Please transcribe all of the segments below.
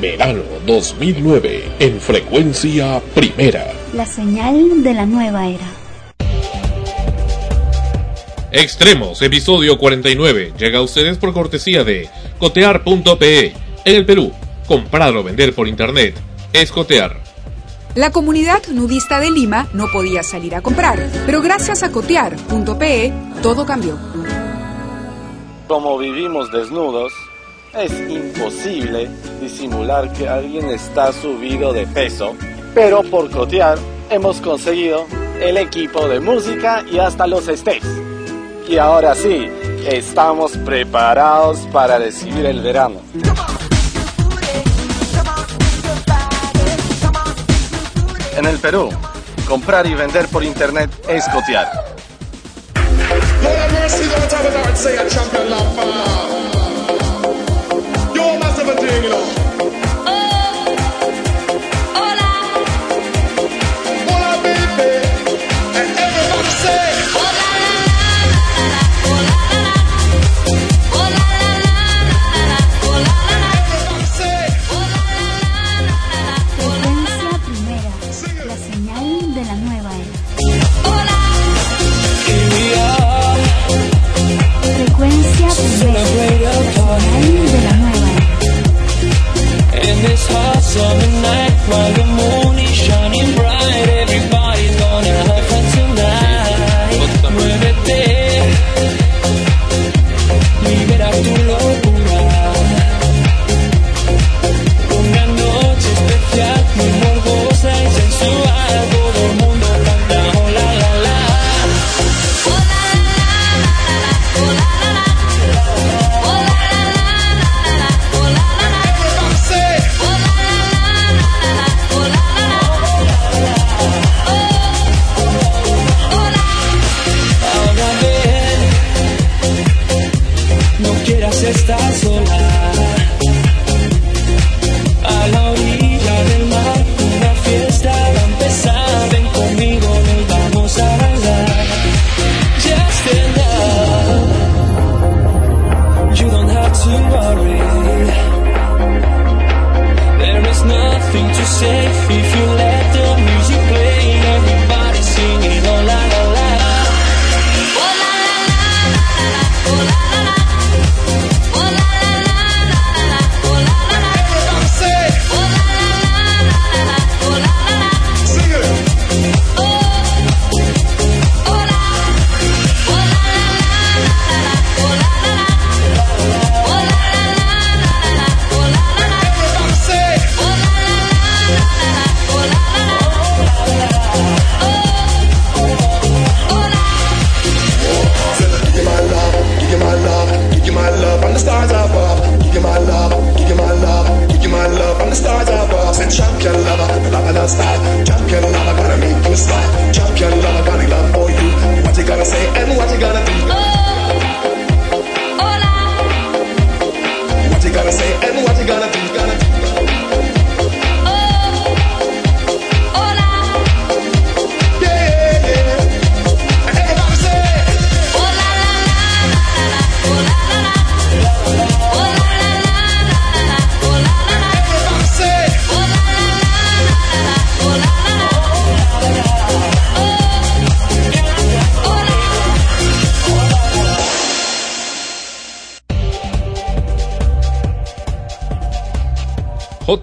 Verano 2009 en frecuencia primera. La señal de la nueva era. Extremos, episodio 49. Llega a ustedes por cortesía de cotear.pe. En el Perú, comprar o vender por internet es cotear. La comunidad nudista de Lima no podía salir a comprar, pero gracias a cotear.pe todo cambió. Como vivimos desnudos, es imposible disimular que alguien está subido de peso, pero por cotear hemos conseguido el equipo de música y hasta los stays. Y ahora sí, estamos preparados para recibir el verano. En el Perú, comprar y vender por internet es cotear. Frecuencia summer night, while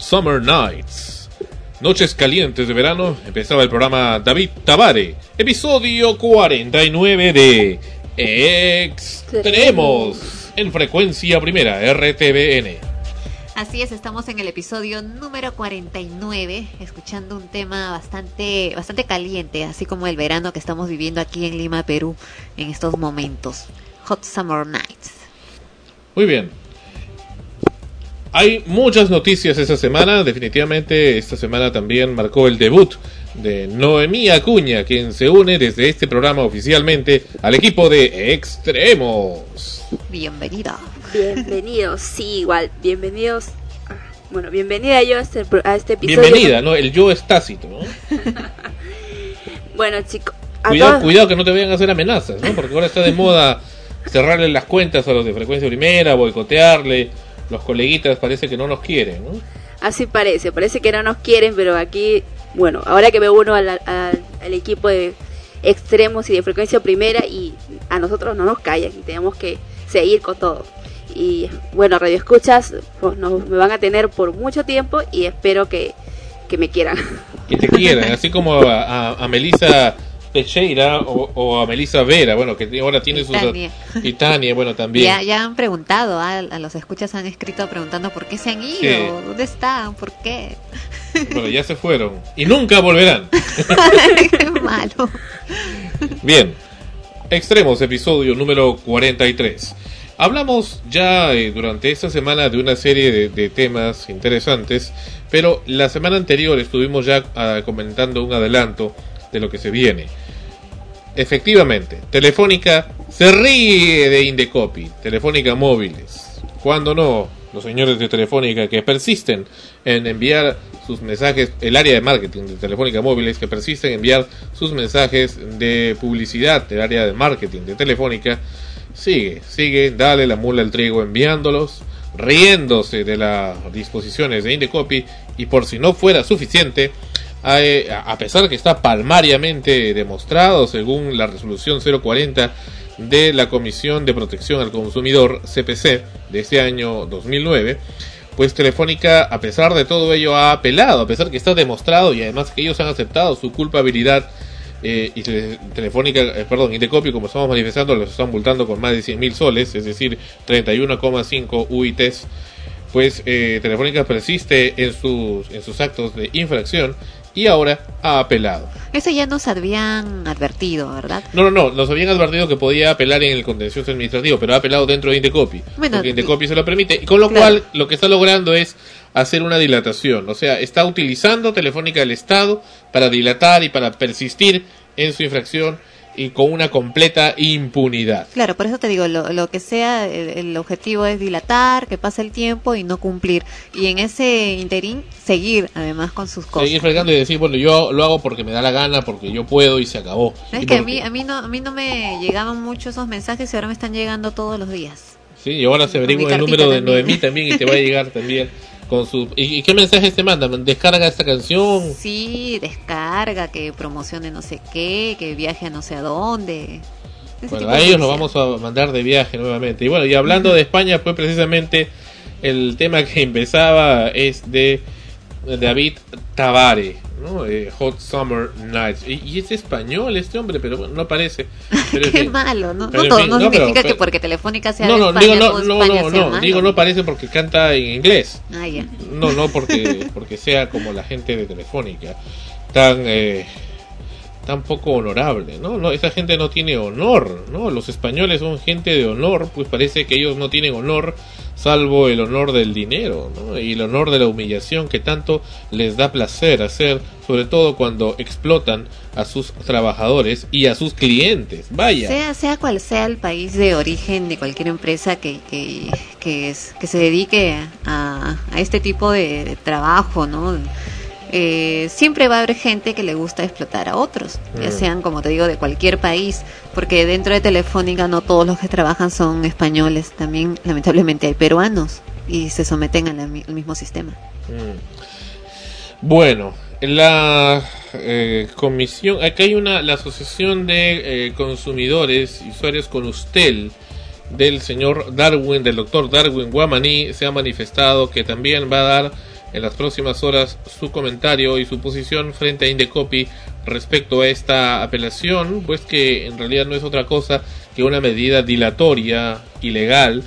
Summer Nights. Noches calientes de verano. Empezaba el programa David Tabare. Episodio 49 de Extremos. En frecuencia primera, RTBN. Así es, estamos en el episodio número 49, escuchando un tema bastante, bastante caliente, así como el verano que estamos viviendo aquí en Lima, Perú, en estos momentos. Hot Summer Nights. Muy bien. Hay muchas noticias esta semana. Definitivamente esta semana también marcó el debut de Noemí Acuña, quien se une desde este programa oficialmente al equipo de Extremos. Bienvenida. Bienvenidos, sí, igual, bienvenidos. ah, Bueno, bienvenida yo a este, pro- a este episodio. Bienvenida, ¿no? El yo es tácito, ¿no? Bueno, chicos, Cuidado, todos- cuidado que no te vayan a hacer amenazas, ¿no? Porque ahora está de moda cerrarle las cuentas a los de frecuencia primera, boicotearle. Los coleguitas parece que no nos quieren, ¿no? Así parece, parece que no nos quieren, pero aquí, bueno, ahora que me uno al, al- al equipo de extremos y de frecuencia primera y a nosotros no nos callan y tenemos que seguir con todo. Y bueno, Radio Escuchas pues, nos, me van a tener por mucho tiempo y espero que, que me quieran. Que te quieran, así como a, a, a Melissa Teixeira o, o a Melissa Vera, bueno, que ahora tiene sus... Y Tania, bueno, también. Ya, ya han preguntado, ah, a los escuchas han escrito preguntando por qué se han ido, Sí. dónde están, por qué. Bueno, ya se fueron. Y nunca volverán. Qué malo. Bien, Extremos, episodio número 43. Hablamos ya eh, durante esta semana de una serie de, de temas interesantes, pero la semana anterior estuvimos ya ah, comentando un adelanto de lo que se viene. Efectivamente, Telefónica se ríe de Indecopy, Telefónica Móviles. Cuando no, los señores de Telefónica que persisten en enviar sus mensajes, el área de marketing de Telefónica Móviles que persisten en enviar sus mensajes de publicidad del área de marketing de Telefónica, sigue, sigue, dale la mula al trigo enviándolos, riéndose de las disposiciones de Indecopy y por si no fuera suficiente, a pesar que está palmariamente demostrado según la resolución 040 de la Comisión de Protección al Consumidor CPC de este año 2009, pues Telefónica, a pesar de todo ello, ha apelado, a pesar que está demostrado y además que ellos han aceptado su culpabilidad eh, y Tele- Telefónica, eh, perdón, Indecopio, como estamos manifestando, los están multando con más de 100 mil soles, es decir, 31,5 UITs, pues eh, Telefónica persiste en sus, en sus actos de infracción y ahora ha apelado. Eso ya nos habían advertido, ¿verdad? No, no, no, nos habían advertido que podía apelar en el contencioso administrativo, pero ha apelado dentro de Indecopy, Bueno, porque Indecopy se lo permite, y con lo claro. cual lo que está logrando es hacer una dilatación, o sea, está utilizando Telefónica del Estado para dilatar y para persistir en su infracción y con una completa impunidad. Claro, por eso te digo, lo, lo que sea, el, el objetivo es dilatar, que pase el tiempo y no cumplir. Y en ese interín, seguir además con sus cosas. Seguir fregando y decir, bueno, yo lo hago porque me da la gana, porque yo puedo y se acabó. Es Y que a porque- mí, a, mí no, a mí no me llegaban mucho esos mensajes y ahora me están llegando todos los días. Sí, y ahora se averigua el número de también. Noemí también y te va a llegar también con su... ¿Y, qué mensajes te mandan? Descarga esta canción. Sí, descarga, que promocione no sé qué, que viaje a no sé a dónde. Ese Bueno, a ellos lo publicidad. vamos a mandar de viaje nuevamente. Y bueno, y hablando de España, pues precisamente el tema que empezaba es de David Tabare, ¿no? Eh, Hot Summer Nights. Y, y es español este hombre, pero bueno, no aparece. Pero en Qué fin. malo, ¿no? Pero no en todo, fin, no no, pero- significa que porque Telefónica sea No, de no, España, digo no, no, España no, sea no, malo. digo no aparece porque canta en inglés. Ah, ya. No, no porque, porque sea como la gente de Telefónica, tan, eh, tan poco honorable, ¿no? no Esa gente no tiene honor, ¿no? Los españoles son gente de honor, pues parece que ellos no tienen honor salvo el honor del dinero, ¿no? Y el honor de la humillación que tanto les da placer hacer, sobre todo cuando explotan a sus trabajadores y a sus clientes. Vaya. Sea, sea cual sea el país de origen de cualquier empresa que, que, que, es- que se dedique a, a este tipo de trabajo, ¿no? Eh, siempre va a haber gente que le gusta explotar a otros, ya Mm. sean, como te digo, de cualquier país, porque dentro de Telefónica no todos los que trabajan son españoles, también lamentablemente hay peruanos y se someten al mismo sistema. Mm. Bueno, la eh, comisión, acá hay una, la asociación de eh, consumidores y usuarios con Ustel del señor Darwin, del doctor Darwin Guamaní, se ha manifestado que también va a dar en las próximas horas su comentario y su posición frente a Indecopy respecto a esta apelación, pues que en realidad no es otra cosa que una medida dilatoria, ilegal,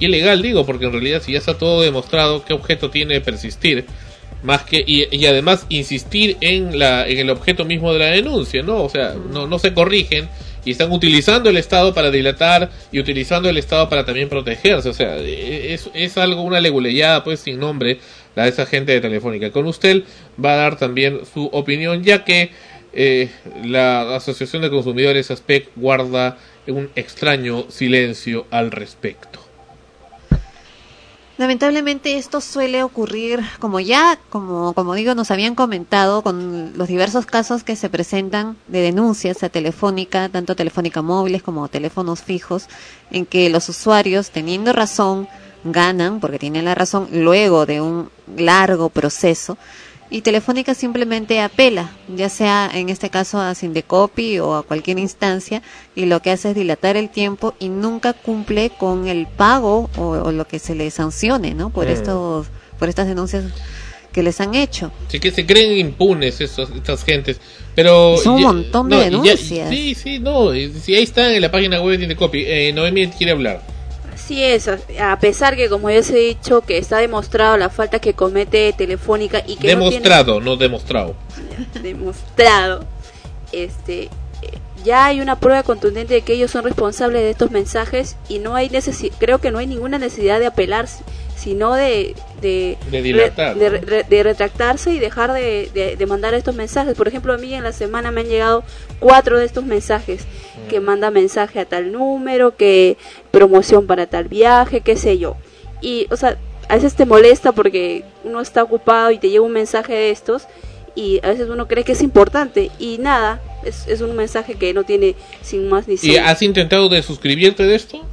ilegal digo, porque en realidad si ya está todo demostrado, ¿qué objeto tiene persistir? Más que, y, además insistir en, la, en el objeto mismo de la denuncia, ¿no? O sea, no, no se corrigen y están utilizando el Estado para dilatar y utilizando el Estado para también protegerse. O sea, es, es algo, una leguleyada, pues, sin nombre, la de esa gente de Telefónica. Con usted va a dar también su opinión, ya que eh, la Asociación de Consumidores ASPEC guarda un extraño silencio al respecto. Lamentablemente esto suele ocurrir, como ya, como, como digo, nos habían comentado con los diversos casos que se presentan de denuncias a Telefónica, tanto Telefónica móviles como teléfonos fijos, en que los usuarios, teniendo razón, ganan, porque tienen la razón, luego de un largo proceso. Y Telefónica simplemente apela, ya sea en este caso a Sindecopi o a cualquier instancia, y lo que hace es dilatar el tiempo y nunca cumple con el pago o, o lo que se le sancione, ¿no? Por Mm. estos, por estas denuncias que les han hecho. Sí, que se creen impunes esos, estas gentes. Pero. Son un ya- montón de no, y ya- denuncias. sí, sí, no. Si ahí está en la página web de Copy. Eh, Noemí quiere hablar. Así es, a pesar que como ya se he dicho que está demostrado la falta que comete Telefónica y que Demostrado, no demostrado. no tiene demostrado, este, ya hay una prueba contundente de que ellos son responsables de estos mensajes y no hay necesi creo que no hay ninguna necesidad de apelar, si- sino de de, De dilatar, de, ¿no? re- de retractarse y dejar de, mandar estos mensajes. Por ejemplo, a mí en la semana me han llegado cuatro de estos mensajes. Que manda mensaje a tal número, que promoción para tal viaje, qué sé yo. Y, o sea, a veces te molesta porque uno está ocupado y te llega un mensaje de estos y a veces uno cree que es importante y nada, es, es un mensaje que no tiene sin más ni ¿Y sin. has intentado de suscribirte de esto?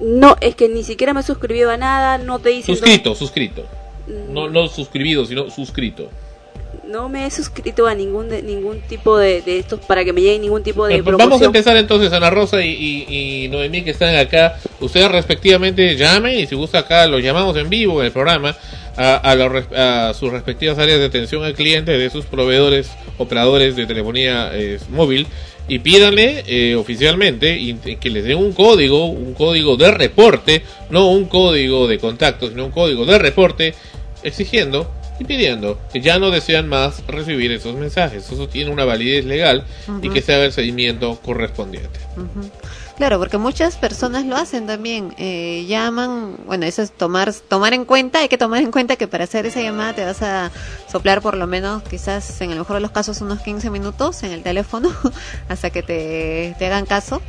No, es que ni siquiera me he suscribido a nada, no te dicen... Suscrito, suscrito. Mm, No, no suscribido, sino suscrito. No me he suscrito a ningún de, ningún tipo de, de estos para que me llegue ningún tipo de pues promoción. vamos a empezar entonces, Ana Rosa y, y, y Noemí que están acá. Ustedes respectivamente llamen y si gusta acá los llamamos en vivo en el programa a, a, res- a sus respectivas áreas de atención al cliente de sus proveedores, operadores de telefonía eh, móvil y pídanle eh, oficialmente y- que les den un código, un código de reporte, no un código de contacto, sino un código de reporte exigiendo y pidiendo que ya no desean más recibir esos mensajes. Eso tiene una validez legal y que se haga el seguimiento correspondiente. Claro, porque muchas personas lo hacen también, eh, llaman, bueno, eso es tomar tomar en cuenta, hay que tomar en cuenta que para hacer esa llamada te vas a soplar por lo menos, quizás en el mejor de los casos, unos 15 minutos en el teléfono hasta que te, te hagan caso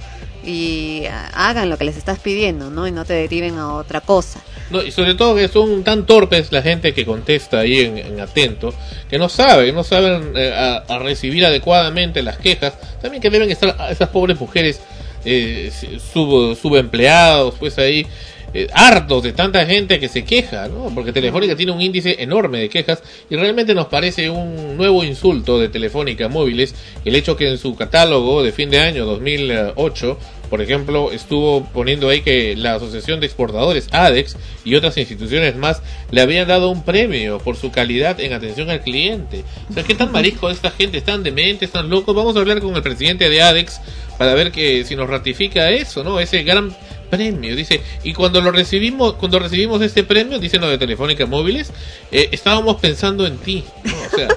y hagan lo que les estás pidiendo, ¿no? Y no te deriven a otra cosa. No, y sobre todo que son tan torpes la gente que contesta ahí en, en atento, que no saben, no saben eh, a, recibir adecuadamente las quejas. También que deben estar esas pobres mujeres eh, sub, subempleados, pues ahí, eh, hartos de tanta gente que se queja, ¿no? Porque Telefónica tiene un índice enorme de quejas y realmente nos parece un nuevo insulto de Telefónica Móviles el hecho que en su catálogo de fin de año 2008 por ejemplo, estuvo poniendo ahí que la Asociación de Exportadores, ADEX, y otras instituciones más le habían dado un premio por su calidad en atención al cliente. O sea, ¿qué tan marisco esta gente? ¿Están dementes? ¿Están locos? Vamos a hablar con el presidente de ADEX para ver que si nos ratifica eso, ¿no? Ese gran premio, dice, y cuando lo recibimos, cuando recibimos este premio, dicen lo de Telefónica Móviles, eh, estábamos pensando en ti, ¿no? O sea,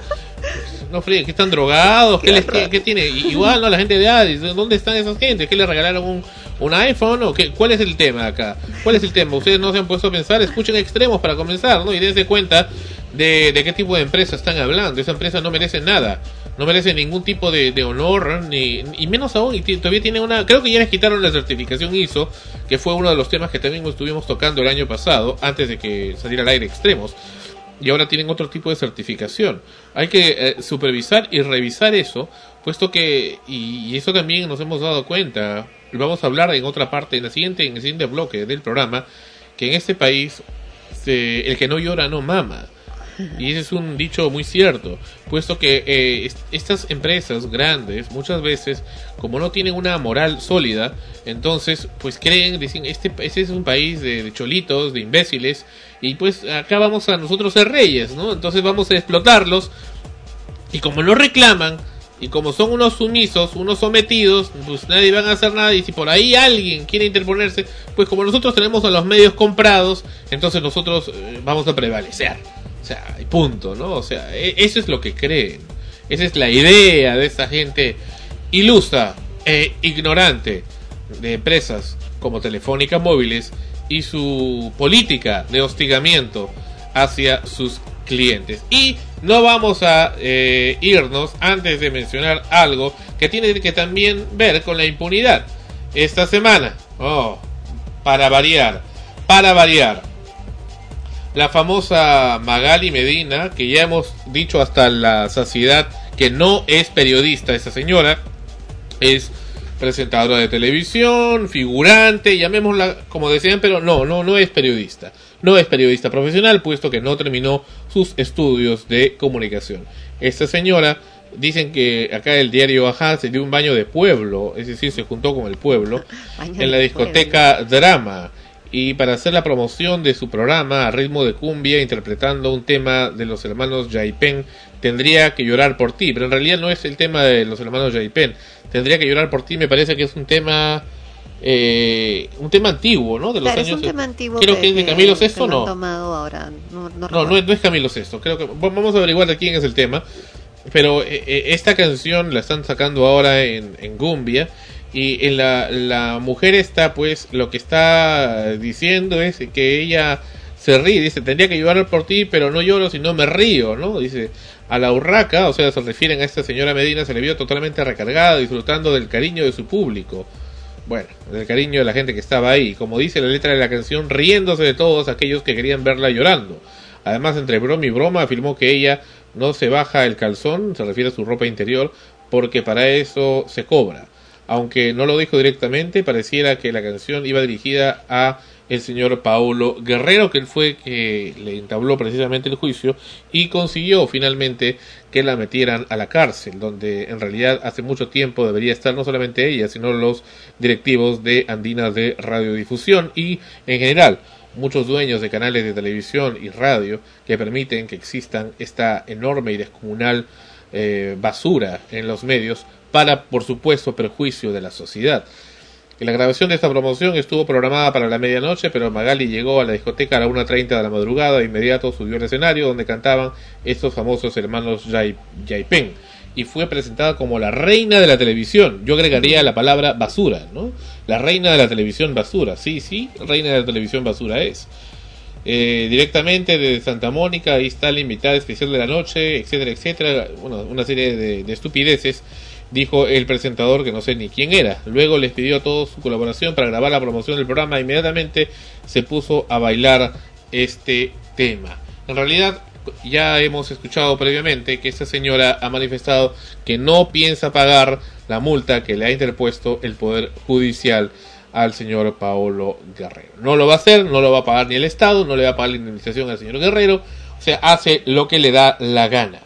no fríen, que están drogados, ¿qué, les, qué, qué tiene? Igual, ¿no? La gente de Addis, ¿dónde están esas gente? ¿Qué le regalaron un, un iPhone? ¿O qué? ¿Cuál es el tema acá? ¿Cuál es el tema? Ustedes no se han puesto a pensar, escuchen extremos para comenzar, ¿no? Y dense cuenta de, de qué tipo de empresa están hablando. Esa empresa no merece nada, no merece ningún tipo de, de honor, ni, y menos aún, y todavía tiene una, creo que ya les quitaron la certificación ISO, que fue uno de los temas que también estuvimos tocando el año pasado, antes de que saliera al aire extremos y ahora tienen otro tipo de certificación. Hay que eh, supervisar y revisar eso, puesto que, y, eso también nos hemos dado cuenta, vamos a hablar en otra parte, en, la siguiente, en el siguiente bloque del programa, que en este país se- el que no llora no mama. Y ese es un dicho muy cierto, puesto que eh, est- estas empresas grandes muchas veces, como no tienen una moral sólida, entonces pues creen, dicen, este, este es un país de, de cholitos, de imbéciles, y pues acá vamos a nosotros ser reyes, ¿no? Entonces vamos a explotarlos, y como no reclaman, y como son unos sumisos, unos sometidos, pues nadie van a hacer nada. Y si por ahí alguien quiere interponerse, pues como nosotros tenemos a los medios comprados, entonces nosotros eh, vamos a prevalecer. O sea, punto, ¿no? O sea, e- eso es lo que creen. Esa es la idea de esta gente ilusa e ignorante de empresas como Telefónica Móviles y su política de hostigamiento hacia sus clientes. Y no vamos a eh, irnos antes de mencionar algo que tiene que también ver con la impunidad. Esta semana, oh, para variar, para variar, la famosa Magali Medina, que ya hemos dicho hasta la saciedad que no es periodista esa señora, es presentadora de televisión, figurante, llamémosla como decían, pero no, no, no es periodista. No es periodista profesional, puesto que no terminó sus estudios de comunicación. Esta señora, dicen que acá el diario Ajá se dio un baño de pueblo, es decir, se juntó con el pueblo, Baño en la discoteca Drama. Y para hacer la promoción de su programa a ritmo de cumbia, interpretando un tema de los hermanos Yaipen, tendría que llorar por ti. Pero en realidad no es el tema de los hermanos Yaipen. Tendría que llorar por ti, me parece que es un tema. eh, un tema antiguo, ¿no? De los Claro, es años. un tema antiguo creo que es de Camilo que han ¿no? tomado ahora. No, no No, recuerdo. no es, no es Camilo Sesto. Creo que va- vamos a averiguar de quién es el tema. Pero eh, eh, esta canción la están sacando ahora en, en Gumbia. Y en la, la mujer está, pues, lo que está diciendo es que ella se ríe. Dice, tendría que llorar por ti, pero no lloro, sino me río, ¿no? Dice, a la urraca, o sea, se refieren a esta señora Medina, se le vio totalmente recargada, disfrutando del cariño de su público. Bueno, del cariño de la gente que estaba ahí. Como dice la letra de la canción, riéndose de todos aquellos que querían verla llorando. Además, entre broma y broma, afirmó que ella no se baja el calzón, se refiere a su ropa interior, porque para eso se cobra. Aunque no lo dijo directamente, pareciera que la canción iba dirigida a el señor Paulo Guerrero, que él fue que le entabló precisamente el juicio y consiguió finalmente que la metieran a la cárcel, donde en realidad hace mucho tiempo debería estar no solamente ella, sino los directivos de Andinas de Radiodifusión y en general muchos dueños de canales de televisión y radio que permiten que existan esta enorme y descomunal eh, basura en los medios para, por supuesto, perjuicio de la sociedad. La grabación de esta promoción estuvo programada para la medianoche, pero Magali llegó a la discoteca a la 1.30 de la madrugada, de inmediato subió al escenario donde cantaban estos famosos hermanos Yai, Yaipen y fue presentada como la reina de la televisión. Yo agregaría la palabra basura, ¿no? La reina de la televisión basura. Sí, sí, reina de la televisión basura es. Eh, directamente de Santa Mónica, ahí está la invitada especial de la noche, etcétera, etcétera. Bueno, una serie de estupideces, dijo el presentador que no sé ni quién era. Luego les pidió a todos su colaboración para grabar la promoción del programa. Inmediatamente se puso a bailar este tema. En realidad, ya hemos escuchado previamente que esta señora ha manifestado que no piensa pagar la multa que le ha interpuesto el Poder Judicial al señor Paolo Guerrero. No lo va a hacer, no lo va a pagar ni el Estado, no le va a pagar la indemnización al señor Guerrero, o sea, hace lo que le da la gana.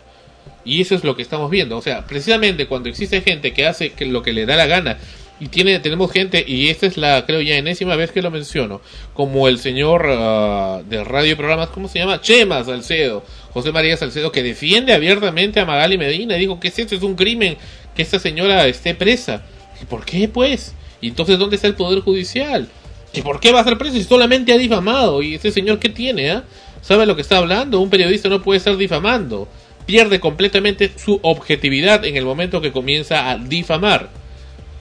Y eso es lo que estamos viendo, o sea, precisamente cuando existe gente que hace lo que le da la gana y tiene tenemos gente y esta es la creo ya enésima vez que lo menciono, como el señor ah, de radio y programas, ¿cómo se llama? Chema Salcedo, José María Salcedo que defiende abiertamente a Magali Medina, digo que esto es un crimen que esta señora esté presa. ¿Y por qué pues? ¿Y entonces dónde está el poder judicial? ¿Y por qué va a ser preso si solamente ha difamado? ¿Y ese señor qué tiene? ah? ¿Sabe lo que está hablando? Un periodista no puede estar difamando. Pierde completamente su objetividad en el momento que comienza a difamar.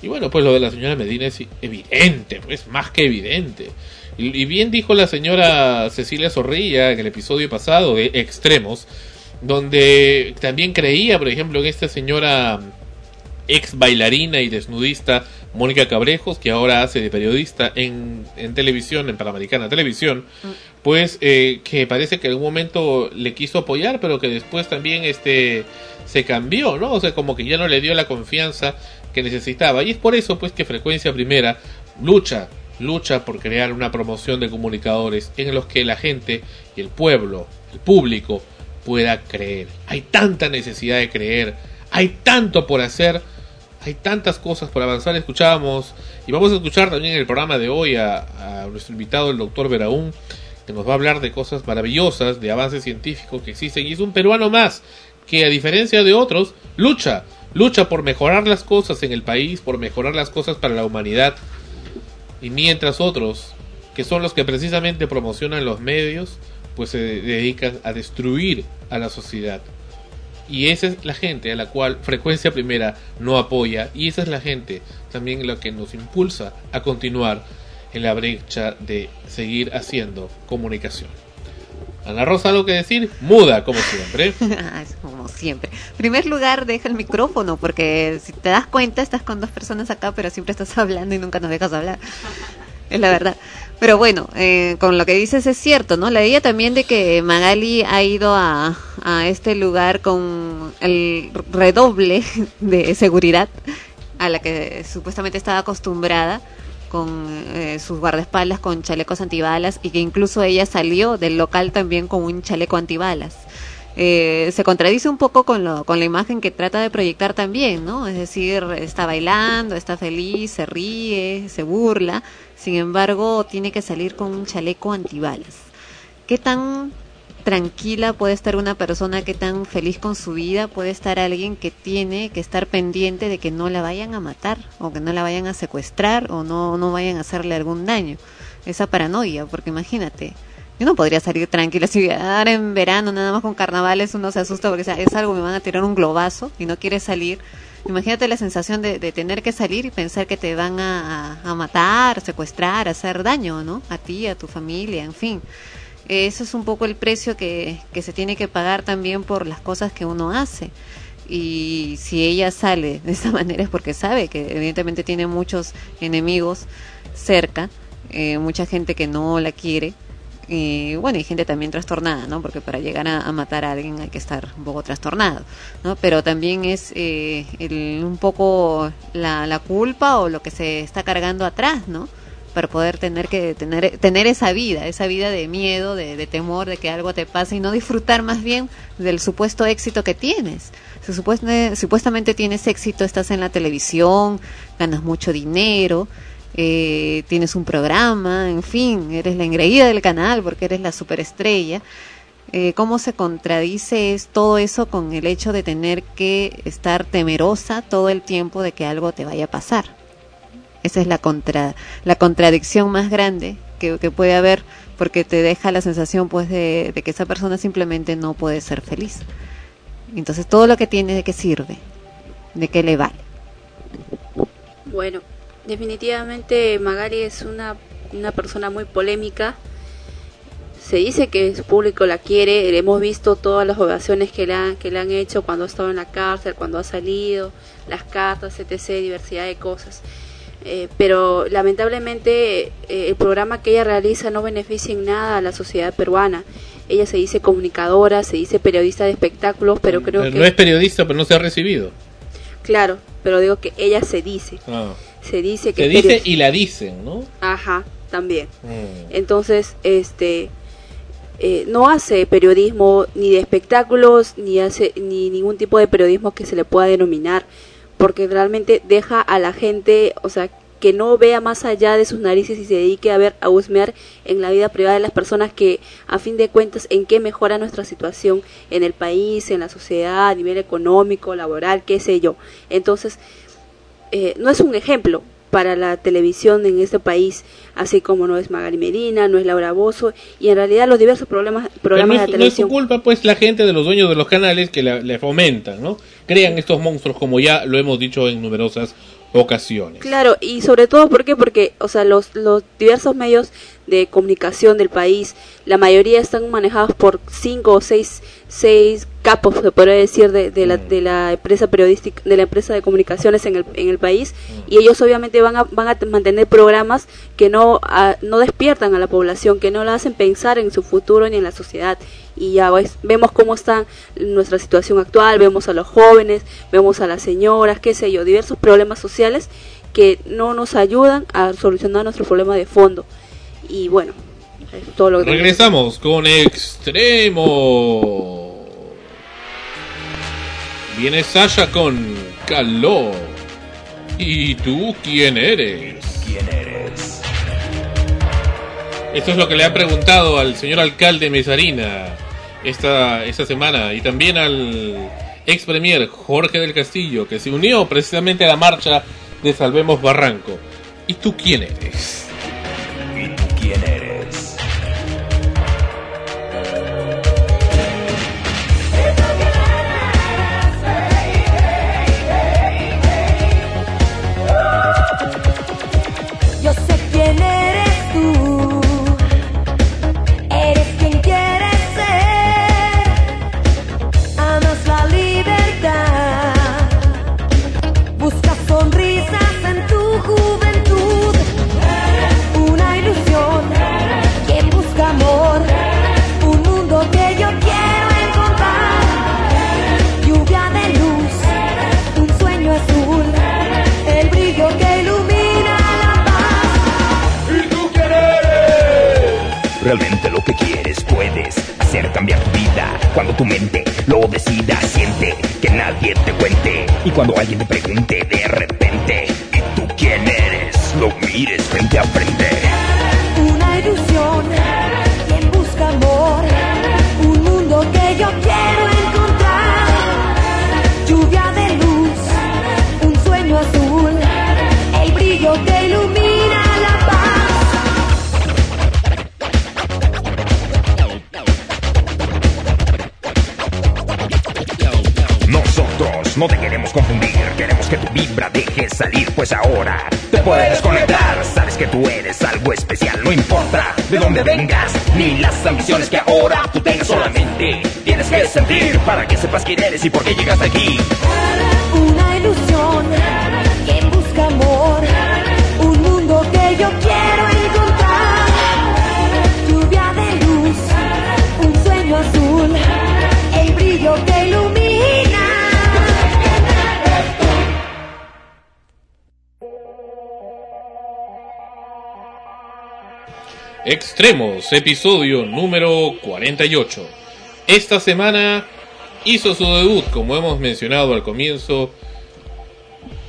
Y bueno, pues lo de la señora Medina es evidente, pues más que evidente. Y, bien dijo la señora Cecilia Zorrilla en el episodio pasado de Extremos, donde también creía, por ejemplo, en esta señora ex bailarina y desnudista Mónica Cabrejos, que ahora hace de periodista en, en televisión, en Panamericana Televisión, pues eh, que parece que en un momento le quiso apoyar, pero que después también este se cambió, ¿no? O sea, como que ya no le dio la confianza que necesitaba. Y es por eso pues que Frecuencia Primera lucha, lucha por crear una promoción de comunicadores en los que la gente y el pueblo, el público pueda creer. Hay tanta necesidad de creer, hay tanto por hacer, hay tantas cosas por avanzar. Escuchábamos y vamos a escuchar también en el programa de hoy a, a nuestro invitado, el doctor Veraún, que nos va a hablar de cosas maravillosas, de avances científicos que existen. Y es un peruano más que, a diferencia de otros, lucha, lucha por mejorar las cosas en el país, por mejorar las cosas para la humanidad. Y mientras otros, que son los que precisamente promocionan los medios, pues se dedican a destruir a la sociedad. Y esa es la gente a la cual Frecuencia Primera no apoya. Y esa es la gente también la que nos impulsa a continuar en la brecha de seguir haciendo comunicación. Ana Rosa, ¿algo que decir? Muda, como siempre. Como siempre. En primer lugar, deja el micrófono, porque si te das cuenta, estás con dos personas acá, pero siempre estás hablando y nunca nos dejas hablar. Es la verdad. Pero bueno, eh, con lo que dices es cierto, ¿no? La idea también de que Magali ha ido a, a este lugar con el redoble de seguridad a la que supuestamente estaba acostumbrada con eh, sus guardaespaldas con chalecos antibalas y que incluso ella salió del local también con un chaleco antibalas. Eh, se contradice un poco con, lo, con la imagen que trata de proyectar también, ¿no? Es decir, está bailando, está feliz, se ríe, se burla, sin embargo, tiene que salir con un chaleco antibalas. ¿Qué tan tranquila puede estar una persona que tan feliz con su vida, puede estar alguien que tiene que estar pendiente de que no la vayan a matar o que no la vayan a secuestrar o no, no vayan a hacerle algún daño. Esa paranoia, porque imagínate, yo no podría salir tranquila si ahora en verano nada más con carnavales uno se asusta porque es algo, me van a tirar un globazo y no quiere salir. Imagínate la sensación de, de tener que salir y pensar que te van a, a, matar, secuestrar, hacer daño, ¿no? A ti, a tu familia, en fin. Eso es un poco el precio que, que se tiene que pagar también por las cosas que uno hace. Y si ella sale de esa manera es porque sabe que evidentemente tiene muchos enemigos cerca, eh, mucha gente que no la quiere. Y bueno, y gente también trastornada, ¿no? Porque para llegar a, a matar a alguien hay que estar un poco trastornado, ¿no? Pero también es eh, el, un poco la, la culpa o lo que se está cargando atrás, ¿no? Para poder tener que tener tener esa vida, esa vida de miedo, de, temor, de que algo te pase y no disfrutar más bien del supuesto éxito que tienes. Supone, supuestamente tienes éxito, estás en la televisión, ganas mucho dinero, eh, tienes un programa, en fin, eres la engreída del canal porque eres la superestrella. Eh, ¿Cómo se contradice es todo eso con el hecho de tener que estar temerosa todo el tiempo de que algo te vaya a pasar? Esa es la, contra, la contradicción más grande que, puede haber porque te deja la sensación pues de, de, que esa persona simplemente no puede ser feliz. Entonces todo lo que tiene de qué sirve, de qué le vale. Bueno, definitivamente Magali es una, una persona muy polémica. Se dice que su público la quiere, hemos visto todas las ovaciones que le han, que le han hecho cuando ha estado en la cárcel, cuando ha salido, las cartas, etc., diversidad de cosas. Eh, pero lamentablemente eh, el programa que ella realiza no beneficia en nada a la sociedad peruana. Ella se dice comunicadora, se dice periodista de espectáculos, pero creo pero que... No es periodista, pero no se ha recibido. Claro, pero digo que ella se dice. Ah. Se dice que... Se dice y la dicen, ¿no? Ajá, también. Mm. Entonces, este... Eh, no hace periodismo ni de espectáculos ni hace ni ningún tipo de periodismo que se le pueda denominar porque realmente deja a la gente, o sea, que no vea más allá de sus narices y se dedique a ver, a husmear en la vida privada de las personas que, a fin de cuentas, en qué mejora nuestra situación en el país, en la sociedad, a nivel económico, laboral, qué sé yo. Entonces, eh, no es un ejemplo para la televisión en este país, así como no es Magali Medina, no es Laura Bozo, y en realidad los diversos problemas, programas no es, de la televisión. No es su culpa, pues, la gente de los dueños de los canales que le, le fomentan, ¿no? Crean estos monstruos, como ya lo hemos dicho en numerosas ocasiones. Claro, y sobre todo, ¿por qué? Porque, o sea, los, los diversos medios de comunicación del país, la mayoría están manejados por cinco o seis, seis capos, se podría decir, de, de, la, de la empresa periodística, de la empresa de comunicaciones en el, en el país, y ellos obviamente van a, van a mantener programas que no, a, no despiertan a la población, que no la hacen pensar en su futuro ni en la sociedad. Y ya ves, vemos cómo está nuestra situación actual, vemos a los jóvenes, vemos a las señoras, qué sé yo, diversos problemas sociales que no nos ayudan a solucionar nuestro problema de fondo. Y bueno, es todo lo que Regresamos con Extremo. Viene Sasha con calor. ¿Y tú quién eres? ¿Quién eres? Esto es lo que le ha preguntado al señor alcalde Mesarina esta, esta semana y también al ex premier Jorge del Castillo, que se unió precisamente a la marcha de Salvemos Barranco. ¿Y tú quién eres? Hacer cambiar tu vida cuando tu mente lo decida. Siente que nadie te cuente y cuando alguien te pregunte de repente, ¿y tú quién eres? Lo mires frente a frente. Pues ahora te puedes conectar. Sabes que tú eres algo especial, no importa de dónde vengas, ni las ambiciones que ahora tú tengas, solamente tienes que sentir para que sepas quién eres y por qué llegaste aquí. Extremos, episodio número 48. Esta semana hizo su debut, como hemos mencionado al comienzo,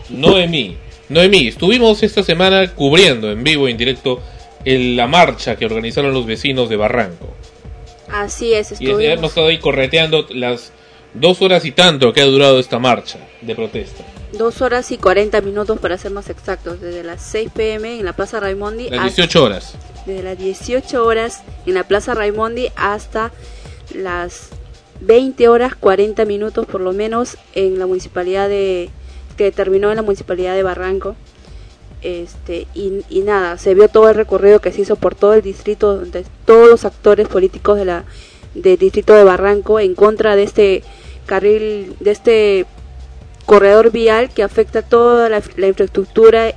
Noemí. Noemí, estuvimos esta semana cubriendo en vivo, en directo, el- la marcha que organizaron los vecinos de Barranco. Así es, Y hemos estuvimos. estado ahí correteando las dos horas y tanto que ha durado esta marcha de protesta. Dos horas y 40 minutos para ser más exactos, desde las 6 pm en la Plaza Raimondi Las hasta- 18 horas. Desde las 18 horas en la Plaza Raimondi hasta las 20 horas 40 minutos por lo menos en la municipalidad de que terminó en la municipalidad de Barranco. Este y, nada se vio todo el recorrido que se hizo por todo el distrito de todos los actores políticos de la del distrito de Barranco en contra de este carril de este corredor vial que afecta toda la infraestructura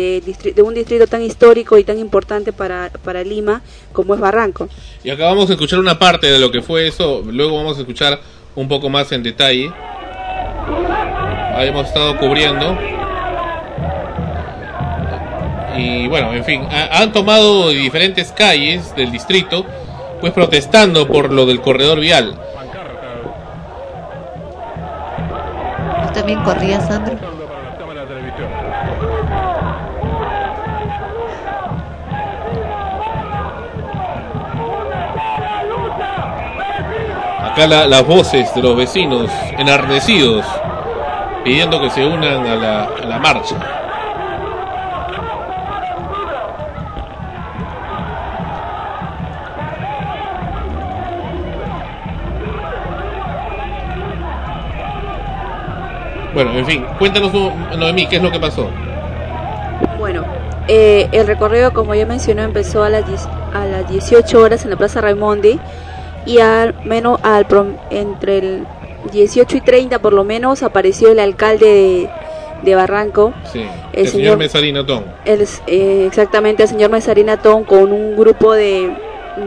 de, distri- de un distrito tan histórico y tan importante para, para Lima como es Barranco. Y acabamos de escuchar una parte de lo que fue eso, luego vamos a escuchar un poco más en detalle. Ahí hemos estado cubriendo. Y bueno, en fin, ha- han tomado diferentes calles del distrito, pues protestando por lo del corredor vial. ¿Tú también corrías, Sandro? Las voces de los vecinos enardecidos pidiendo que se unan a la, marcha. Bueno, en fin, cuéntanos, No- Noemí, ¿qué es lo que pasó? Bueno, eh, el recorrido, como ya mencionó, empezó a las, 10 a las 18 horas en la Plaza Raimondi y al menos al prom- entre el 18 y 30 por lo menos apareció el alcalde de, de Barranco, Sí, El el, señor señor- Mesarino Tom. el, eh, exactamente el señor Mesarín Atón con un grupo de,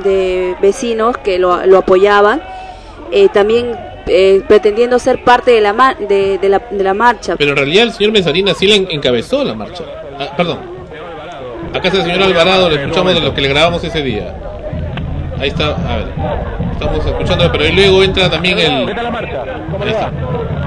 de vecinos que lo, lo apoyaban, eh, también eh, pretendiendo ser parte de la, ma- de, de la, de la marcha. Pero en realidad el señor Mesarina sí le en- encabezó la marcha. Ah, perdón. Acá está el señor Alvarado, lo escuchamos de lo que le grabamos ese día. Ahí está, a ver. Estamos escuchando, pero ahí luego entra también el... ¿Qué tal la marcha? ¿Cómo le va?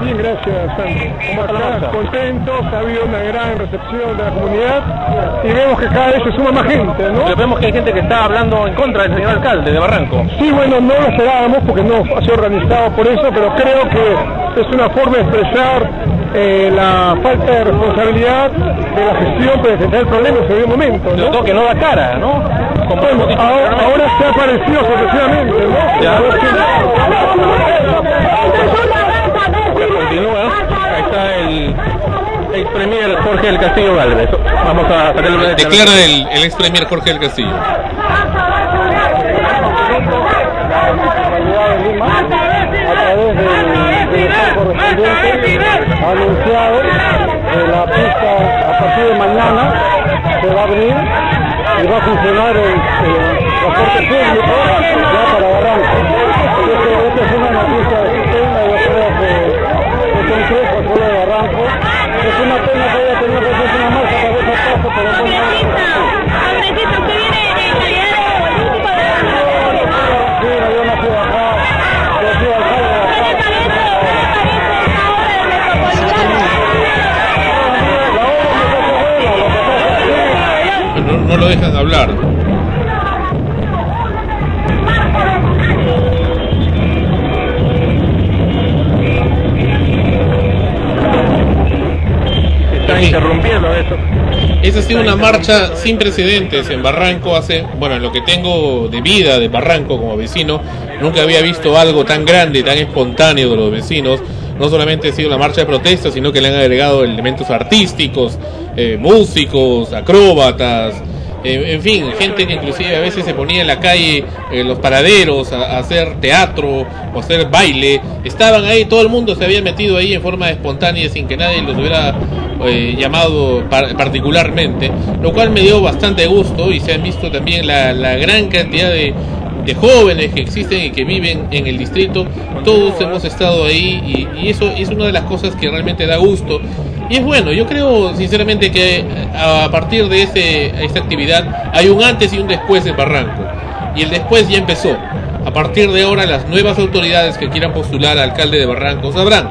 Bien, gracias, Sandro. ¿Cómo está la marcha? Contentos, ha habido una gran recepción de la comunidad y vemos que cada vez se suma más gente, ¿no? Pero vemos que hay gente que está hablando en contra del señor alcalde de Barranco. Sí, bueno, no lo esperábamos porque no ha sido organizado por eso, pero creo que es una forma de expresar eh, la falta de responsabilidad de la gestión para enfrentar el problema en ese momento, ¿no? que no da cara, ¿no? Como Bueno, hemos dicho ahora, ahora se ha aparecido sorpresivamente, ¿no? Ya. Continúa. Ahí está el ex premier Jorge del Castillo Galvez. Vamos a sacarle una Declara el, el ex premier Jorge del Castillo. la Municipalidad de Lima, a través correspondiente, ha anunciado que la pista a partir de mañana se va a abrir y va a funcionar el, transporte público ya para Barranco. Así que esta es una noticia de sistema, yo creo que es un pueblo de Barranco. Es una pena que haya tenido que hacerse una marcha para esa casa, pero bueno, Dejan de hablar. Interrumpiendo eso. Esa ha sido una marcha sin precedentes en Barranco hace, bueno, en lo que tengo de vida de Barranco como vecino, nunca había visto algo tan grande, tan espontáneo de los vecinos. No solamente ha sido una marcha de protesta, sino que le han agregado elementos artísticos, eh, músicos, acróbatas, eh, en fin, gente que inclusive a veces se ponía en la calle, en los paraderos, a, hacer teatro o hacer baile. Estaban ahí, todo el mundo se había metido ahí en forma espontánea sin que nadie los hubiera eh, llamado par- particularmente, lo cual me dio bastante gusto y se han visto también la, la gran cantidad de, de jóvenes que existen y que viven en el distrito, todos hemos estado ahí y, y eso es una de las cosas que realmente da gusto. Y es bueno, yo creo sinceramente que eh, a partir de ese, esta actividad hay un antes y un después en Barranco. Y el después ya empezó. A partir de ahora las nuevas autoridades que quieran postular al alcalde de Barranco sabrán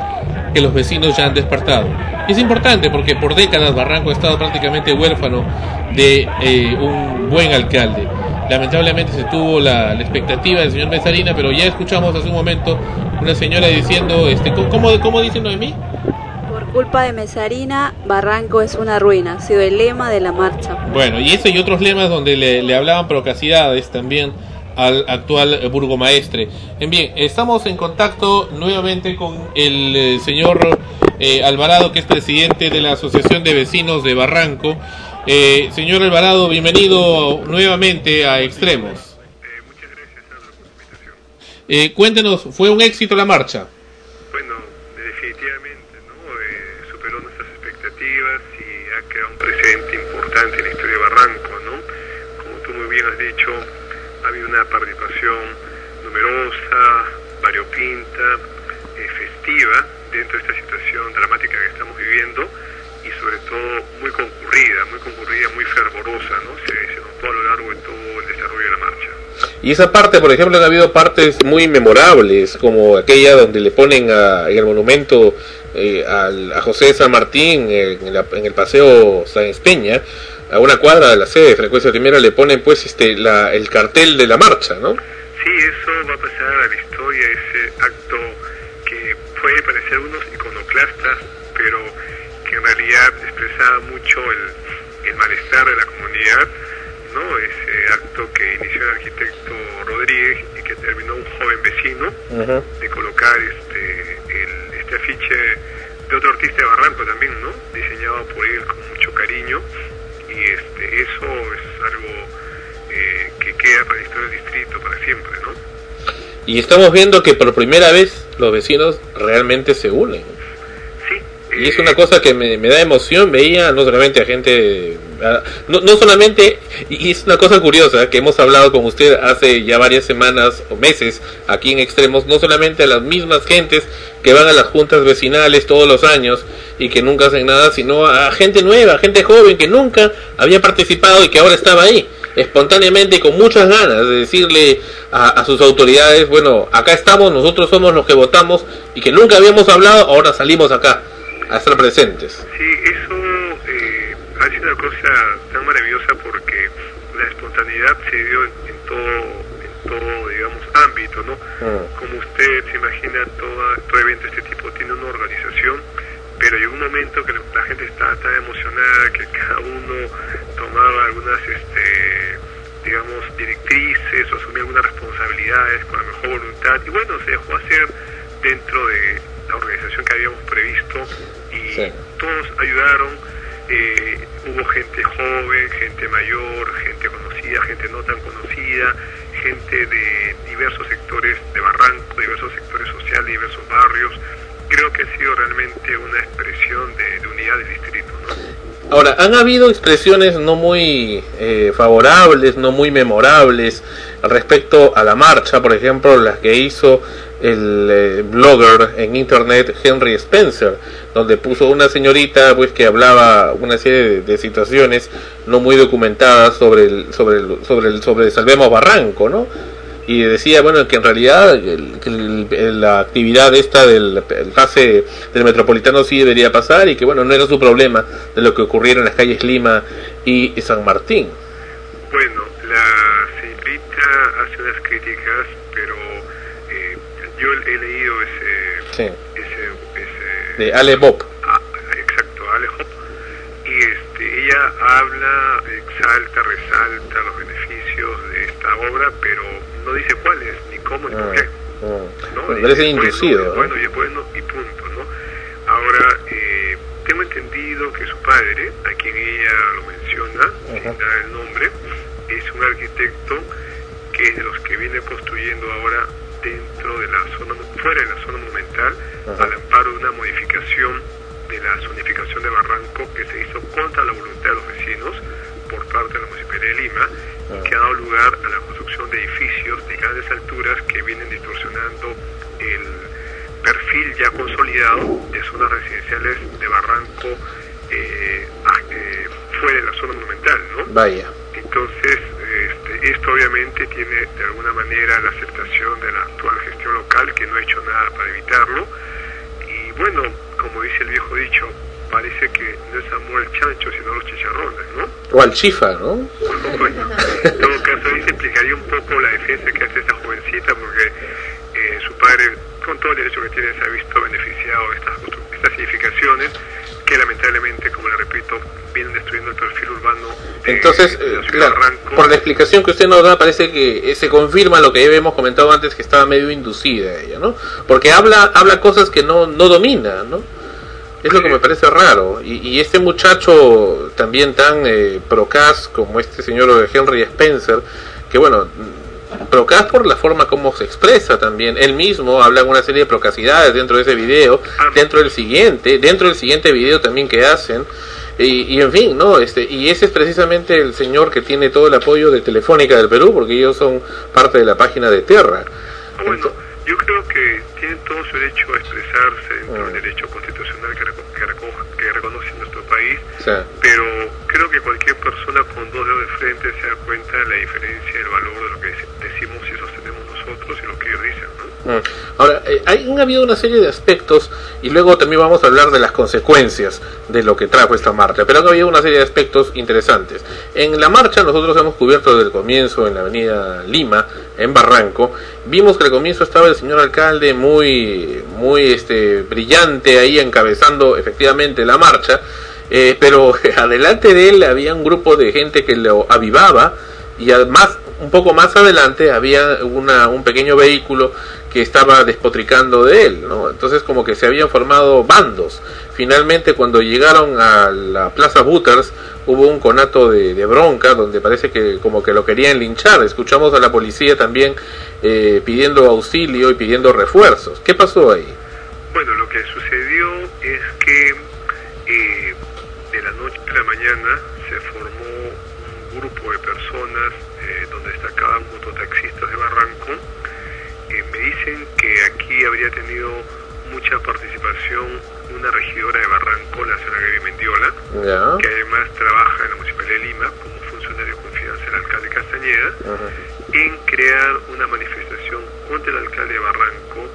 que los vecinos ya han despertado. Y es importante porque por décadas Barranco ha estado prácticamente huérfano de eh, un buen alcalde. Lamentablemente se tuvo la, expectativa del señor Mesarina, pero ya escuchamos hace un momento una señora diciendo, este, ¿cómo, cómo dice Noemí? Por culpa de Mesarina, Barranco es una ruina. Ha sido el lema de la marcha. Bueno, y ese y otros lemas donde le, le hablaban procacidades también al actual burgomaestre. En bien, estamos en contacto nuevamente con el eh, señor eh, Alvarado, que es presidente de la Asociación de Vecinos de Barranco. Eh, señor Alvarado, bienvenido nuevamente a Extremos. Eh, cuéntenos, ¿fue un éxito la marcha? Bueno, definitivamente, ¿no? Eh, superó nuestras expectativas y ha creado un presente importante en la historia de Barranco, ¿no? Como tú muy bien has dicho, ha habido una participación numerosa, variopinta, eh, festiva dentro de esta situación dramática que estamos viviendo y sobre todo muy concurrida, muy concurrida, muy fervorosa, ¿no? Se, se notó a lo largo de todo el desarrollo de la marcha. Y esa parte, por ejemplo, han habido partes muy memorables, como aquella donde le ponen a- en el monumento eh, al- a José San Martín en, la- en el paseo Sáenz Peña, a una cuadra de la sede de Frecuencia Primera le ponen pues este la, el cartel de la marcha, ¿no? Sí, eso va a pasar a la historia, ese acto que puede parecer unos iconoclastas, pero que en realidad expresaba mucho el, el malestar de la comunidad, ¿no? Ese acto que inició el arquitecto Rodríguez y que terminó un joven vecino de colocar este, el, este afiche de otro artista de Barranco también, ¿no? Diseñado por él con mucho cariño y este, eso es algo eh, que queda para la historia del distrito para siempre, ¿no? Y estamos viendo que por primera vez los vecinos realmente se unen. Y es una cosa que me, me da emoción, veía no solamente a gente, no, no solamente, y es una cosa curiosa que hemos hablado con usted hace ya varias semanas o meses aquí en Extremos, no solamente a las mismas gentes que van a las juntas vecinales todos los años y que nunca hacen nada, sino a gente nueva, gente joven que nunca había participado y que ahora estaba ahí espontáneamente con muchas ganas de decirle a, a sus autoridades, bueno, acá estamos, nosotros somos los que votamos y que nunca habíamos hablado, ahora salimos acá a estar presentes. Sí, eso ha sido una cosa tan maravillosa porque la espontaneidad se dio en, en todo, en todo, digamos, ámbito, ¿no? Como usted se imagina, toda, todo evento de este tipo tiene una organización, pero llegó un momento que la gente estaba tan emocionada que cada uno tomaba algunas, este, digamos, directrices o asumía algunas responsabilidades con la mejor voluntad y bueno, se dejó hacer dentro de la organización que habíamos previsto y todos ayudaron. Eh, hubo gente joven, gente mayor, gente conocida, gente no tan conocida, gente de diversos sectores de Barranco, diversos sectores sociales, diversos barrios. Creo que ha sido realmente una expresión de, unidad del distrito. ¿no? Ahora, han habido expresiones no muy eh, favorables, no muy memorables respecto a la marcha, por ejemplo, las que hizo el eh, blogger en internet Henry Spencer, donde puso una señorita pues que hablaba una serie de, de situaciones no muy documentadas sobre el, sobre el, sobre el, sobre Salvemos Barranco, ¿no? y decía bueno que en realidad la actividad esta del el fase del metropolitano sí debería pasar y que bueno no era su problema de lo que ocurriera en las calles Lima y San Martín Bueno, la señorita hace unas críticas, yo he leído ese, sí ese, ese de Ale Bob Ah, exacto, Ale Hop. Y este, ella habla, exalta, resalta los beneficios de esta obra, pero no dice cuáles, ni cómo, ni por qué. ¿no? Y parece es bueno, inducido, es ¿no? bueno y bueno y punto, ¿no? Ahora, eh, tengo entendido que su padre, a quien ella lo menciona, sin dar el nombre, es un arquitecto que es de los que viene construyendo ahora dentro de la zona, fuera de la zona monumental, al amparo de una modificación de la zonificación de Barranco que se hizo contra la voluntad de los vecinos por parte de la Municipalidad de Lima y que ha dado lugar a la construcción de edificios de grandes alturas que vienen distorsionando el perfil ya consolidado de zonas residenciales de Barranco eh, eh, fuera de la zona monumental, ¿no? Vaya. Entonces, este, esto obviamente tiene de alguna manera la aceptación de la actual gestión local, que no ha hecho nada para evitarlo. Y bueno, como dice el viejo dicho, parece que no es amor el chancho, sino los chicharrones, ¿no? O al chifa, ¿no? Bueno, en todo caso, ahí se explicaría un poco la defensa que hace esta jovencita, porque eh, su padre, con todo el derecho que tiene, se ha visto beneficiado de estas, estas edificaciones que lamentablemente, como le repito, vienen destruyendo el perfil urbano de, Entonces, de la eh, ciudad claro, Barranco. por la explicación que usted nos da, parece que eh, se confirma lo que habíamos comentado antes, que estaba medio inducida ella, ¿no? Porque habla habla cosas que no, no domina, ¿no? Es lo que me parece raro. Y, y este muchacho también tan eh, procas como este señor Henry Spencer, que bueno, procas por la forma como se expresa también. Él mismo habla una serie de procacidades dentro de ese video, dentro del siguiente, dentro del siguiente video también que hacen. Y, y en fin, ¿no? Este, y ese es precisamente el señor que tiene todo el apoyo de Telefónica del Perú, porque ellos son parte de la página de Terra. Bueno, yo creo que tienen todo su derecho a expresarse dentro del derecho constitucional que, reco- que, recoja- que reconoce nuestro país, sea, pero creo que cualquier persona con dos dedos de frente se da cuenta de la diferencia y el valor de lo que dec- decimos y sostenemos nosotros y lo que ellos dicen, ¿no? Mm. Ahora, eh, habido una serie de aspectos y luego también vamos a hablar de las consecuencias de lo que trajo esta marcha, pero han habido una serie de aspectos interesantes. En la marcha nosotros hemos cubierto desde el comienzo en la avenida Lima, en Barranco, vimos que al comienzo estaba el señor alcalde muy, muy este, brillante ahí encabezando efectivamente la marcha, eh, pero adelante de él había un grupo de gente que lo avivaba y además un poco más adelante había una, un pequeño vehículo que estaba despotricando de él, ¿no? Entonces como que se habían formado bandos. Finalmente cuando llegaron a la Plaza Butters hubo un conato de, de bronca donde parece que como que lo querían linchar. Escuchamos a la policía también eh, pidiendo auxilio y pidiendo refuerzos. ¿Qué pasó ahí? Bueno, lo que sucedió es que eh, de la noche a la mañana se formó un grupo de personas mototaxistas de Barranco. Eh, me dicen que aquí habría tenido mucha participación una regidora de Barranco, la señora Gaby Mendiola, Ya. que además trabaja en la Municipalidad de Lima como funcionario de confianza del alcalde Castañeda, en crear una manifestación contra el alcalde de Barranco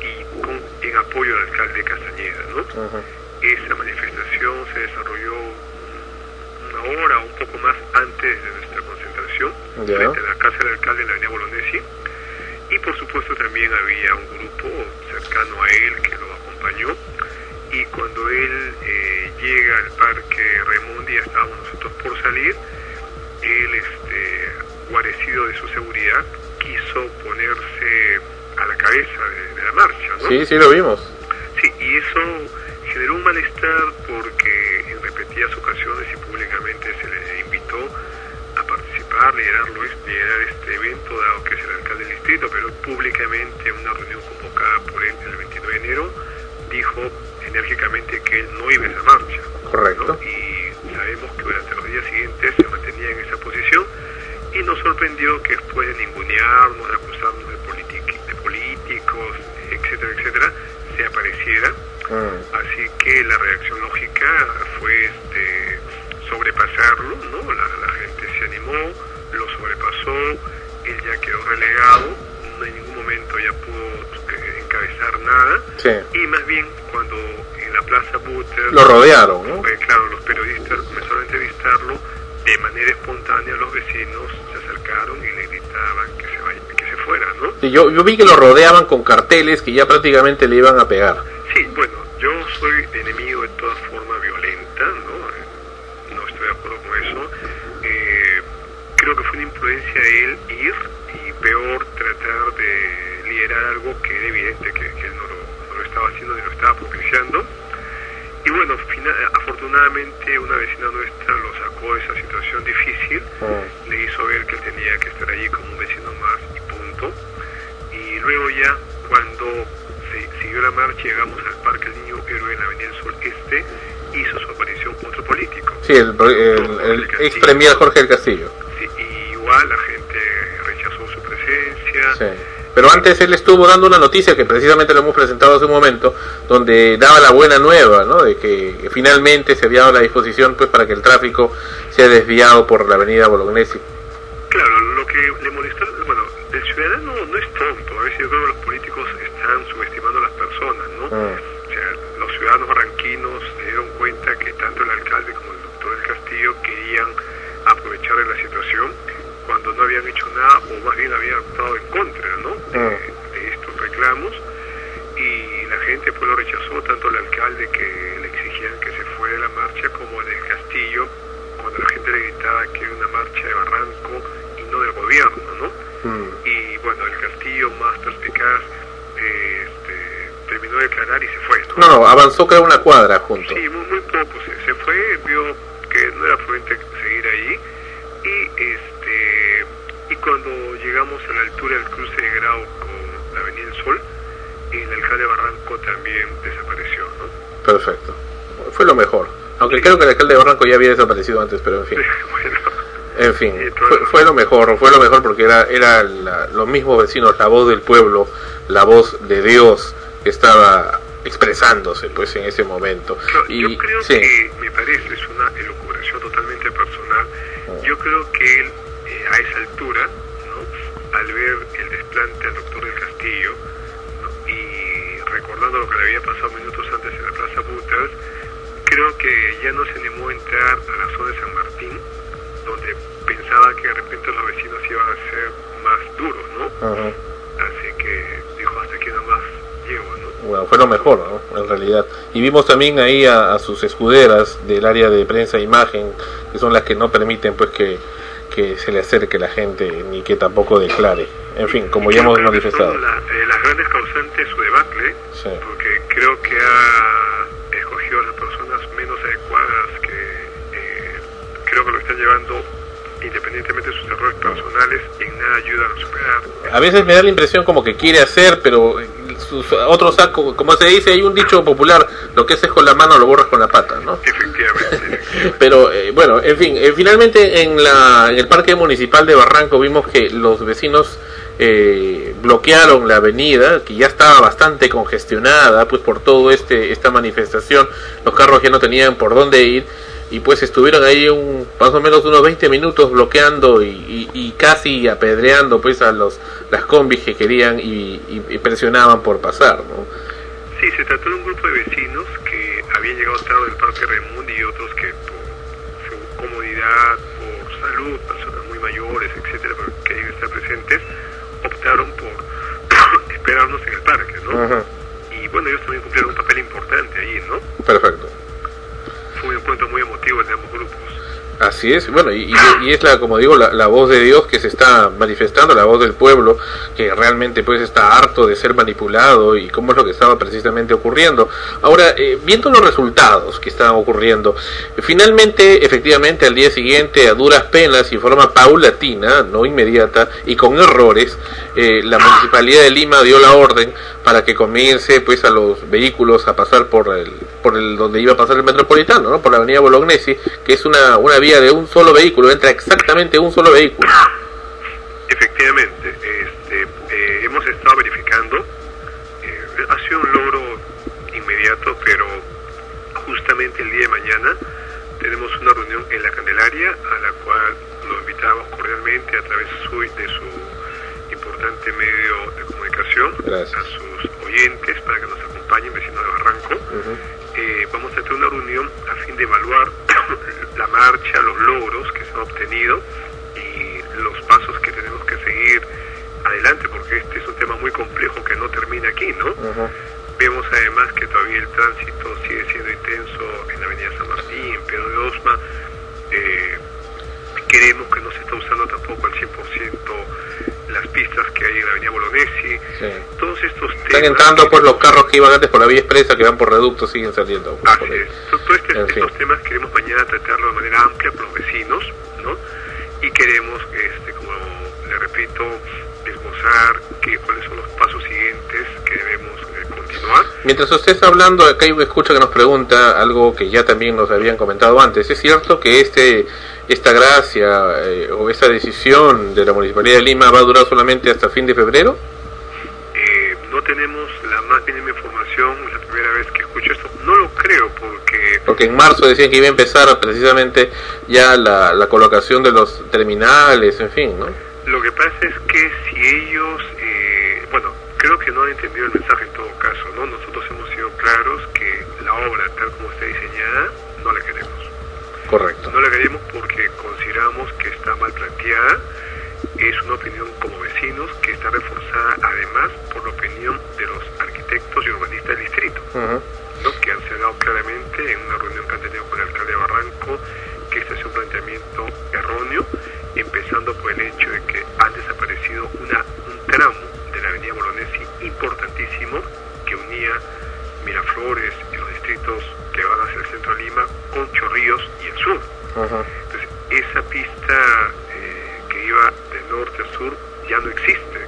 y con- en apoyo al alcalde Castañeda. ¿no? Esa manifestación se desarrolló una hora un poco más antes de concentración, Ya. frente a la casa del alcalde en la avenida Bolognesi. Y por supuesto también había un grupo cercano a él que lo acompañó. Y cuando él eh, llega al parque Raimondi, ya estábamos nosotros por salir, él, este, guarecido de su seguridad, quiso ponerse a la cabeza de, de la marcha. ¿no? Sí, sí lo vimos. Sí, y eso generó un malestar porque en repetidas ocasiones y públicamente se le invitó a participar, liderarlo, liderar este evento, dado que es el alcalde del distrito, pero públicamente en una reunión convocada por él el 29 de enero, dijo enérgicamente que él no iba a esa marcha. Correcto. Y sabemos que durante los días siguientes se mantenía en esa posición y nos sorprendió que después de ningunearnos, de acusarnos de, de políticos, etcétera, etcétera, se apareciera. Así que la reacción lógica fue este, sobrepasarlo, ¿no? La, la gente se animó, lo sobrepasó, él ya quedó relegado, no en ningún momento ya pudo eh, encabezar nada. Sí. Y más bien cuando en la Plaza Butter... Lo rodearon, ¿no? eh, claro, los periodistas comenzaron a entrevistarlo, de manera espontánea los vecinos se acercaron y le gritaban que se, vaya, que se fuera, ¿no? Sí, yo, yo vi que lo rodeaban con carteles que ya prácticamente le iban a pegar. Sí, bueno, yo soy enemigo era algo que era evidente que, que él no lo, no lo estaba haciendo ni lo estaba propiciando. Y bueno, fina- afortunadamente una vecina nuestra lo sacó de esa situación difícil, le hizo ver que él tenía que estar allí como un vecino más y punto. Y luego ya cuando se siguió la marcha llegamos al Parque El Niño Héroe en la Avenida del Sol Este, hizo su aparición otro político. Sí, el, el, el ex premier Jorge del Castillo. Sí, y igual la gente Sí. Pero antes él estuvo dando una noticia que precisamente lo hemos presentado hace un momento, donde daba la buena nueva, ¿no? De que finalmente se había dado la disposición pues para que el tráfico sea desviado por la avenida Bolognesi. Claro, lo que le molestó, bueno, el ciudadano no es tonto, a veces yo creo que los políticos están subestimando a las personas, ¿no? O sea, los ciudadanos barranquinos se dieron cuenta que tanto el alcalde como el doctor del Castillo querían aprovechar de la situación cuando no habían hecho nada o más bien habían actuado en contra, ¿no? De, de estos reclamos y la gente pues lo rechazó, tanto el alcalde que le exigían que se fuera de la marcha como el del Castillo cuando la gente le gritaba que era una marcha de Barranco y no del gobierno, ¿no? Y bueno, el Castillo más perspicaz eh, este, terminó de declarar y se fue, ¿no? No, no, avanzó creo una cuadra junto. Sí, muy, muy poco. Se, se fue, vio que no era prudente seguir ahí. Y y cuando llegamos a la altura del cruce de Grau con la Avenida del Sol, el alcalde Barranco también desapareció, ¿no? Perfecto. Fue lo mejor. Aunque creo que el alcalde de Barranco ya había desaparecido antes, pero en fin. En fin, fue, fue lo mejor, fue lo mejor porque era, era la- los mismos vecinos, la voz del pueblo, la voz de Dios que estaba expresándose pues en ese momento. Y, Yo creo sí, que, me parece, es una elucubración totalmente personal. Yo creo que él, a esa altura, ¿no? al ver el desplante al doctor del Castillo, ¿no? y recordando lo que le había pasado minutos antes en la Plaza Butters, creo que ya no se animó a entrar a la zona de San Martín, donde pensaba que de repente los vecinos iban a ser más duros, ¿no? Ajá. Así que dijo, hasta aquí nomás llego, ¿no? Bueno, fue lo mejor, ¿no? En realidad. Y vimos también ahí a, a sus escuderas del área de prensa e imagen, que son las que no permiten pues que, que se le acerque la gente ni que tampoco declare. En fin, como ya hemos manifestado. La- eh, las grandes causantes de su debacle, Sí. porque creo que ha escogido a las personas menos adecuadas que eh, creo que lo están llevando, independientemente de sus errores personales, en nada ayudan a superar. A veces me da la impresión como que quiere hacer, pero sus otros sacos, como se dice, hay un dicho popular, lo que haces con la mano lo borras con la pata, ¿no? Efectivamente. Pero eh, bueno, en fin, eh, finalmente en, la, en el parque municipal de Barranco vimos que los vecinos eh, bloquearon la avenida, que ya estaba bastante congestionada, pues por todo este esta manifestación, los carros ya no tenían por dónde ir y pues estuvieron ahí un más o menos unos 20 minutos bloqueando y, y- y casi apedreando pues a los las combis que querían y, y- presionaban por pasar, ¿no? Sí, se trató de un grupo de vecinos que habían llegado tarde del Parque Raimundo y otros que por su comodidad, por salud, personas muy mayores, etcétera, pero que querían estar presentes, optaron por esperarnos en el parque, ¿no? Y bueno, ellos también cumplieron un papel importante ahí, ¿no? perfecto. Fue un encuentro muy emotivo de ambos grupos. Así es, bueno, y, es la, como digo, la, voz de Dios que se está manifestando, la voz del pueblo, que realmente pues está harto de ser manipulado y cómo es lo que estaba precisamente ocurriendo. Ahora, eh, viendo los resultados que estaban ocurriendo, finalmente, efectivamente, al día siguiente, a duras penas y forma paulatina, no inmediata, y con errores, eh, la Municipalidad de Lima dio la orden para que comience pues a los vehículos a pasar por el, por el donde iba a pasar el metropolitano, ¿no? por la avenida Bolognesi, que es una, una vía de un solo vehículo, entra exactamente un solo vehículo. Efectivamente, este, eh, hemos estado verificando, eh, ha sido un logro inmediato, pero justamente el día de mañana tenemos una reunión en la Candelaria a la cual lo invitamos cordialmente a través de su, de su importante medio de comunicación Gracias. a sus oyentes para que nos acompañen, vecinos de Barranco. Reunión a fin de evaluar la marcha, los logros que se han obtenido y los pasos que tenemos que seguir adelante, porque este es un tema muy complejo que no termina aquí, ¿no? Vemos además que todavía el tránsito sigue siendo intenso en la Avenida San Martín, en Pedro de Osma, eh, Creemos que no se está usando tampoco al 100% las pistas que hay en la avenida Bolognesi. Todos estos temas... Están entrando pues los carros que iban antes por la vía expresa, que van por reducto, siguen saliendo. Así por ahí. es. To- Todos este- fin. estos temas queremos mañana tratarlo de manera amplia con los vecinos, ¿no? Y queremos, este, como le repito, esbozar que, cuáles son los pasos siguientes que debemos continuar. Mientras usted está hablando, acá hay un escucha que nos pregunta algo que ya también nos habían comentado antes. ¿Es cierto que este esta gracia eh, o esta decisión de la Municipalidad de Lima va a durar solamente hasta fin de febrero? Eh, no tenemos la más mínima información, es la primera vez que escucho esto. No lo creo porque Porque en marzo decían que iba a empezar precisamente ya la, la colocación de los terminales, en fin, ¿no? Lo que pasa es que si ellos, eh, bueno, creo que no han entendido el mensaje en todo caso, ¿no? Nosotros hemos sido claros que la obra tal como está diseñada no la queremos. Correcto. No la queremos porque consideramos que está mal planteada. Es una opinión como vecinos que está reforzada además por la opinión de los arquitectos y urbanistas del distrito. ¿no? que han cerrado claramente en una reunión que han tenido con el alcalde de Barranco que este es un planteamiento erróneo, empezando por el hecho de que han desaparecido una, un tramo avenida Bolognesi importantísimo que unía Miraflores y los distritos que van hacia el centro de Lima con Chorrillos y el sur. Entonces, esa pista eh, que iba de norte a sur ya no existe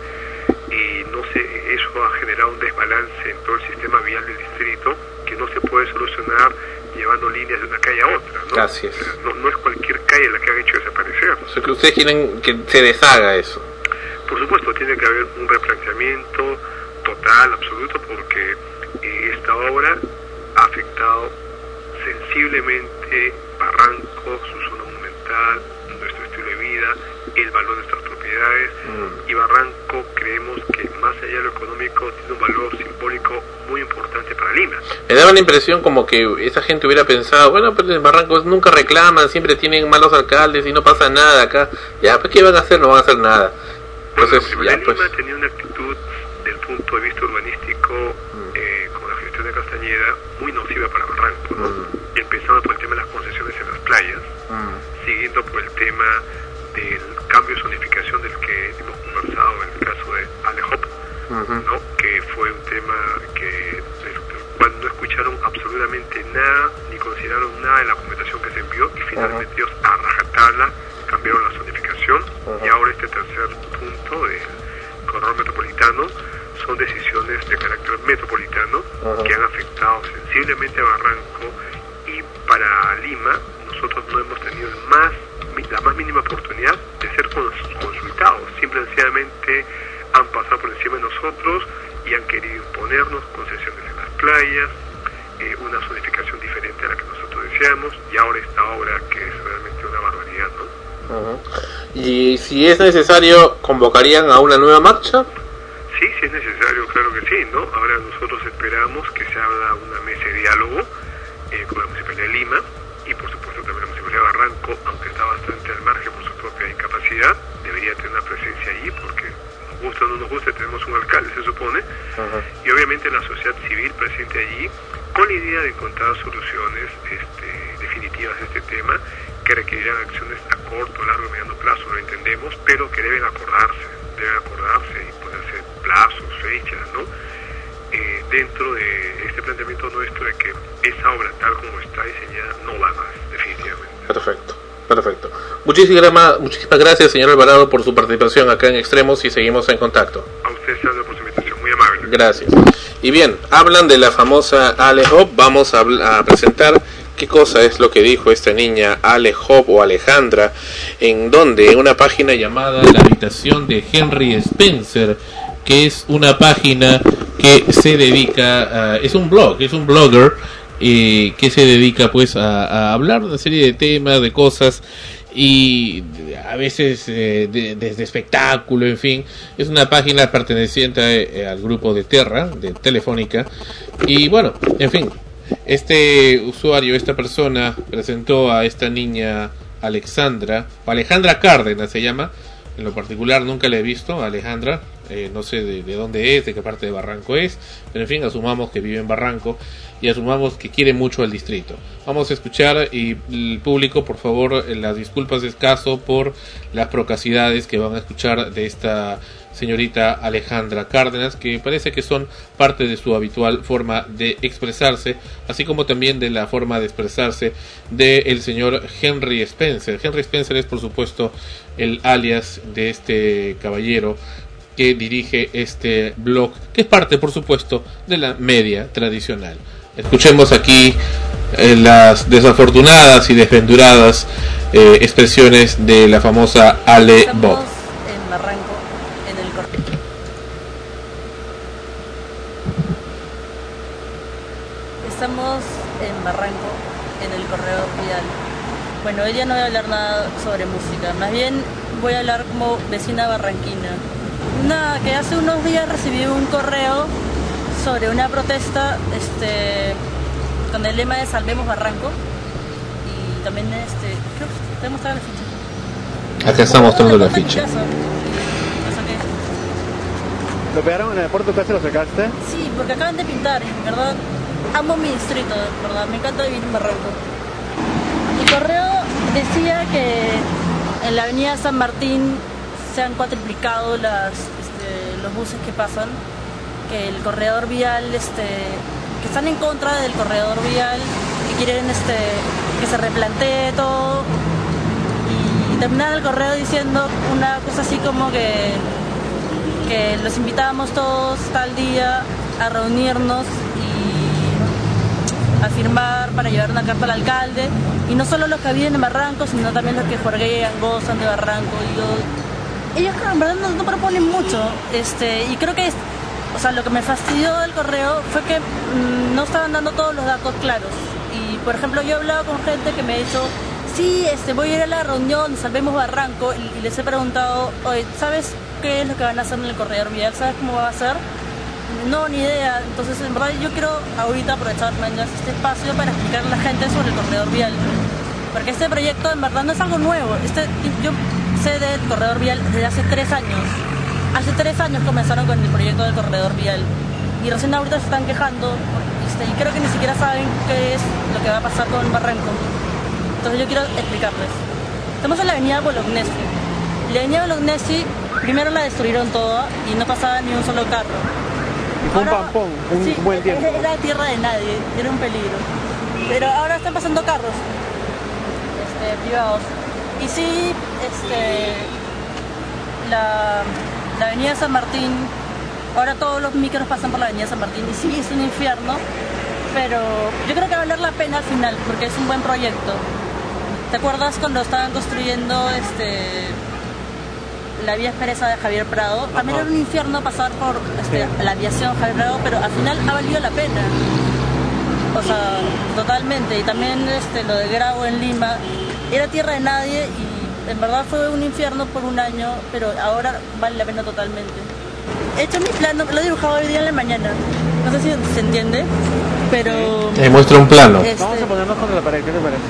y no sé, eso ha generado un desbalance en todo el sistema vial del distrito que no se puede solucionar llevando líneas de una calle a otra, ¿no? Así es. No, no es cualquier calle la que han hecho desaparecer. O sea, que ustedes quieren que se deshaga eso. Por supuesto, tiene que haber un replanteamiento total, absoluto, porque eh, esta obra ha afectado sensiblemente Barranco, su zona monumental, nuestro estilo de vida, el valor de nuestras propiedades. Y Barranco creemos que más allá de lo económico tiene un valor simbólico muy importante para Lima. Me daba la impresión como que esa gente hubiera pensado, bueno, pero en Barrancos nunca reclaman, siempre tienen malos alcaldes y no pasa nada acá. Ya, pues ¿qué van a hacer? No van a hacer nada. Entonces, Bueno, ya, pues, tenía una actitud del punto de vista urbanístico eh, con la gestión de Castañeda muy nociva para Barranco, ¿no? empezando por el tema de las concesiones en las playas, siguiendo por el tema del cambio de zonificación del que hemos conversado en el caso de Alejop, ¿no? que fue un tema que del, del cual no escucharon absolutamente nada ni consideraron nada de la documentación que se envió y finalmente ellos a rajatabla cambiaron la zonificación y ahora este tercer punto del corredor metropolitano son decisiones de carácter metropolitano que han afectado sensiblemente a Barranco y para Lima nosotros no hemos tenido más la más mínima oportunidad de ser cons- consultados. Simple y sencillamente han pasado por encima de nosotros y han querido imponernos concesiones en las playas, eh, una zonificación diferente a la que nosotros deseamos y ahora esta obra que es realmente una barbaridad, ¿no? Y si es necesario, ¿convocarían a una nueva marcha? Sí, sí es necesario, claro que sí, ¿no? Ahora nosotros esperamos que se abra una mesa de diálogo eh, con la Municipalidad de Lima y por supuesto también la Municipalidad de Barranco, aunque está bastante al margen por su propia incapacidad, debería tener una presencia allí porque nos gusta o no nos gusta, tenemos un alcalde, se supone, y obviamente la sociedad civil presente allí con la idea de encontrar soluciones este, definitivas a este tema que requerirán acciones a corto, largo y mediano plazo, lo entendemos, pero que deben acordarse, deben acordarse y ponerse plazos, fechas, ¿no? Eh, dentro de este planteamiento nuestro de que esa obra tal como está diseñada no va más, definitivamente. Perfecto, perfecto. Muchísimas, muchísimas gracias, señor Alvarado, por su participación acá en Extremos y seguimos en contacto. A usted, Sandra, por su invitación, muy amable. Gracias. Y bien, hablan de la famosa Ale Hop. Vamos a, a presentar qué cosa es lo que dijo esta niña Ale o Alejandra, en donde, en una página llamada La habitación de Henry Spencer, que es una página que se dedica, a- es un blog, es un blogger eh, que se dedica pues a, a hablar de una serie de temas, de cosas y a veces eh, de- desde espectáculo, en fin, es una página perteneciente eh, al grupo de Terra, de Telefónica, y bueno, en fin, este usuario, esta persona presentó a esta niña Alexandra, o Alejandra Cárdenas se llama, en lo particular nunca la he visto, Alejandra, eh, no sé de, de dónde es, de qué parte de Barranco es, pero en fin, asumamos que vive en Barranco y asumamos que quiere mucho al distrito. Vamos a escuchar y el público, por favor, eh, las disculpas de escaso por las procacidades que van a escuchar de esta señorita Alejandra Cárdenas, que parece que son parte de su habitual forma de expresarse, así como también de la forma de expresarse del señor Henry Spencer. Henry Spencer es, por supuesto, el alias de este caballero que dirige este blog, que es parte, por supuesto, de la media tradicional. Escuchemos aquí eh, las desafortunadas y desventuradas eh, expresiones de la famosa Ale Bob. en el correo. Estamos en Barranco, en el correo vial. Bueno, hoy día no voy a hablar nada sobre música, más bien voy a hablar como vecina barranquina. Nada, que hace unos días recibí un correo sobre una protesta este, con el lema de Salvemos Barranco y también este, creo que te he mostrado la ficha. Acá está mostrando la ficha. ¿Lo pegaron en el puerto casi lo sacaste? Sí, porque acaban de pintar y en verdad amo mi distrito, de verdad, me encanta vivir en Barranco. Correo decía que en la avenida San Martín se han cuatriplicado este, los buses que pasan, que el corredor vial, este, que están en contra del corredor vial, que quieren este, que se replantee todo. Y terminar el correo diciendo una cosa así como que que los invitamos todos tal día a reunirnos y a firmar para llevar una carta al alcalde. Y no solo los que viven en Barranco, sino también los que juegan, gozan de Barranco. Yo- ellos en verdad no, proponen mucho. Este, y creo que o sea, lo que me fastidió del correo fue que mm, no estaban dando todos los datos claros. Y por ejemplo, yo he hablado con gente que me ha dicho, sí, este, voy a ir a la reunión, salvemos Barranco, y, les he preguntado, oye, ¿sabes qué es lo que van a hacer en el corredor vial? ¿Sabes cómo va a ser? No, ni idea. Entonces, en verdad, yo quiero ahorita aprovechar mañana este espacio para explicarle a la gente sobre el corredor vial. Porque este proyecto, en verdad, no es algo nuevo. Este, yo sé del corredor vial desde hace tres años. Hace tres años comenzaron con el proyecto del corredor vial. Y recién ahorita se están quejando. este, y creo que ni siquiera saben qué es lo que va a pasar con Barranco. Entonces, yo quiero explicarles. Estamos en la avenida Bolognesi. La avenida Bolognesi, primero la destruyeron toda y no pasaba ni un solo carro. Y fue un pampón, un Sí, buen tiempo. Era, era tierra de nadie, era un peligro. Pero ahora están pasando carros este, privados. Y sí, este, la, la avenida San Martín, ahora todos los micros pasan por la avenida San Martín y sí, es un infierno, pero yo creo que va a valer la pena al final porque es un buen proyecto. ¿Te acuerdas cuando estaban construyendo este, la vía expresa de Javier Prado? También era un infierno pasar por este, la aviación Javier Prado, pero al final ha valido la pena. O sea, totalmente. Y también este, lo de Grau en Lima era tierra de nadie y en verdad fue un infierno por un año, pero ahora vale la pena totalmente. He hecho mi plano, lo he dibujado hoy día en la mañana. No sé si se entiende, pero... Ahí muestra un plano. Este- Vamos a ponernos contra la pared, ¿qué te parece?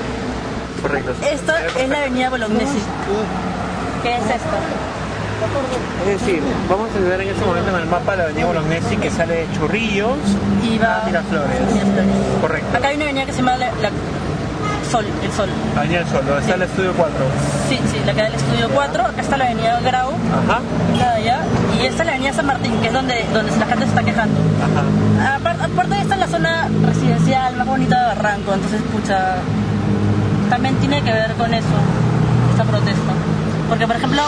Correcto. Esta es la avenida Bolognesi. ¿Qué es esta? Es decir, vamos a ver en este momento en el mapa la avenida Bolognesi que sale de Churrillos y va a Miraflores. Correcto. Acá hay una avenida que se llama la, la Sol, el Sol. Avenida del Sol, donde está el estudio 4. Sí, sí, la que da el estudio 4. Acá está la avenida Grau, Ajá. la de allá. Y esta es la avenida San Martín, que es donde, donde la gente se está quejando. Ajá. Aparte, aparte esta es la zona residencial más bonita de Barranco, entonces, pucha, también tiene que ver con eso, esta protesta. Porque, por ejemplo,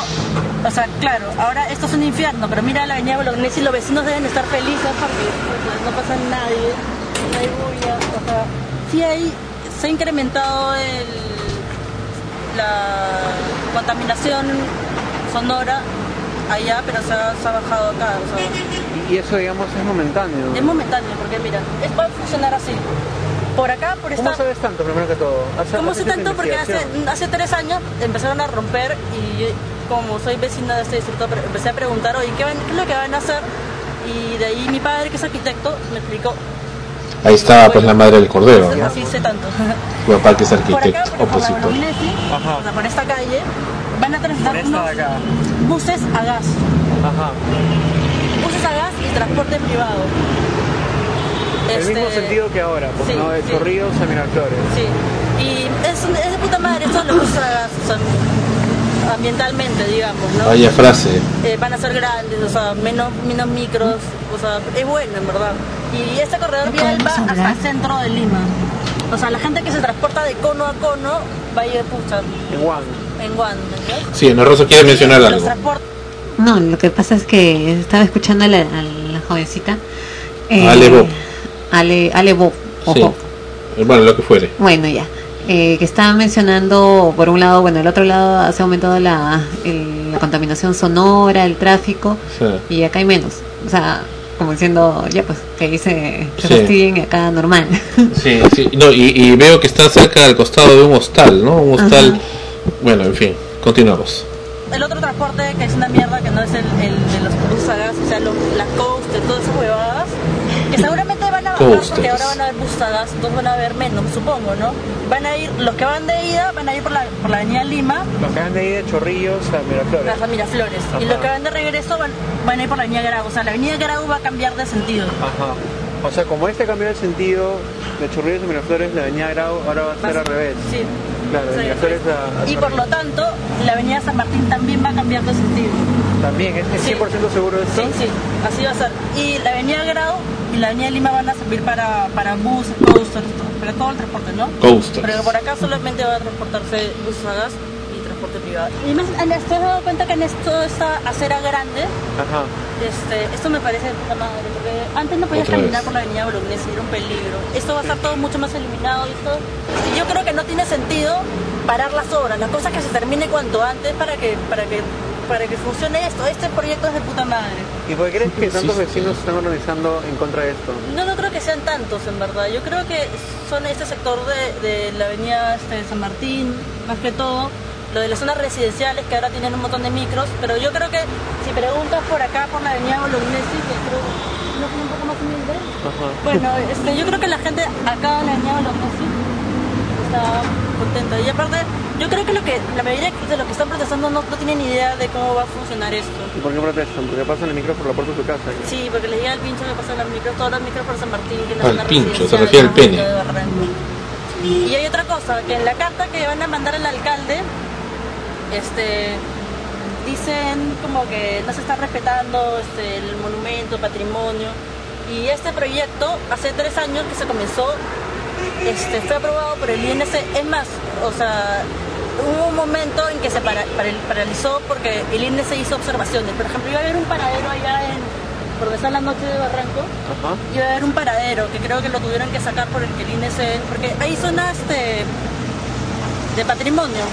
o sea, claro, ahora esto es un infierno, pero mira la avenida Bolognesi y los vecinos deben estar felices porque pues, no pasa nadie, no hay bulla, o sea, sí hay, se ha incrementado el, la contaminación sonora allá, pero se ha, se ha bajado acá, o sea, Y eso, digamos, es momentáneo. es momentáneo, porque mira, es para funcionar así. Por acá, por esta... ¿Cómo sabes tanto, primero que todo? ¿Hace- ¿Cómo has sé tanto? Porque hace, hace tres años empezaron a romper y como soy vecina de este distrito, empecé a preguntar, oye, ¿qué, van- qué es lo que van a hacer? Y de ahí mi padre, que es arquitecto, me explicó. Ahí está pues la madre del cordero, Entonces, ¿no? Así sé tanto. Tu papá que es por acá, arquitecto, por, por la opositor. Bolognesi, o sea, por esta calle, van a transitar Por esta de unos acá. buses a gas. Ajá. transporte privado. El Este, mismo sentido que ahora, pues, sí, ¿no? De sí. Chorrillos a Miraflores. Sí, y es, es de puta madre, eso lo usa o sea, ambientalmente, digamos, ¿no? Vaya frase. Eh, van a ser grandes, o sea, menos, menos micros, o sea, es bueno en verdad. Y este corredor vial va hasta el centro de Lima. O sea, la gente que se transporta de cono a cono va a ir pucha, En Juan. en Guan, ¿entiendes? Sí, Ana Rosa quiere mencionar Los algo. transportes No, lo que pasa es que estaba escuchando a la, a la jovencita. eh, Ale Bob. Ale, Ale Bob, Sí. ojo. Bueno, lo que fuere. Bueno, ya. Eh, que estaba mencionando, por un lado, bueno, el otro lado se ha aumentado la, el- la contaminación sonora, el tráfico, Sí. y acá hay menos. O sea, como diciendo, ya pues, que ahí se, se Sí. fastidien y acá normal. Sí, sí. No, y, y veo que está cerca al costado de un hostal, ¿no? Un hostal. Ajá. Bueno, en fin, continuamos. el otro transporte que es una mierda que no es el, el de los busagas, o sea, los, las coasters, todas esas huevadas, que seguramente van a bajar porque ahora van a haber busagas, entonces van a haber menos, supongo, ¿no? Van a ir, los que van de ida van a ir por la, por la avenida Lima, Los que van de de Chorrillos a Miraflores. Miraflores, y los que van de regreso van, van a ir por la avenida Grau, o sea, la avenida Grau va a cambiar de sentido. Ajá. O sea, como este cambió el sentido de Chorrillos a Miraflores, la avenida Grau ahora va a ser al revés. Sí. Claro, de Sí. Miraflores a, a Y por lo tanto, la avenida San Martín también va a cambiar de sentido. También, ¿es Sí. 100% seguro de esto? Sí, sí, así va a ser. Y la avenida Grau y la avenida Lima van a servir para, para bus, coasters, para todo el transporte, ¿no? Coasters. Pero por acá solamente va a transportarse bus a gas transporte privado. Y más, ¿te has dado cuenta que en esto esta acera grande, Ajá. este, esto me parece de puta madre, porque antes no podías Otra caminar vez. por la avenida Bolognesi, era un peligro. Esto va a estar todo mucho más eliminado y esto... Y yo creo que no tiene sentido parar las obras, la cosa es que se termine cuanto antes para que, para que, para que funcione esto. Este proyecto es de puta madre. ¿Y por qué crees que tantos vecinos están organizando en contra de esto? No, no creo que sean tantos, en verdad. Yo creo que son este sector de, de la avenida este, San Martín, más que todo. Lo de las zonas residenciales, que ahora tienen un montón de micros. Pero yo creo que si preguntas por acá, por la avenida Bolognesi, que creo no es un poco más humilde. Ajá. Bueno, este, yo creo que la gente acá en la avenida Bolognesi está contenta. Y aparte, yo creo que, lo que la mayoría de los que están protestando no, no tienen idea de cómo va a funcionar esto. ¿Y por qué protestan? Porque pasan el micro por la puerta de su casa. Sí, porque les llega el pincho que pasan los micros, todos los micros por San Martín. Que Al zona pincho, se refiere al ¿no? pene. Y hay otra cosa, que en la carta que van a mandar al alcalde, este, dicen como que no se está respetando este, el monumento, patrimonio. Y este proyecto, hace tres años que se comenzó, este, fue aprobado por el INC. Es más, o sea, hubo un momento en que se para- para- paralizó porque el INC hizo observaciones. Por ejemplo, iba a haber un paradero allá en, por donde está la noche de Barranco, Ajá. iba a haber un paradero que creo que lo tuvieron que sacar por el que el INC, porque hay zonas de, de patrimonio.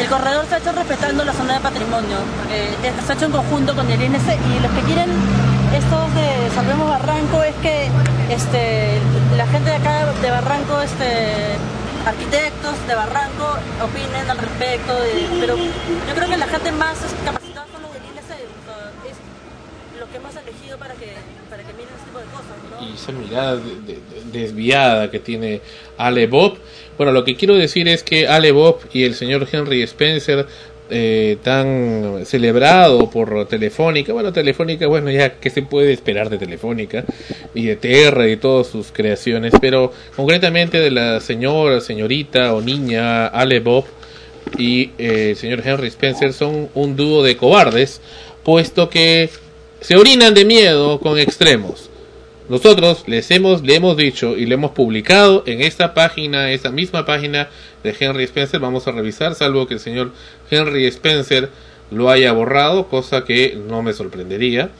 El corredor se ha hecho respetando la zona de patrimonio, es- se ha hecho en conjunto con el INC y los que quieren estos de Salvemos Barranco es que este, la gente de acá de Barranco, este, arquitectos de Barranco, opinen al respecto, de- pero yo creo que la gente más capacitada son los del es lo que hemos elegido para que, Esa mirada de- desviada que tiene Ale Bob. Bueno, lo que quiero decir es que Ale Bob y el señor Henry Spencer, eh, tan celebrado por Telefónica, bueno, Telefónica, bueno, ya que se puede esperar de Telefónica y de TR y todas sus creaciones, pero concretamente de la señora, señorita o niña Ale Bob y eh, el señor Henry Spencer son un dúo de cobardes, puesto que se orinan de miedo con extremos. Nosotros les hemos, le hemos dicho y le hemos publicado en esta página, esta misma página de Henry Spencer, vamos a revisar, salvo que el señor Henry Spencer lo haya borrado, cosa que no me sorprendería.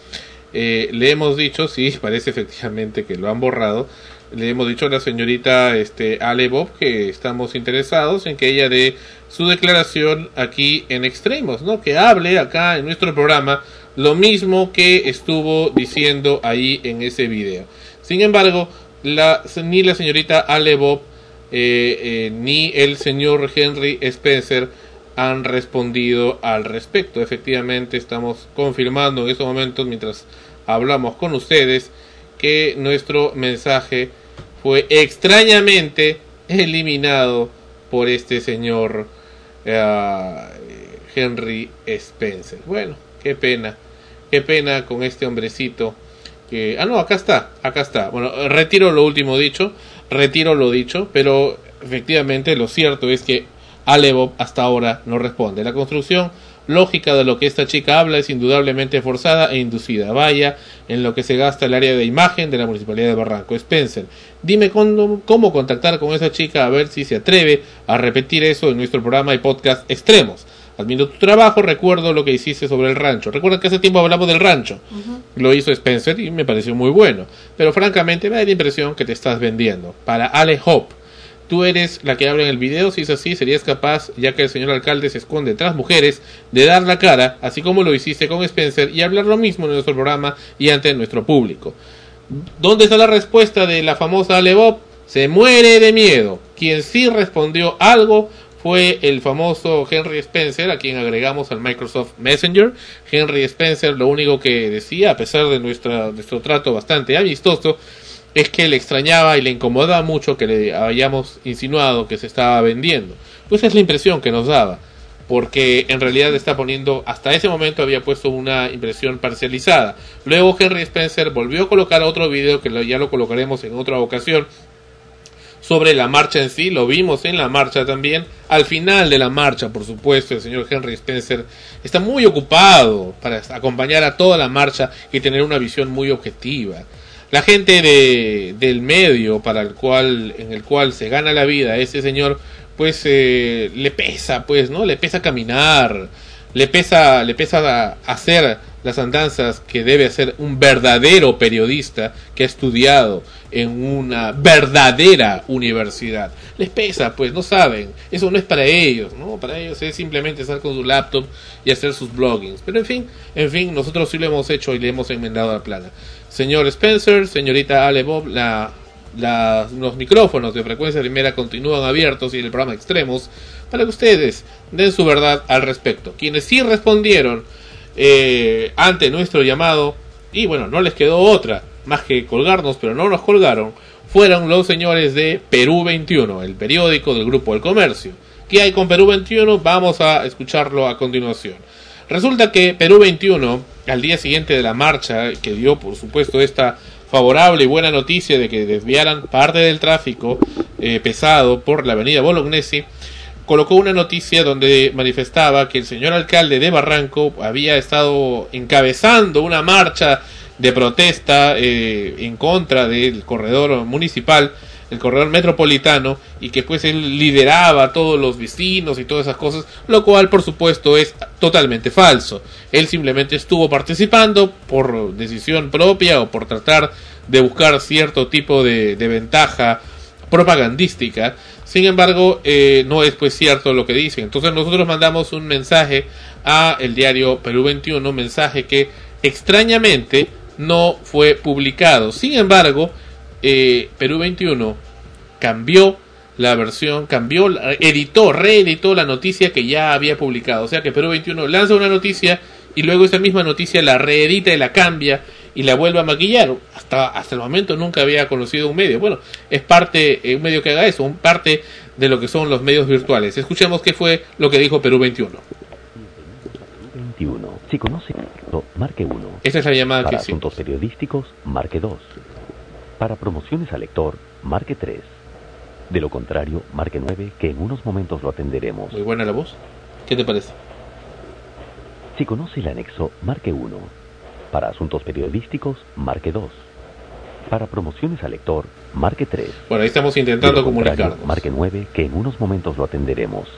Eh, le hemos dicho, sí, parece efectivamente que lo han borrado. Le hemos dicho a la señorita este, Ale Bob que estamos interesados en que ella dé su declaración aquí en Extremos, ¿no? Que hable acá en nuestro programa lo mismo que estuvo diciendo ahí en ese video. Sin embargo, la, ni la señorita Ale Bob eh, eh, ni el señor Henry Spencer han respondido al respecto. Efectivamente, estamos confirmando en estos momentos, mientras hablamos con ustedes, que nuestro mensaje fue extrañamente eliminado por este señor eh, Henry Spencer. Bueno, qué pena, qué pena con este hombrecito que... Ah, no, acá está, acá está. Bueno, retiro lo último dicho, retiro lo dicho, pero efectivamente lo cierto es que Alebop hasta ahora no responde. La construcción lógica de lo que esta chica habla es indudablemente forzada e inducida. Vaya en lo que se gasta el área de imagen de la Municipalidad de Barranco. Spencer, dime cómo, cómo contactar con esa chica a ver si se atreve a repetir eso en nuestro programa y podcast extremos. Admiro tu trabajo, recuerdo lo que hiciste sobre el rancho. Recuerda que hace tiempo hablamos del rancho. Lo hizo Spencer y me pareció muy bueno. Pero francamente me da la impresión que te estás vendiendo. Para Ale Hope. Tú eres la que habla en el video, si es así, serías capaz, ya que el señor alcalde se esconde tras mujeres, de dar la cara, así como lo hiciste con Spencer, y hablar lo mismo en nuestro programa y ante nuestro público. ¿Dónde está la respuesta de la famosa Ale Bob? Se muere de miedo. Quien sí respondió algo fue el famoso Henry Spencer, a quien agregamos al Microsoft Messenger. Henry Spencer lo único que decía, a pesar de nuestra, nuestro trato bastante amistoso, es que le extrañaba y le incomodaba mucho que le hayamos insinuado que se estaba vendiendo. Pues es la impresión que nos daba, porque en realidad está poniendo, hasta ese momento había puesto una impresión parcializada. Luego Henry Spencer volvió a colocar otro video que ya lo colocaremos en otra ocasión sobre la marcha en sí, lo vimos en la marcha también. Al final de la marcha, por supuesto, el señor Henry Spencer está muy ocupado para acompañar a toda la marcha y tener una visión muy objetiva. La gente de, del medio para el cual, en el cual se gana la vida ese señor, pues eh, le pesa, pues, ¿no? Le pesa caminar, le pesa, le pesa hacer las andanzas que debe hacer un verdadero periodista que ha estudiado en una verdadera universidad. Les pesa, pues, no saben. Eso no es para ellos, ¿no? Para ellos es simplemente estar con su laptop y hacer sus bloggings. Pero en fin, en fin, nosotros sí lo hemos hecho y le hemos enmendado la plana. Señor Spencer, señorita Ale Bob, la, la- los micrófonos de frecuencia primera continúan abiertos y el programa extremos para que ustedes den su verdad al respecto. Quienes sí respondieron eh, ante nuestro llamado, y bueno, no les quedó otra más que colgarnos, pero no nos colgaron, fueron los señores de Perú 21, el periódico del Grupo del Comercio. ¿Qué hay con Perú 21? Vamos a escucharlo a continuación. Resulta que Perú 21, al día siguiente de la marcha, que dio por supuesto esta favorable y buena noticia de que desviaran parte del tráfico eh, pesado por la avenida Bolognesi, colocó una noticia donde manifestaba que el señor alcalde de Barranco había estado encabezando una marcha de protesta eh, en contra del corredor municipal, el corredor metropolitano, y que pues él lideraba a todos los vecinos y todas esas cosas, lo cual por supuesto es totalmente falso. Él simplemente estuvo participando por decisión propia o por tratar de buscar cierto tipo de, de ventaja propagandística. Sin embargo, eh, no es pues cierto lo que dicen. Entonces nosotros mandamos un mensaje a el diario Perú 21, un mensaje que extrañamente no fue publicado. Sin embargo, eh, Perú 21 cambió la versión, cambió, editó, reeditó la noticia que ya había publicado. O sea que Perú 21 lanza una noticia y luego esa misma noticia la reedita y la cambia y la vuelve a maquillar. Hasta, hasta el momento nunca había conocido un medio. Bueno, es parte, eh, un medio que haga eso, un parte de lo que son los medios virtuales. Escuchemos qué fue lo que dijo Perú 21. 21. Si conoce, marque 1. Esta es la llamada Para que asuntos periodísticos, marque 2. Para promociones al lector, marque 3. De lo contrario, marque 9, que en unos momentos lo atenderemos. Muy buena la voz. ¿Qué te parece? Si conoce el anexo, marque 1. Para asuntos periodísticos, marque 2. Para promociones al lector, marque 3. Bueno, ahí estamos intentando comunicarnos. Marque 9, que en unos momentos lo atenderemos.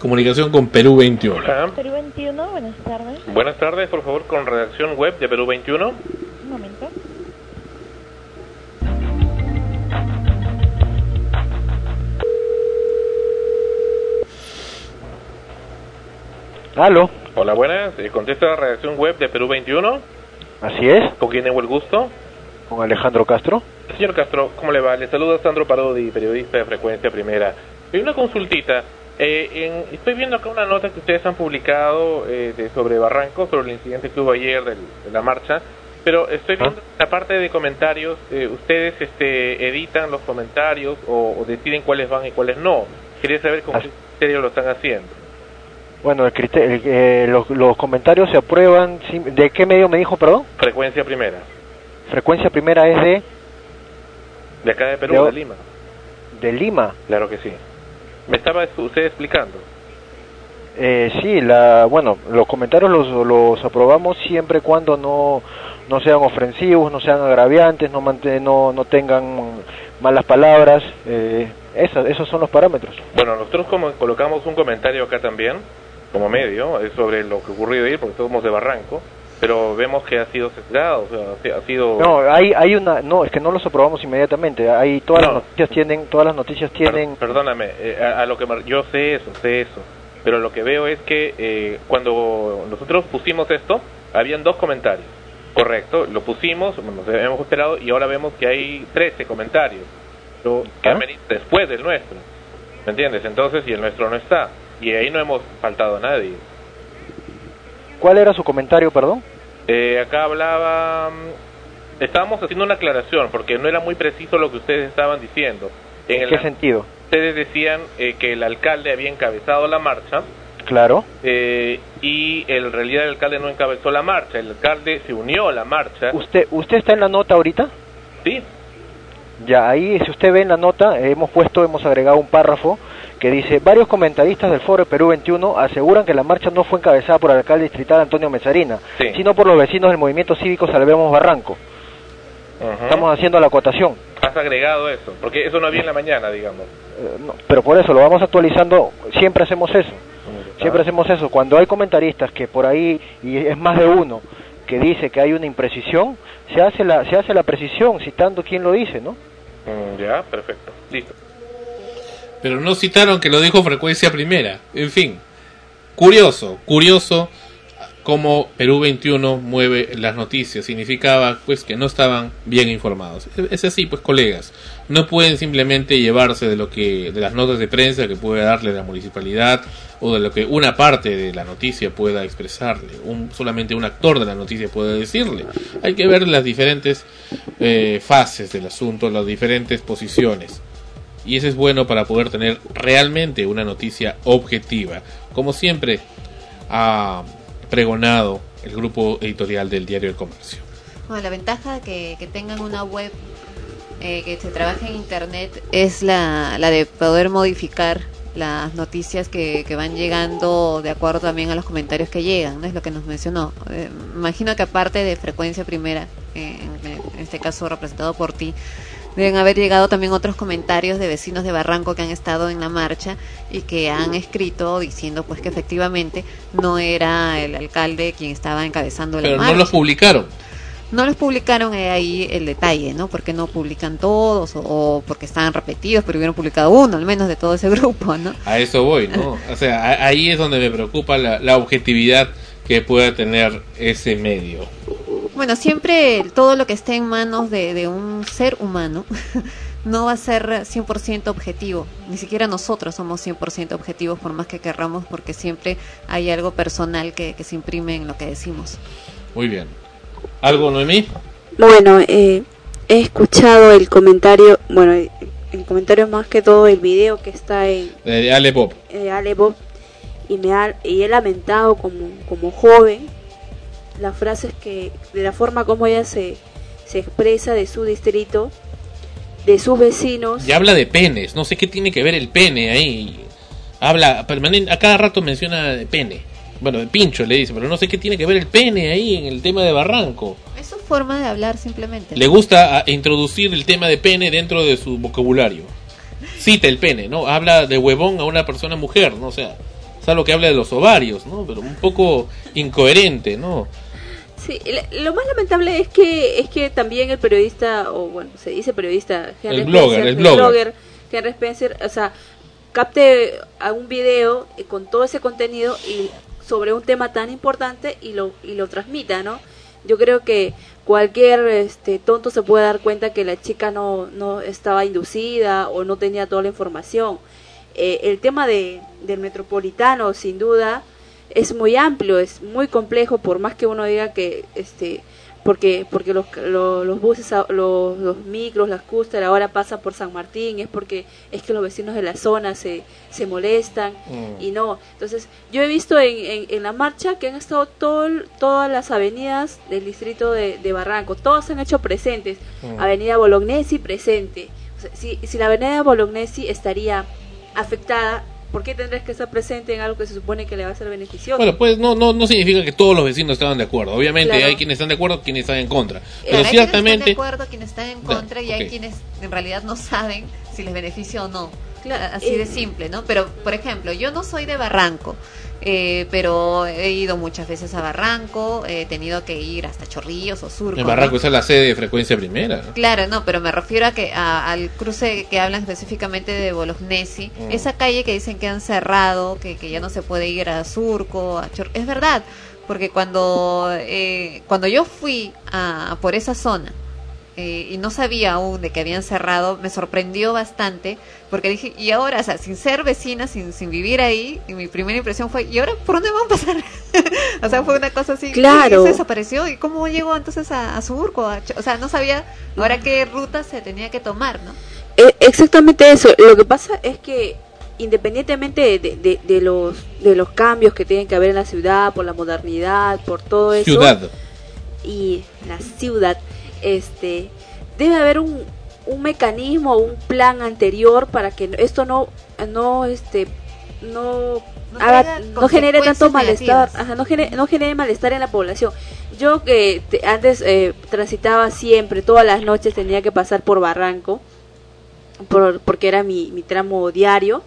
Comunicación con Perú 21. Perú 21, buenas tardes. Buenas tardes, por favor, con redacción web de Perú 21. Un momento. ¿Aló? Hola, buenas. eh, contesta la redacción web de Perú 21. Así es, ¿Con quién tengo el gusto? con Alejandro Castro. Señor Castro, ¿cómo le va? Le saluda Sandro Parodi, periodista de Frecuencia Primera. Hay una consultita. Eh, en- estoy viendo acá una nota que ustedes han publicado eh, de- sobre Barranco, sobre el incidente que hubo ayer del- de la marcha, Pero estoy viendo la parte de comentarios, eh, ustedes este, editan los comentarios o, o deciden cuáles van y cuáles no. Quería saber con qué criterio lo están haciendo. Bueno, el crite- el- eh, los, los comentarios se aprueban. ¿De qué medio me dijo, perdón? Frecuencia primera. Frecuencia primera es de, De acá de Perú, de Lima. de Lima. Claro que sí. Me estaba es- usted explicando. Eh, sí, la, bueno, los comentarios los, los aprobamos siempre cuando no, no sean ofensivos, no sean agraviantes, no, no, no tengan malas palabras. Eh, esas, esos son los parámetros. Bueno, nosotros como colocamos un comentario acá también, como medio, es sobre lo que ocurrió ahí, porque somos de Barranco, pero vemos que ha sido sesgado, o sea, ha sido... No, hay, hay una, no, es que no los aprobamos inmediatamente. Hay todas No. las noticias tienen, todas las noticias tienen. Perdóname, eh, a, a lo que me- yo sé eso, sé eso, pero lo que veo es que eh, cuando nosotros pusimos esto, habían dos comentarios, correcto, lo pusimos, nos habíamos esperado y ahora vemos que hay 13 comentarios, que han venido después del nuestro, ¿me entiendes? Entonces, y el nuestro no está, y ahí no hemos faltado a nadie. ¿Cuál era su comentario, perdón? Eh, acá hablaba, mm, estábamos haciendo una aclaración porque no era muy preciso lo que ustedes estaban diciendo. En ¿En el- qué sentido? ustedes decían eh, que el alcalde había encabezado la marcha Claro. eh, y en realidad el alcalde no encabezó la marcha, el alcalde se unió a la marcha. ¿Usted, usted está en la nota ahorita? Sí. Ya, ahí, si usted ve en la nota, hemos puesto, hemos agregado un párrafo que dice, varios comentaristas del Foro de Perú 21 aseguran que la marcha no fue encabezada por el alcalde distrital Antonio Mesarina, Sí. sino por los vecinos del movimiento cívico Salvemos Barranco. Estamos haciendo la acotación. Has agregado eso, porque eso no había en la mañana, digamos. Eh, no, pero por eso lo vamos actualizando, siempre hacemos eso. Siempre hacemos eso. Cuando hay comentaristas que por ahí, y es más de uno, que dice que hay una imprecisión, se hace la, se hace la precisión citando quién lo dice, ¿no? Mm, ya, perfecto. Listo. Pero no citaron que lo dijo frecuencia primera. En fin, curioso, curioso cómo Perú 21 mueve las noticias. Significaba pues que no estaban bien informados. Es así, pues colegas, no pueden simplemente llevarse de lo que de las notas de prensa que puede darle la municipalidad o de lo que una parte de la noticia pueda expresarle. Un, solamente un actor de la noticia puede decirle. Hay que ver las diferentes eh, fases del asunto, las diferentes posiciones. Y eso es bueno para poder tener realmente una noticia objetiva, como siempre ha pregonado el grupo editorial del Diario del Comercio. La ventaja que, tengan una web eh, que se trabaje en internet es la, la de poder modificar las noticias que, que van llegando de acuerdo también a los comentarios que llegan, ¿no? Es lo que nos mencionó. Eh, imagino que aparte de frecuencia primera, eh, en este caso representado por ti, deben haber llegado también otros comentarios de vecinos de Barranco que han estado en la marcha y que han escrito diciendo pues que efectivamente no era el alcalde quien estaba encabezando la Pero marcha. no los publicaron. No los publicaron ahí el detalle, ¿no? Porque no publican todos o, o porque estaban repetidos, pero hubieran publicado uno al menos de todo ese grupo, ¿no? A eso voy, ¿no? O sea, ahí es donde me preocupa la, la objetividad que pueda tener ese medio. Bueno, siempre todo lo que esté en manos de, de un ser humano no va a ser 100% objetivo. Ni siquiera nosotros somos 100% objetivos por más que querramos, porque siempre hay algo personal que, que se imprime en lo que decimos. Muy bien. ¿Algo, Noemí? Bueno, eh, he escuchado el comentario, bueno, el comentario más que todo el video que está en De Ale Bob. eh, Ale Bob y me ha, y he lamentado como, como joven las frases que de la forma como ella se, se expresa de su distrito de sus vecinos Y habla de penes. No sé qué tiene que ver el pene ahí. Habla permanente. A cada rato menciona de pene. Bueno, de pincho le dice, pero no sé qué tiene que ver el pene ahí en el tema de Barranco. Es su forma de hablar simplemente. Le gusta a, introducir el tema de pene dentro de su vocabulario. Cita el pene, ¿no? Habla de huevón a una persona mujer, ¿no? O sea, es algo que habla de los ovarios, ¿no? Pero un poco incoherente, ¿no? Sí, lo más lamentable es que es que también el periodista o bueno se dice periodista El blogger, el blogger. Henry Spencer o sea capte a un video eh, con todo ese contenido y sobre un tema tan importante y lo y lo transmita no yo creo que cualquier este tonto se puede dar cuenta que la chica no no estaba inducida o no tenía toda la información Eh, el tema de del metropolitano sin duda es muy amplio, es muy complejo, por más que uno diga que este porque porque los, los, los buses, los, los micros, las cúster ahora pasan por San Martín, es porque es que los vecinos de la zona se, se molestan Mm. y no. Entonces, yo he visto en, en, en la marcha que han estado todo, todas las avenidas del distrito de, de Barranco, todos se han hecho presentes. Mm. Avenida Bolognesi presente. O sea, si, si la avenida Bolognesi estaría afectada, ¿por qué tendrías que estar presente en algo que se supone que le va a ser beneficioso? Bueno, pues no, no, no significa que todos los vecinos estaban de acuerdo. Obviamente Claro. hay quienes están de acuerdo, quienes están en contra. Claro, Pero hay quienes están de ciertamente... acuerdo, quienes están en contra y hay ok. quienes en realidad no saben si les beneficia o no. Claro, Así de eh, simple, ¿no? Pero, por ejemplo, yo no soy de Barranco, eh, pero he ido muchas veces a Barranco, he tenido que ir hasta Chorrillos o Surco. En ¿no? Barranco esa es la sede de frecuencia primera. Claro, no, pero me refiero a que a- al cruce que hablan específicamente de Bolognesi, Mm. esa calle que dicen que han cerrado, que, que ya no se puede ir a Surco, a Chor- es verdad, porque cuando eh, cuando yo fui a por esa zona eh, y no sabía aún de que habían cerrado, me sorprendió bastante, porque dije, y ahora, o sea, sin ser vecina, sin, sin vivir ahí, y mi primera impresión fue, ¿y ahora por dónde van a pasar? o sea, fue una cosa así, Claro. ¿y se desapareció, ¿y cómo llegó entonces a, a Surco? A o sea, no sabía ahora qué ruta se tenía que tomar, ¿no? Eh, exactamente eso. Lo que pasa es que independientemente de, de- de- de los de los cambios que tienen que haber en la ciudad por la modernidad, por todo eso Ciudad. y la ciudad, este debe haber un, un mecanismo, un plan anterior para que esto no no este no No haga- traiga no genere tanto malestar, ajá, no genere, no genere malestar en la población. Yo que te- antes eh, transitaba siempre, todas las noches tenía que pasar por Barranco, por, porque era mi, mi tramo diario.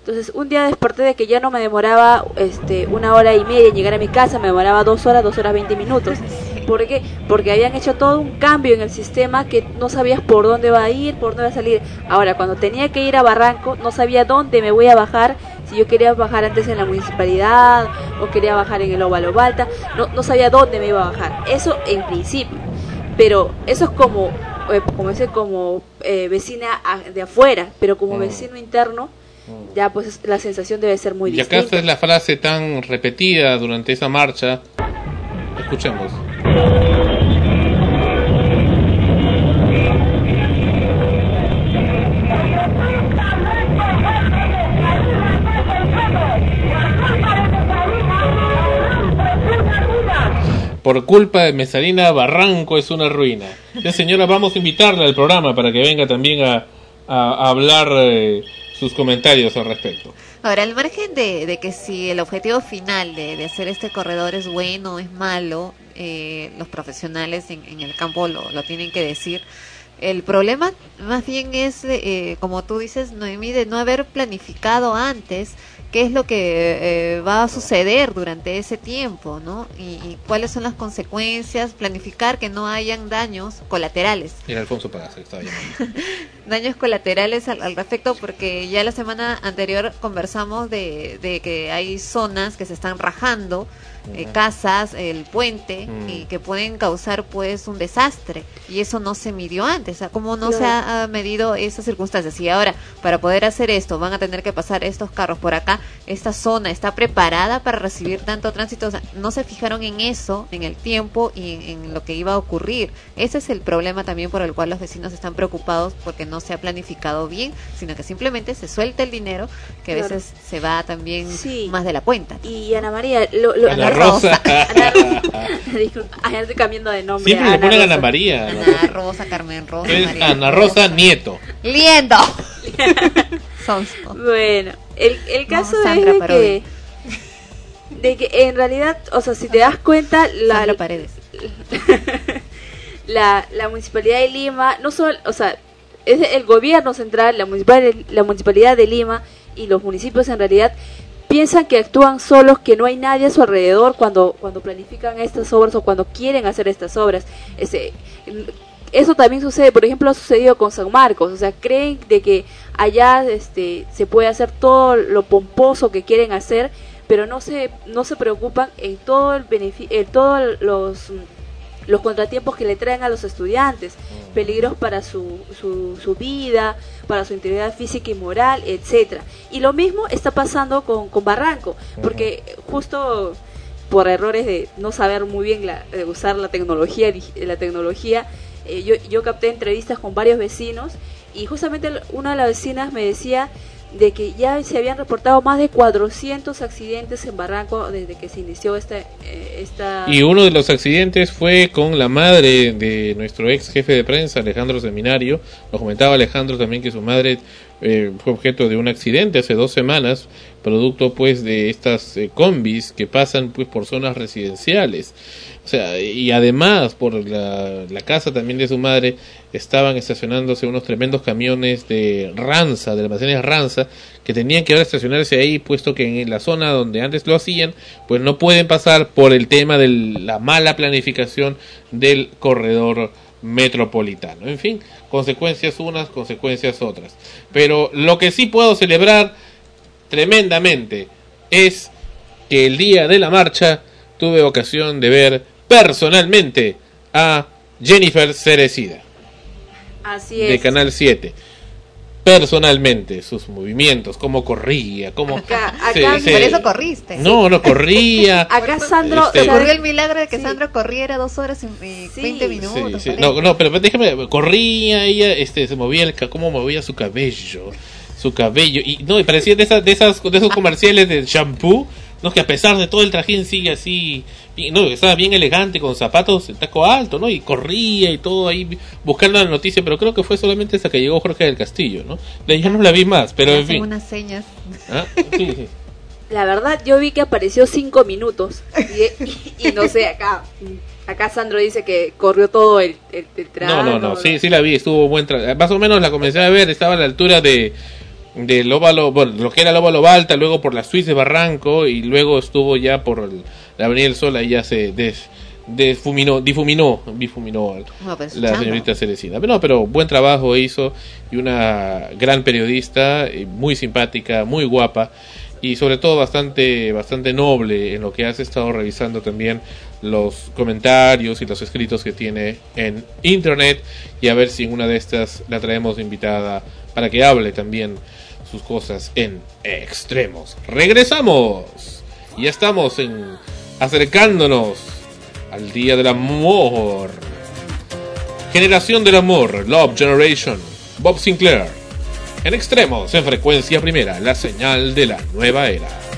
Entonces un día desperté de que ya no me demoraba este, una hora y media en llegar a mi casa, me demoraba dos horas, dos horas veinte minutos. ¿Por qué? Porque habían hecho todo un cambio en el sistema que no sabías por dónde va a ir, por dónde va a salir. Ahora, cuando tenía que ir a Barranco, no sabía dónde me voy a bajar, si yo quería bajar antes en la municipalidad o quería bajar en el Óvalo Balta, no, no sabía dónde me iba a bajar. Eso en principio. Pero eso es como, eh, como, ese, como eh, vecina a- de afuera, pero como Mm. vecino interno, ya pues la sensación debe ser muy y acá distinta. esta es la frase tan repetida durante esa marcha. Escuchemos. Por culpa de Mesalina, Barranco es una ruina. Ya, señora, vamos a invitarla al programa para que venga también a, a- a hablar eh, sus comentarios al respecto. Ahora, al margen de, que si el objetivo final de, hacer este corredor es bueno o es malo, eh, los profesionales en, el campo lo, lo tienen que decir. El problema más bien es, eh, como tú dices, Noemí, de no haber planificado antes qué es lo que eh, va a suceder durante ese tiempo, ¿no? Y, y cuáles son las consecuencias, planificar que no hayan daños colaterales. Era Alfonso Pagasa que estaba llamando. daños colaterales al, al respecto porque ya la semana anterior conversamos de, de que hay zonas que se están rajando eh, casas el puente Mm. y que pueden causar pues un desastre. Y eso no se midió antes o sea, cómo no se ha, medido esas circunstancias y ahora para poder hacer esto van a tener que pasar estos carros por acá. Esta zona está preparada para recibir tanto tránsito. O sea, no se fijaron en eso en el tiempo y en, en lo que iba a ocurrir. Ese es el problema también por el cual los vecinos están preocupados porque no se ha planificado bien sino que simplemente se suelta el dinero que a Claro. veces se va también Sí. más de la cuenta. Y Ana María, lo, lo- Ana Rosa. Disculpa, ah, ya estoy cambiando de nombre. Siempre le Ana ponen Rosa. Ana María. Ana Ana Rosa. Rosa, Carmen Rosa, Es María Ana Rosa Nieto. Liendo. Sonso. Bueno, el, el caso es de que, de que en realidad, o sea, si te das cuenta, la, Sandra Paredes. la, la municipalidad de Lima, no solo, o sea, es el gobierno central, la municipalidad, la municipalidad de Lima y los municipios en realidad piensan que actúan solos, que no hay nadie a su alrededor cuando, cuando planifican estas obras o cuando quieren hacer estas obras. Ese, eso también sucede, por ejemplo, ha sucedido con San Marcos, o sea, creen de que allá este, se puede hacer todo lo pomposo que quieren hacer, pero no se, no se preocupan en todo el benefi- en todos los los contratiempos que le traen a los estudiantes, peligros para su, su, su vida, para su integridad física y moral, etcétera. Y lo mismo está pasando con, con Barranco, porque justo por errores de no saber muy bien la, de usar la tecnología, la tecnología, eh, yo, yo capté entrevistas con varios vecinos y justamente una de las vecinas me decía de que ya se habían reportado más de 400 accidentes en Barranco desde que se inició esta, eh, esta Y uno de los accidentes fue con la madre de nuestro ex jefe de prensa, Alejandro Seminario. Nos comentaba Alejandro también que su madre eh, fue objeto de un accidente hace dos semanas, producto pues de estas eh, combis que pasan pues por zonas residenciales. O sea, y además por la, la casa también de su madre estaban estacionándose unos tremendos camiones de Ranza, de almacenes Ranza, que tenían que ahora estacionarse ahí, puesto que en la zona donde antes lo hacían, pues no pueden pasar por el tema de la mala planificación del corredor metropolitano. En fin, consecuencias unas, consecuencias otras. Pero lo que sí puedo celebrar tremendamente es que el día de la marcha tuve ocasión de ver personalmente a Jennifer Cerecida así de. Canal 7. Personalmente, sus movimientos, cómo corría, cómo... Acá, acá- se- Por eso corriste. No, no corría. Acá Sandro Este- ocurrió el milagro de que Sandro corriera dos horas y y 20 minutos. Sí, sí. No, no, pero déjame, corría ella, este, se movía el, ca- cómo movía su cabello, su cabello, y no, y parecía de esas, de esas, de esos comerciales de shampoo, no, que a pesar de todo el trajín sigue así, y, no, estaba bien elegante con zapatos de taco alto, no, y corría y todo ahí buscando la noticia, pero creo que fue solamente hasta que llegó Jorge del Castillo, ¿no? De ahí ya no la vi más, pero en fin. unas señas. ¿Ah? Sí, sí. La verdad, yo vi que apareció cinco minutos. Y, y- y no sé, acá acá Sandro dice que corrió todo el, el, el No, tramo. no, no, sí, sí la vi, estuvo buen tra- Más o menos la comencé a ver, estaba a la altura de del óvalo, bueno, lo que era el óvalo Balta, luego por la Suiza de Barranco y luego estuvo ya por el- la Avenida del Sol, ahí ya se des, desfuminó, difuminó, difuminó No, pero es su la señorita Cerecina. Pero no, pero buen trabajo hizo y una gran periodista, muy simpática, muy guapa y sobre todo bastante bastante noble en lo que has estado revisando también los comentarios y los escritos que tiene en internet y a ver si en una de estas la traemos invitada para que hable también sus cosas en extremos. Regresamos. Y estamos en acercándonos al día del amor. Generación del amor, Love Generation, Bob Sinclair. En extremos, en frecuencia primera, la señal de la nueva era.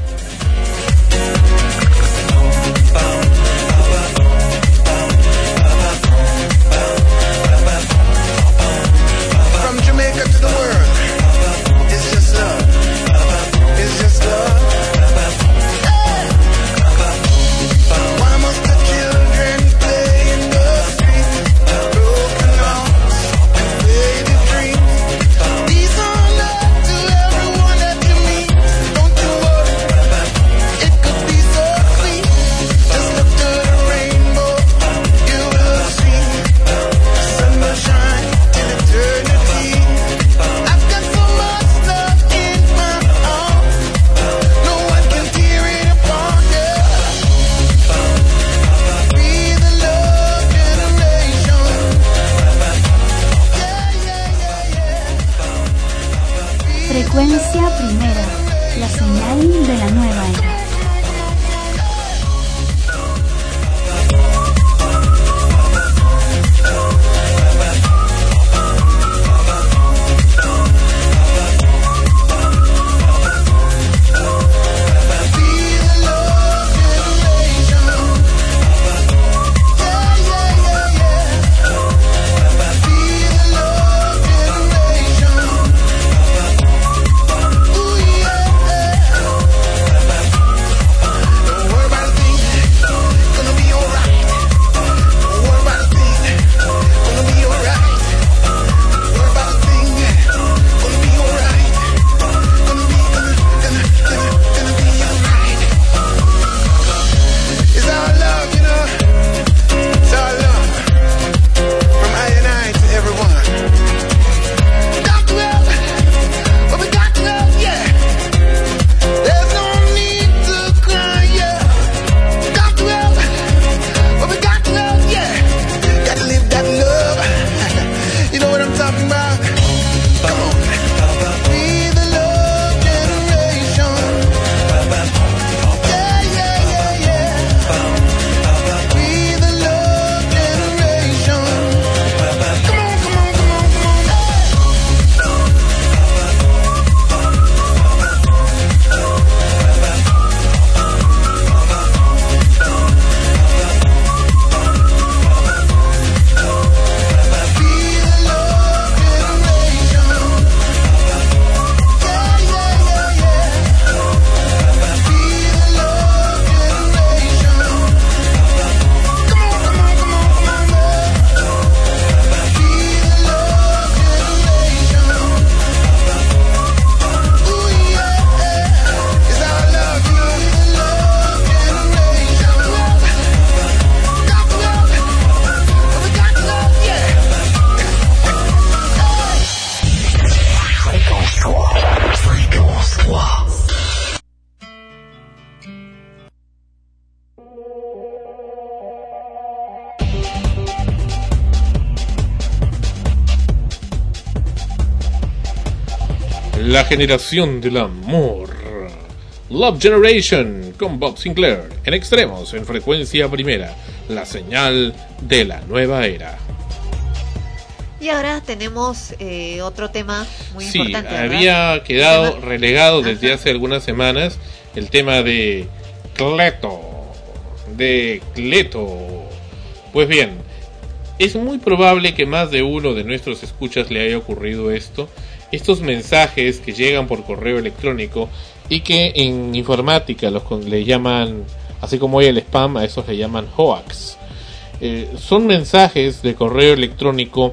Generación del amor. Love Generation con Bob Sinclair. En extremos, en frecuencia primera. La señal de la nueva era. Y ahora tenemos eh, otro tema muy Sí, importante. ¿verdad? había quedado relegado desde hace algunas semanas el tema de Cleto. De Cleto. Pues bien, es muy probable que más de uno de nuestros escuchas le haya ocurrido esto. Estos mensajes que llegan por correo electrónico y que en informática los le llaman, así como hoy el spam, a esos le llaman hoax. Eh, son mensajes de correo electrónico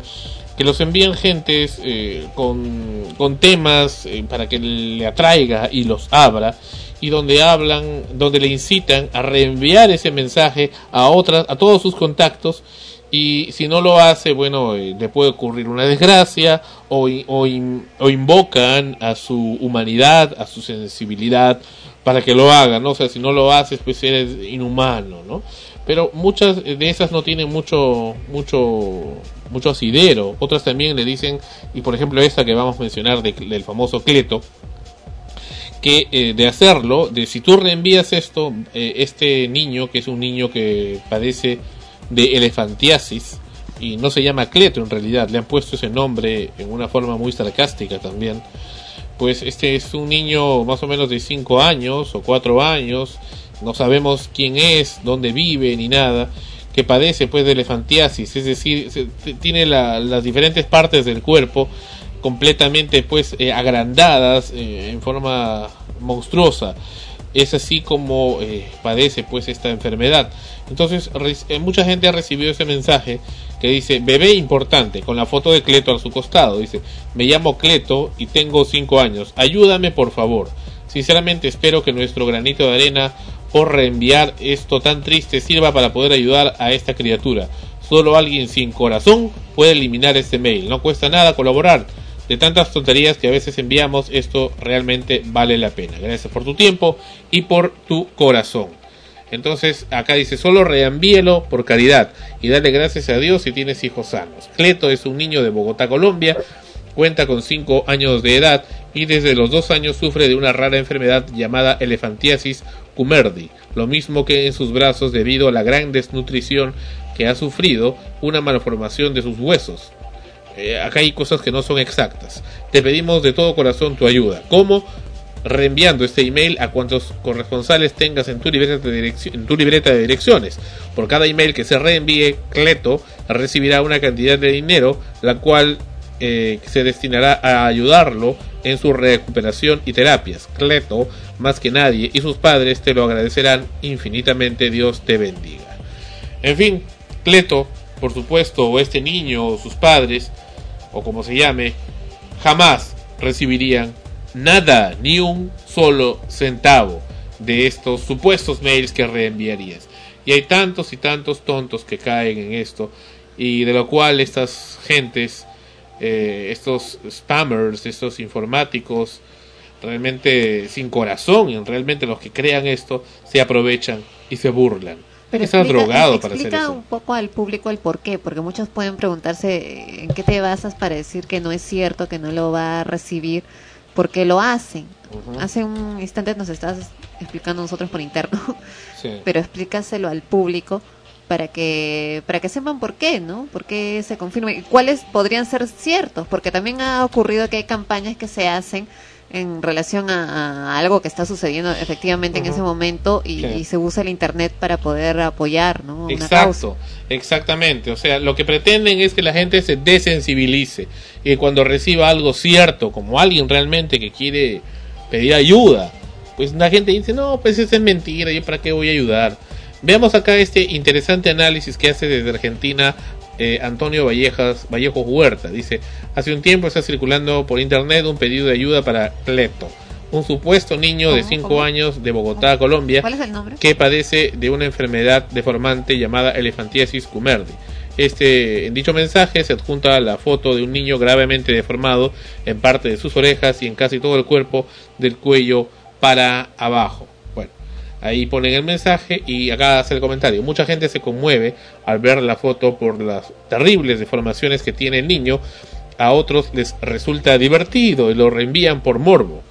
que los envían gentes eh, con, con temas eh, para que le atraiga y los abra y donde hablan, donde le incitan a reenviar ese mensaje a otras, a todos sus contactos y si no lo hace, bueno, eh, le puede ocurrir una desgracia o, o, in- o invocan a su humanidad, a su sensibilidad para que lo haga, ¿no? O sea, si no lo haces, pues eres inhumano, ¿no? Pero muchas de esas no tienen mucho, mucho, mucho asidero. Otras también le dicen, y por ejemplo esta que vamos a mencionar de- del famoso Cleto, que eh, de hacerlo, de si tú reenvías esto, eh, este niño, que es un niño que padece de elefantiasis, y no se llama Cleto en realidad, le han puesto ese nombre en una forma muy sarcástica también, pues este es un niño más o menos de 5 años o 4 años, no sabemos quién es, dónde vive ni nada, que padece pues de elefantiasis, es decir, tiene la- las diferentes partes del cuerpo completamente pues eh, agrandadas eh, en forma monstruosa es así como eh, padece pues esta enfermedad. Entonces eh, mucha gente ha recibido ese mensaje que dice bebé importante con la foto de Cleto a su costado. Dice me llamo Cleto y tengo 5 años. Ayúdame por favor sinceramente espero que nuestro granito de arena por reenviar esto tan triste sirva para poder ayudar a esta criatura. Solo alguien sin corazón puede eliminar este mail. No cuesta nada colaborar. De tantas tonterías que a veces enviamos, esto realmente vale la pena. Gracias por tu tiempo y por tu corazón. Entonces, acá dice, solo reenvíelo por caridad y dale gracias a Dios si tienes hijos sanos. Cleto es un niño de Bogotá, Colombia, cuenta con 5 años de edad y desde los 2 años sufre de una rara enfermedad llamada elefantiasis cumerdi, lo mismo que en sus brazos debido a la gran desnutrición que ha sufrido una malformación de sus huesos. Eh, acá hay cosas que no son exactas. Te pedimos de todo corazón tu ayuda. ¿Cómo? Reenviando este email a cuantos corresponsales tengas en tu libreta de, en tu libreta de direcciones. Por cada email que se reenvíe, Cleto recibirá una cantidad de dinero, la cual eh, se destinará a ayudarlo en su recuperación y terapias. Cleto, más que nadie, y sus padres te lo agradecerán infinitamente. Dios te bendiga. En fin, Cleto, por supuesto, o este niño o sus padres, o como se llame, jamás recibirían nada, ni un solo centavo de estos supuestos mails que reenviarías. Y hay tantos y tantos tontos que caen en esto, y de lo cual estas gentes, eh, estos spammers, estos informáticos, realmente sin corazón, realmente los que crean esto, se aprovechan y se burlan. Pero explica- drogado para hacer explica eso. un poco al público el por qué, porque muchos pueden preguntarse en qué te basas para decir que no es cierto, que no lo va a recibir, porque lo hacen. Hace un instante nos estás explicando nosotros por interno, Sí. pero explícaselo al público para que para que sepan por qué, ¿no? Por qué se confirma y cuáles podrían ser ciertos, porque también ha ocurrido que hay campañas que se hacen en relación a, a algo que está sucediendo efectivamente en ese momento y, Sí. y se usa el internet para poder apoyar, ¿no? Una causa. Exacto, exactamente. O sea, lo que pretenden es que la gente se desensibilice y cuando reciba algo cierto, como alguien realmente que quiere pedir ayuda, pues la gente dice, no, pues eso es mentira, yo para qué voy a ayudar. Veamos acá este interesante análisis que hace desde Argentina eh, Antonio Vallejas, Vallejo Huerta. Dice, hace un tiempo está circulando por internet un pedido de ayuda para Cleto, un supuesto niño de ¿Cómo? 5 ¿Cómo? años de Bogotá, Colombia, ¿Cuál es el nombre? que padece de una enfermedad deformante llamada elefantiasis cumerdi. Este, en dicho mensaje se adjunta la foto de un niño gravemente deformado en parte de sus orejas y en casi todo el cuerpo del cuello para abajo. Ahí ponen el mensaje y acá hace el comentario. Mucha gente se conmueve al ver la foto por las terribles deformaciones que tiene el niño. A otros les resulta divertido y lo reenvían por morbo.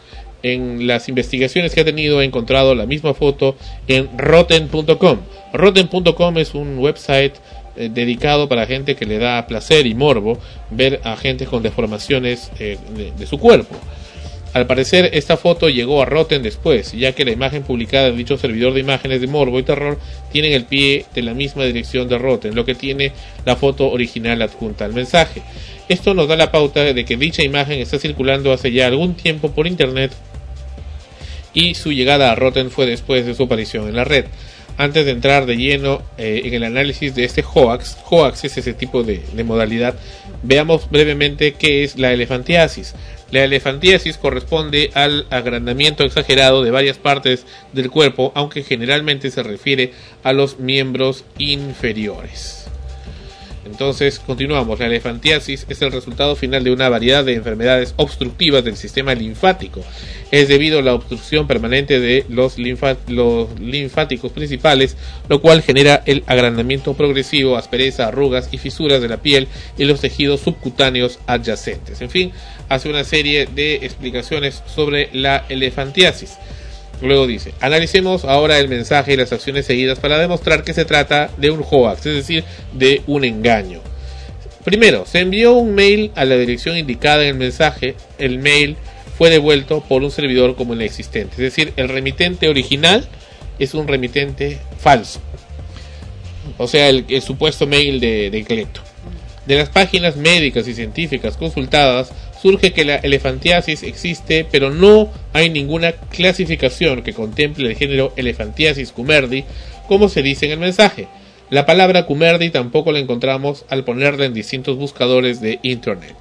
En las investigaciones que ha tenido he encontrado la misma foto en rotten.com. Rotten.com es un website eh, dedicado para gente que le da placer y morbo ver a gente con deformaciones eh, de su cuerpo. Al parecer, esta foto llegó a Rotten después, ya que la imagen publicada en dicho servidor de imágenes de morbo y terror tiene el pie de la misma dirección de Rotten, lo que tiene la foto original adjunta al mensaje. Esto nos da la pauta de que dicha imagen está circulando hace ya algún tiempo por internet y su llegada a Rotten fue después de su aparición en la red. Antes de entrar de lleno eh, en el análisis de este hoax, hoax es ese tipo de, de modalidad, veamos brevemente qué es la elefantiasis. La elefantiasis corresponde al agrandamiento exagerado de varias partes del cuerpo, aunque generalmente se refiere a los miembros inferiores. Entonces, continuamos. La elefantiasis es el resultado final de una variedad de enfermedades obstructivas del sistema linfático. Es debido a la obstrucción permanente de los, linfáticos principales, lo cual genera el agrandamiento progresivo, aspereza, arrugas y fisuras de la piel y los tejidos subcutáneos adyacentes. En fin, hace una serie de explicaciones sobre la elefantiasis. Luego dice, analicemos ahora el mensaje y las acciones seguidas para demostrar que se trata de un hoax, es decir, de un engaño. Primero, se envió un mail a la dirección indicada en el mensaje, el mail fue devuelto por un servidor como inexistente, es decir, el remitente original es un remitente falso, o sea, el, el supuesto mail de, de Cleto. De las páginas médicas y científicas consultadas, surge que la elefantiasis existe, pero no hay ninguna clasificación que contemple el género Elefantiasis cumerdi, como se dice en el mensaje. La palabra cumerdi tampoco la encontramos al ponerla en distintos buscadores de Internet.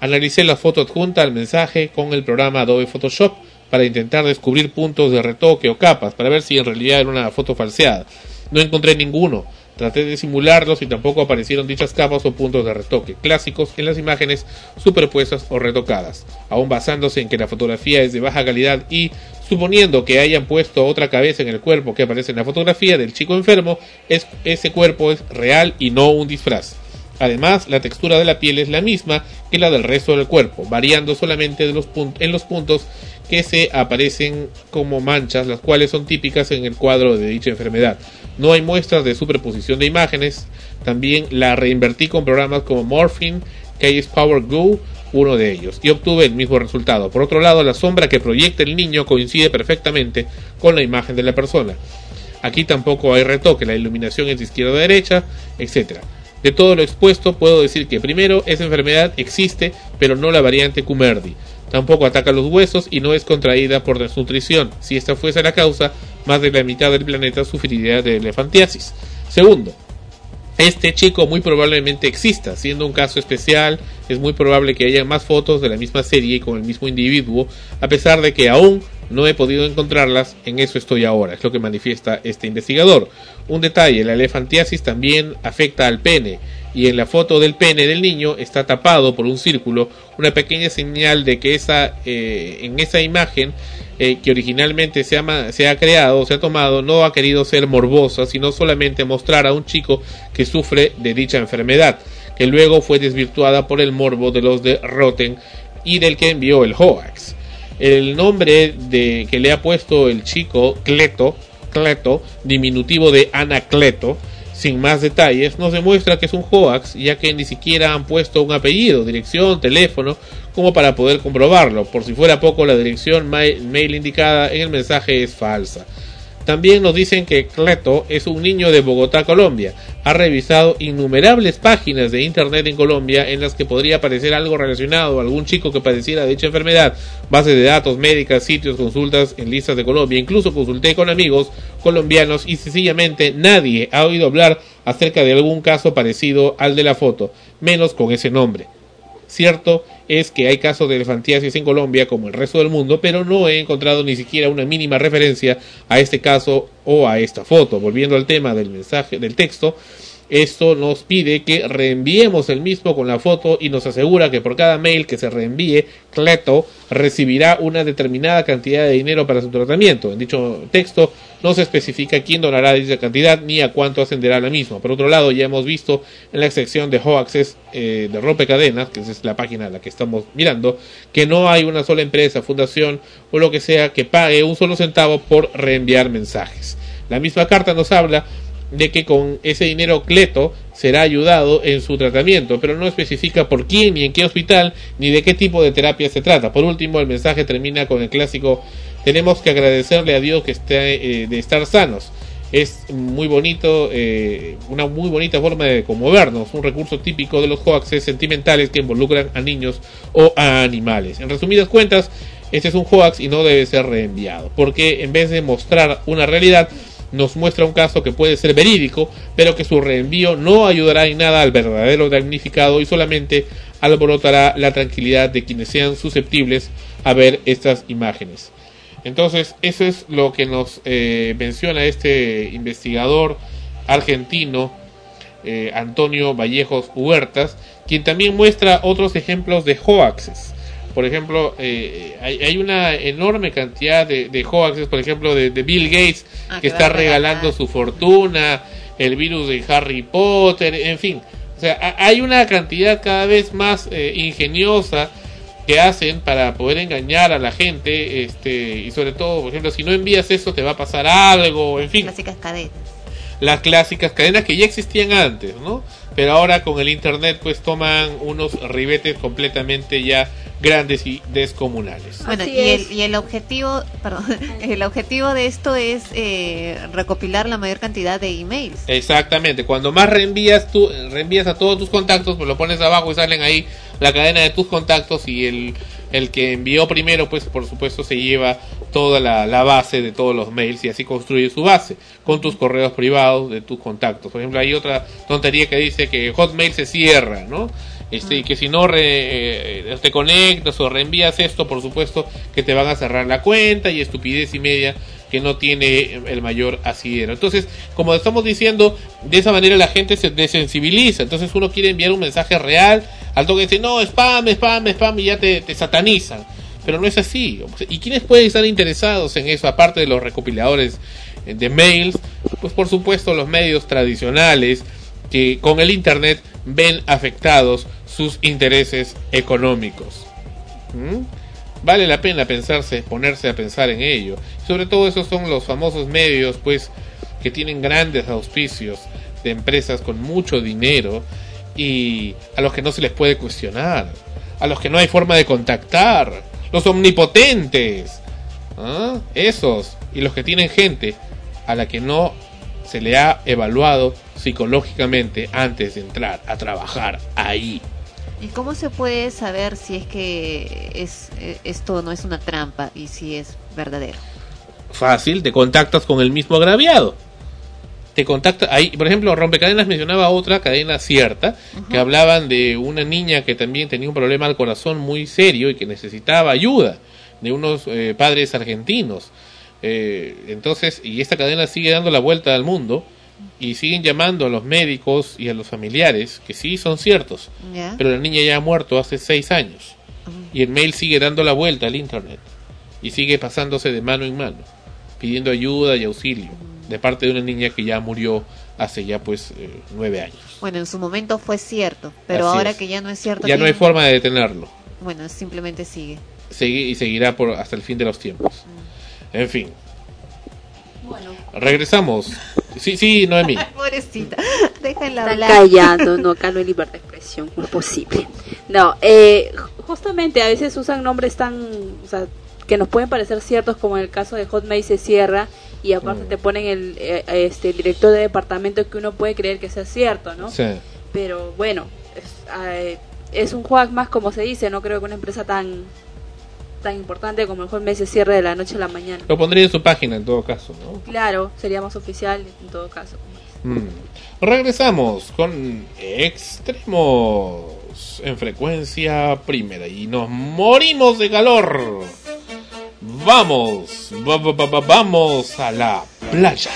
Analicé la foto adjunta al mensaje con el programa Adobe Photoshop para intentar descubrir puntos de retoque o capas para ver si en realidad era una foto falseada. No encontré ninguno. Traté de simularlos y tampoco aparecieron dichas capas o puntos de retoque clásicos en las imágenes superpuestas o retocadas. Aún basándose en que la fotografía es de baja calidad y suponiendo que hayan puesto otra cabeza en el cuerpo que aparece en la fotografía del chico enfermo, es, ese cuerpo es real y no un disfraz. Además, la textura de la piel es la misma que la del resto del cuerpo, variando solamente en los puntos que se aparecen como manchas, las cuales son típicas en el cuadro de dicha enfermedad. No hay muestras de superposición de imágenes. También la reinvertí con programas como Morphine, KS Power Go, uno de ellos, y obtuve el mismo resultado. Por otro lado, la sombra que proyecta el niño coincide perfectamente con la imagen de la persona. Aquí tampoco hay retoque, la iluminación es de izquierda a derecha, etc. De todo lo expuesto, puedo decir que primero, esa enfermedad existe, pero no la variante Cumerdi. Tampoco ataca los huesos y no es contraída por desnutrición. Si esta fuese la causa, más de la mitad del planeta sufriría de elefantiasis. Segundo, este chico muy probablemente exista, siendo un caso especial, es muy probable que haya más fotos de la misma serie con el mismo individuo, a pesar de que aún no he podido encontrarlas, en eso estoy ahora, es lo que manifiesta este investigador. Un detalle, la elefantiasis también afecta al pene, y en la foto del pene del niño está tapado por un círculo, una pequeña señal de que esa, eh, en esa imagen eh, que originalmente se, ama- se ha creado, se ha tomado, no ha querido ser morbosa, sino solamente mostrar a un chico que sufre de dicha enfermedad, que luego fue desvirtuada por el morbo de los de Rotten y del que envió el hoax. El nombre de que le ha puesto el chico Cleto, Cleto, diminutivo de Anacleto, sin más detalles, nos demuestra que es un hoax, ya que ni siquiera han puesto un apellido, dirección, teléfono, como para poder comprobarlo. Por si fuera poco, la dirección ma- mail indicada en el mensaje es falsa. También nos dicen que Cleto es un niño de Bogotá, Colombia. Ha revisado innumerables páginas de internet en Colombia en las que podría aparecer algo relacionado a algún chico que padeciera de dicha enfermedad. Bases de datos médicas, sitios, consultas en listas de Colombia. Incluso consulté con amigos colombianos y sencillamente nadie ha oído hablar acerca de algún caso parecido al de la foto, menos con ese nombre. Cierto es que hay casos de elefantiasis en Colombia como el resto del mundo, pero no he encontrado ni siquiera una mínima referencia a este caso o a esta foto. Volviendo al tema del mensaje del texto, Esto nos pide que reenviemos el mismo con la foto y nos asegura que por cada mail que se reenvíe, Cleto recibirá una determinada cantidad de dinero para su tratamiento. En dicho texto no se especifica quién donará dicha cantidad ni a cuánto ascenderá la misma. Por otro lado, ya hemos visto en la sección de Hoaxes eh, de Rompecadenas, que es la página a la que estamos mirando, que no hay una sola empresa, fundación o lo que sea que pague un solo centavo por reenviar mensajes. La misma carta nos habla de que con ese dinero Cleto será ayudado en su tratamiento, pero no especifica por quién, ni en qué hospital, ni de qué tipo de terapia se trata. Por último, el mensaje termina con el clásico tenemos que agradecerle a Dios que esté eh, de estar sanos. Es muy bonito, eh, una muy bonita forma de conmovernos, un recurso típico de los hoaxes sentimentales que involucran a niños o a animales. En resumidas cuentas, este es un hoax y no debe ser reenviado, porque en vez de mostrar una realidad, nos muestra un caso que puede ser verídico, pero que su reenvío no ayudará en nada al verdadero damnificado y solamente alborotará la tranquilidad de quienes sean susceptibles a ver estas imágenes. Entonces, eso es lo que nos eh, menciona este investigador argentino, eh, Antonio Vallejos Huertas, quien también muestra otros ejemplos de hoaxes. Por ejemplo, eh, hay, hay una enorme cantidad de, de hoaxes, por ejemplo, de, de Bill Gates, Ah, que está regalando su fortuna, el virus de Harry Potter, en fin. O sea, ha- hay una cantidad cada vez más eh, ingeniosa que hacen para poder engañar a la gente, este, y sobre todo, por ejemplo, si no envías eso te va a pasar algo, en fin Clásicas cadenas. las clásicas cadenas que ya existían antes, ¿no? Pero ahora con el internet pues toman unos ribetes completamente ya grandes y descomunales. Bueno, y el, y el objetivo, perdón, el objetivo de esto es eh, recopilar la mayor cantidad de emails. Exactamente, cuando más reenvías tú, reenvías a todos tus contactos, pues lo pones abajo y salen ahí la cadena de tus contactos y el, el que envió primero, pues por supuesto se lleva toda la, la base de todos los mails y así construye su base con tus correos privados de tus contactos. Por ejemplo, hay otra tontería que dice que Hotmail se cierra, ¿no? Este, y que si no re- eh, te conectas o reenvías esto, por supuesto que te van a cerrar la cuenta y estupidez y media que no tiene el mayor asidero. Entonces, como estamos diciendo, de esa manera la gente se desensibiliza. Entonces uno quiere enviar un mensaje real, al toque dice, no, spam, spam, spam, y ya te, te satanizan. Pero no es así. ¿Y quiénes pueden estar interesados en eso, aparte de los recopiladores de mails? Pues por supuesto los medios tradicionales que con el Internet ven afectados sus intereses económicos. ¿Mm? Vale la pena pensarse, ponerse a pensar en ello. Sobre todo esos son los famosos medios, pues, que tienen grandes auspicios de empresas con mucho dinero y a los que no se les puede cuestionar, a los que no hay forma de contactar, los omnipotentes, ¿ah? esos y los que tienen gente a la que no se le ha evaluado psicológicamente antes de entrar a trabajar ahí. ¿Y cómo se puede saber si es que es, eh, esto no es una trampa y si es verdadero? fácil, te contactas con el mismo agraviado. Te contacta, ahí, por ejemplo, Rompecadenas mencionaba otra cadena cierta, que hablaban de una niña que también tenía un problema al corazón muy serio y que necesitaba ayuda de unos eh, padres argentinos. Eh, entonces, y esta cadena sigue dando la vuelta al mundo y siguen llamando a los médicos y a los familiares, que sí son ciertos, pero la niña ya ha muerto hace seis años. Y el mail sigue dando la vuelta al internet y sigue pasándose de mano en mano pidiendo ayuda y auxilio de parte de una niña que ya murió hace ya pues eh, nueve años. Bueno, en su momento fue cierto, pero Así ahora es. que ya no es cierto. ya no hay forma de detenerlo. Bueno, simplemente sigue. Sigue y seguirá por hasta el fin de los tiempos. En fin Bueno. regresamos sí sí Noemí Pobrecita, déjenla Están hablar. callando, no, acá no hay libertad de expresión, ¿cómo es posible? No, eh, justamente a veces usan nombres tan, o sea, que nos pueden parecer ciertos, como en el caso de Hotmail se cierra y aparte Mm. te ponen el, eh, este, el director de departamento que uno puede creer que sea cierto, ¿no? Sí. Pero bueno, es, eh, es un juego más como se dice, no creo que una empresa tan tan importante como el Hotmail se cierre de la noche a la mañana. lo pondría en su página en todo caso ¿no? Claro, sería más oficial en todo caso. Mm. regresamos con extremos en frecuencia primera y nos morimos de calor vamos va- va- va- va- vamos a la playa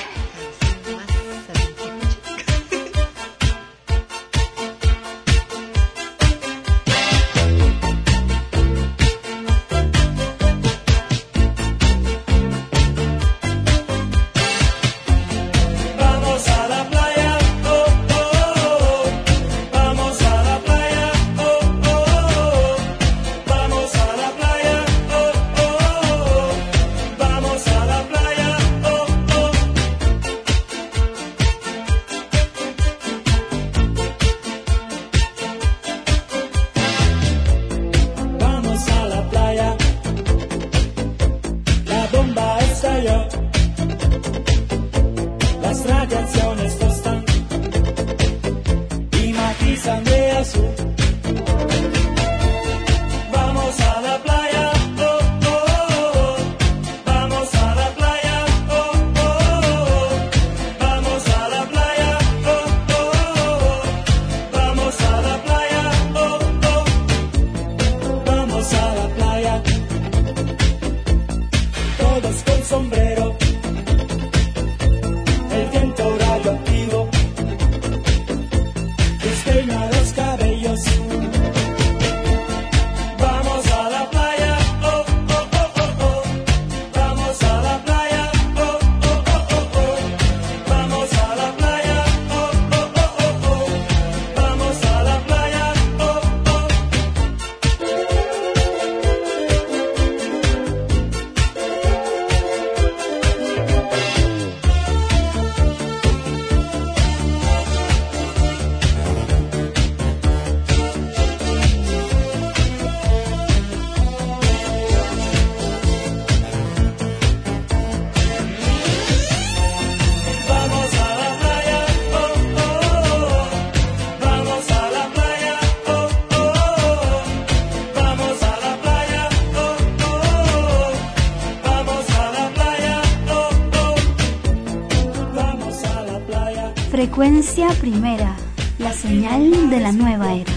Frecuencia primera, la señal de la nueva era.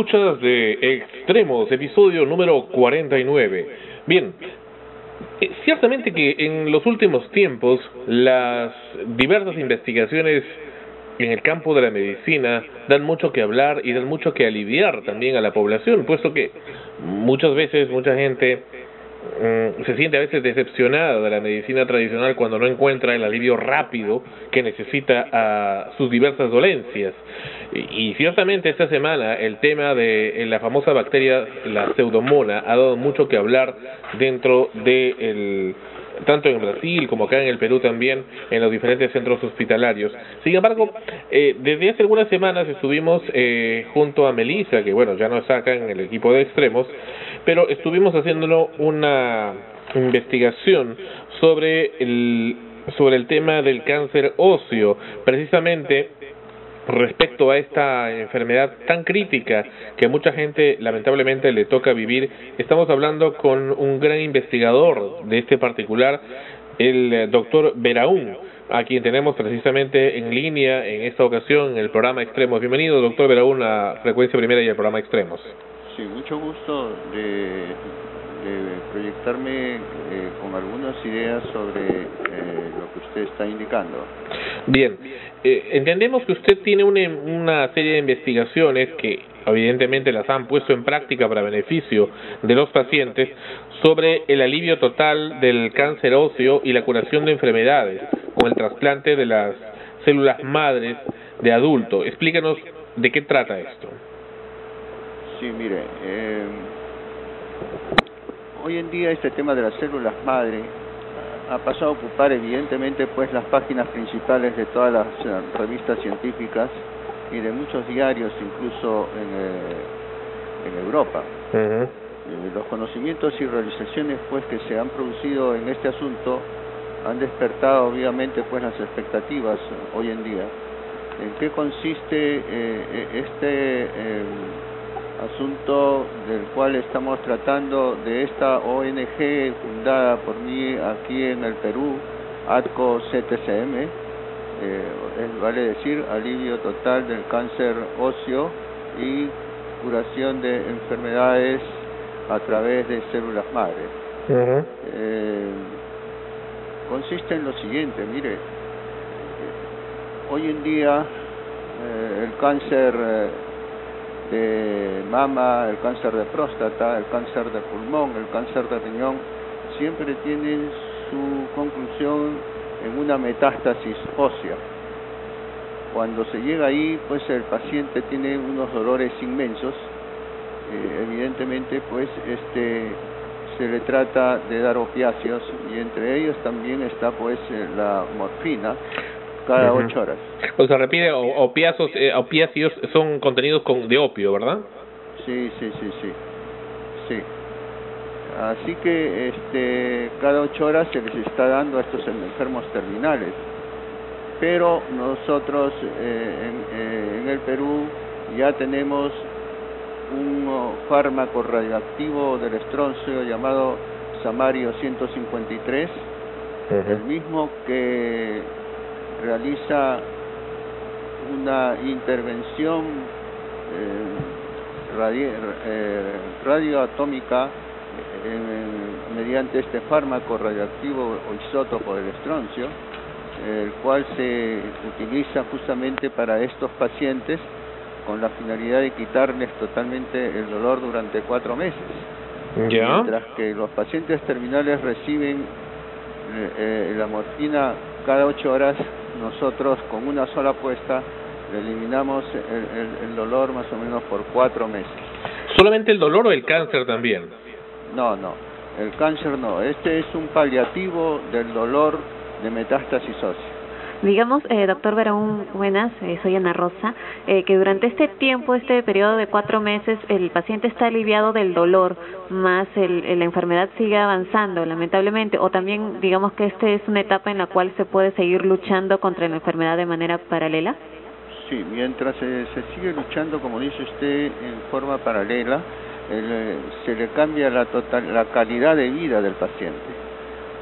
Escuchas de Extremos, episodio número 49. Bien, eh, ciertamente que en los últimos tiempos las diversas investigaciones en el campo de la medicina dan mucho que hablar y dan mucho que aliviar también a la población, puesto que muchas veces mucha gente mm, se siente a veces decepcionada de la medicina tradicional cuando no encuentra el alivio rápido que necesita a sus diversas dolencias. Y, ciertamente esta semana el tema de eh, la famosa bacteria, la pseudomona, ha dado mucho que hablar dentro de el tanto en Brasil como acá en el Perú también, en los diferentes centros hospitalarios. Sin embargo, eh, desde hace algunas semanas estuvimos eh, junto a Melissa, que bueno, ya no está acá en el equipo de extremos, pero estuvimos haciéndolo una investigación sobre el, sobre el tema del cáncer óseo, precisamente respecto a esta enfermedad tan crítica que mucha gente lamentablemente le toca vivir. Estamos hablando con un gran investigador de este particular, el eh, doctor Beraún, a quien tenemos precisamente en línea en esta ocasión en el programa Extremos. Bienvenido, doctor Beraún, a Frecuencia Primera y al programa Extremos. Sí, mucho gusto de proyectarme eh, con algunas ideas sobre eh, lo que usted está indicando. Bien, eh, entendemos que usted tiene una, una serie de investigaciones que evidentemente las han puesto en práctica para beneficio de los pacientes sobre el alivio total del cáncer óseo y la curación de enfermedades con el trasplante de las células madres de adulto. Explícanos de qué trata esto. Sí, mire, eh, hoy en día este tema de las células madre ha pasado a ocupar evidentemente pues las páginas principales de todas las eh, revistas científicas y de muchos diarios incluso en, eh, en Europa. Eh, los conocimientos y realizaciones pues que se han producido en este asunto han despertado obviamente pues las expectativas hoy en día. ¿En qué consiste eh, este eh, asunto del cual estamos tratando de esta ONG fundada por mí aquí en el Perú, ATCO CTCM, eh, es, vale decir alivio total del cáncer óseo y curación de enfermedades a través de células madre. Eh, consiste en lo siguiente, mire, hoy en día eh, el cáncer eh, de mama, el cáncer de próstata, el cáncer de pulmón, el cáncer de riñón, siempre tienen su conclusión en una metástasis ósea. Cuando se llega ahí, pues el paciente tiene unos dolores inmensos. Eh, evidentemente, pues este se le trata de dar opiáceos y entre ellos también está pues eh, la morfina cada ocho horas. O sea, repite, o- opiáceos, eh, opiáceos son contenidos con, de opio, ¿verdad? Sí, sí, sí, sí. Sí. Así que este, cada ocho horas se les está dando a estos enfermos terminales. Pero nosotros eh, en, eh, en el Perú ya tenemos un oh, fármaco radioactivo del estroncio llamado Samario 153, el mismo que realiza una intervención eh, eh, radioatómica en- mediante este fármaco radioactivo o isótopo del estroncio, el cual se utiliza justamente para estos pacientes con la finalidad de quitarles totalmente el dolor durante cuatro meses. Mientras que los pacientes terminales reciben eh, eh, la morfina cada ocho horas, nosotros con una sola puesta le eliminamos el, el- el dolor más o menos por cuatro meses. ¿Solamente el dolor o el cáncer también? No, no, el cáncer no. Este es un paliativo del dolor de metástasis ósea. Digamos, eh, doctor Verón, buenas, eh, soy Ana Rosa, eh, que durante este tiempo, este periodo de cuatro meses, el paciente está aliviado del dolor, más el, la enfermedad sigue avanzando, lamentablemente, o también digamos que esta es una etapa en la cual se puede seguir luchando contra la enfermedad de manera paralela. Sí, mientras se, se sigue luchando, como dice usted, en forma paralela, el, eh, se le cambia la, total, la calidad de vida del paciente.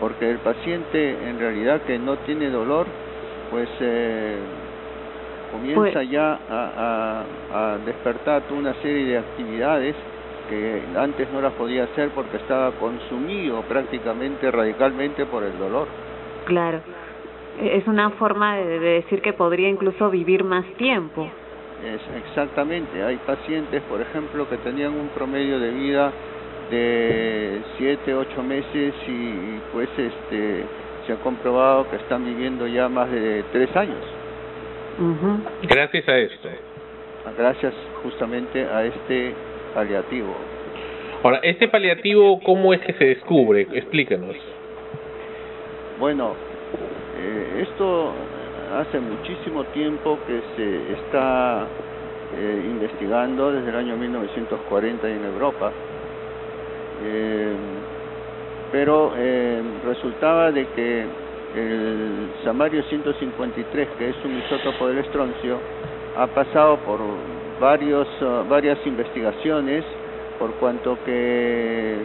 Porque el paciente, en realidad, que no tiene dolor, pues eh, comienza Pues- ya a, a, a despertar toda una serie de actividades que antes no las podía hacer porque estaba consumido prácticamente radicalmente por el dolor. Claro, Eh, es una forma de, de decir que podría incluso vivir más tiempo. Es, exactamente, hay pacientes, por ejemplo, que tenían un promedio de vida de 7, 8 meses y, pues este se ha comprobado que están viviendo ya más de 3 años, Gracias a esto. gracias justamente a este paliativo. Ahora, este paliativo, ¿cómo es que se descubre? Explícanos. Bueno, eh, esto hace muchísimo tiempo que se está eh, investigando desde el año 1940 en Europa, Eh, pero eh, resultaba de que el samario 153, que es un isótopo del estroncio, ha pasado por varios, ah, varias investigaciones, por cuanto que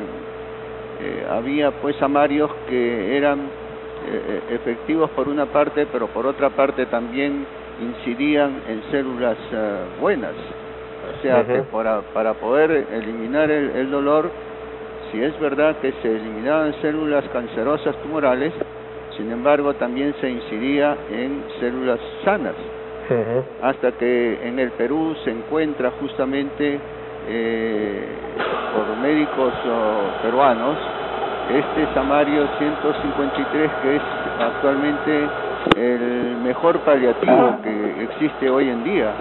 eh, había pues samarios que eran eh, efectivos por una parte, pero por otra parte también incidían en células eh, buenas. O sea que para, para poder eliminar el, el dolor, si es verdad que se eliminaban células cancerosas tumorales, sin embargo también se incidía en células sanas. Hasta que en el Perú se encuentra justamente eh, por médicos oh, peruanos este Samario 153 que es actualmente el mejor paliativo que existe hoy en día.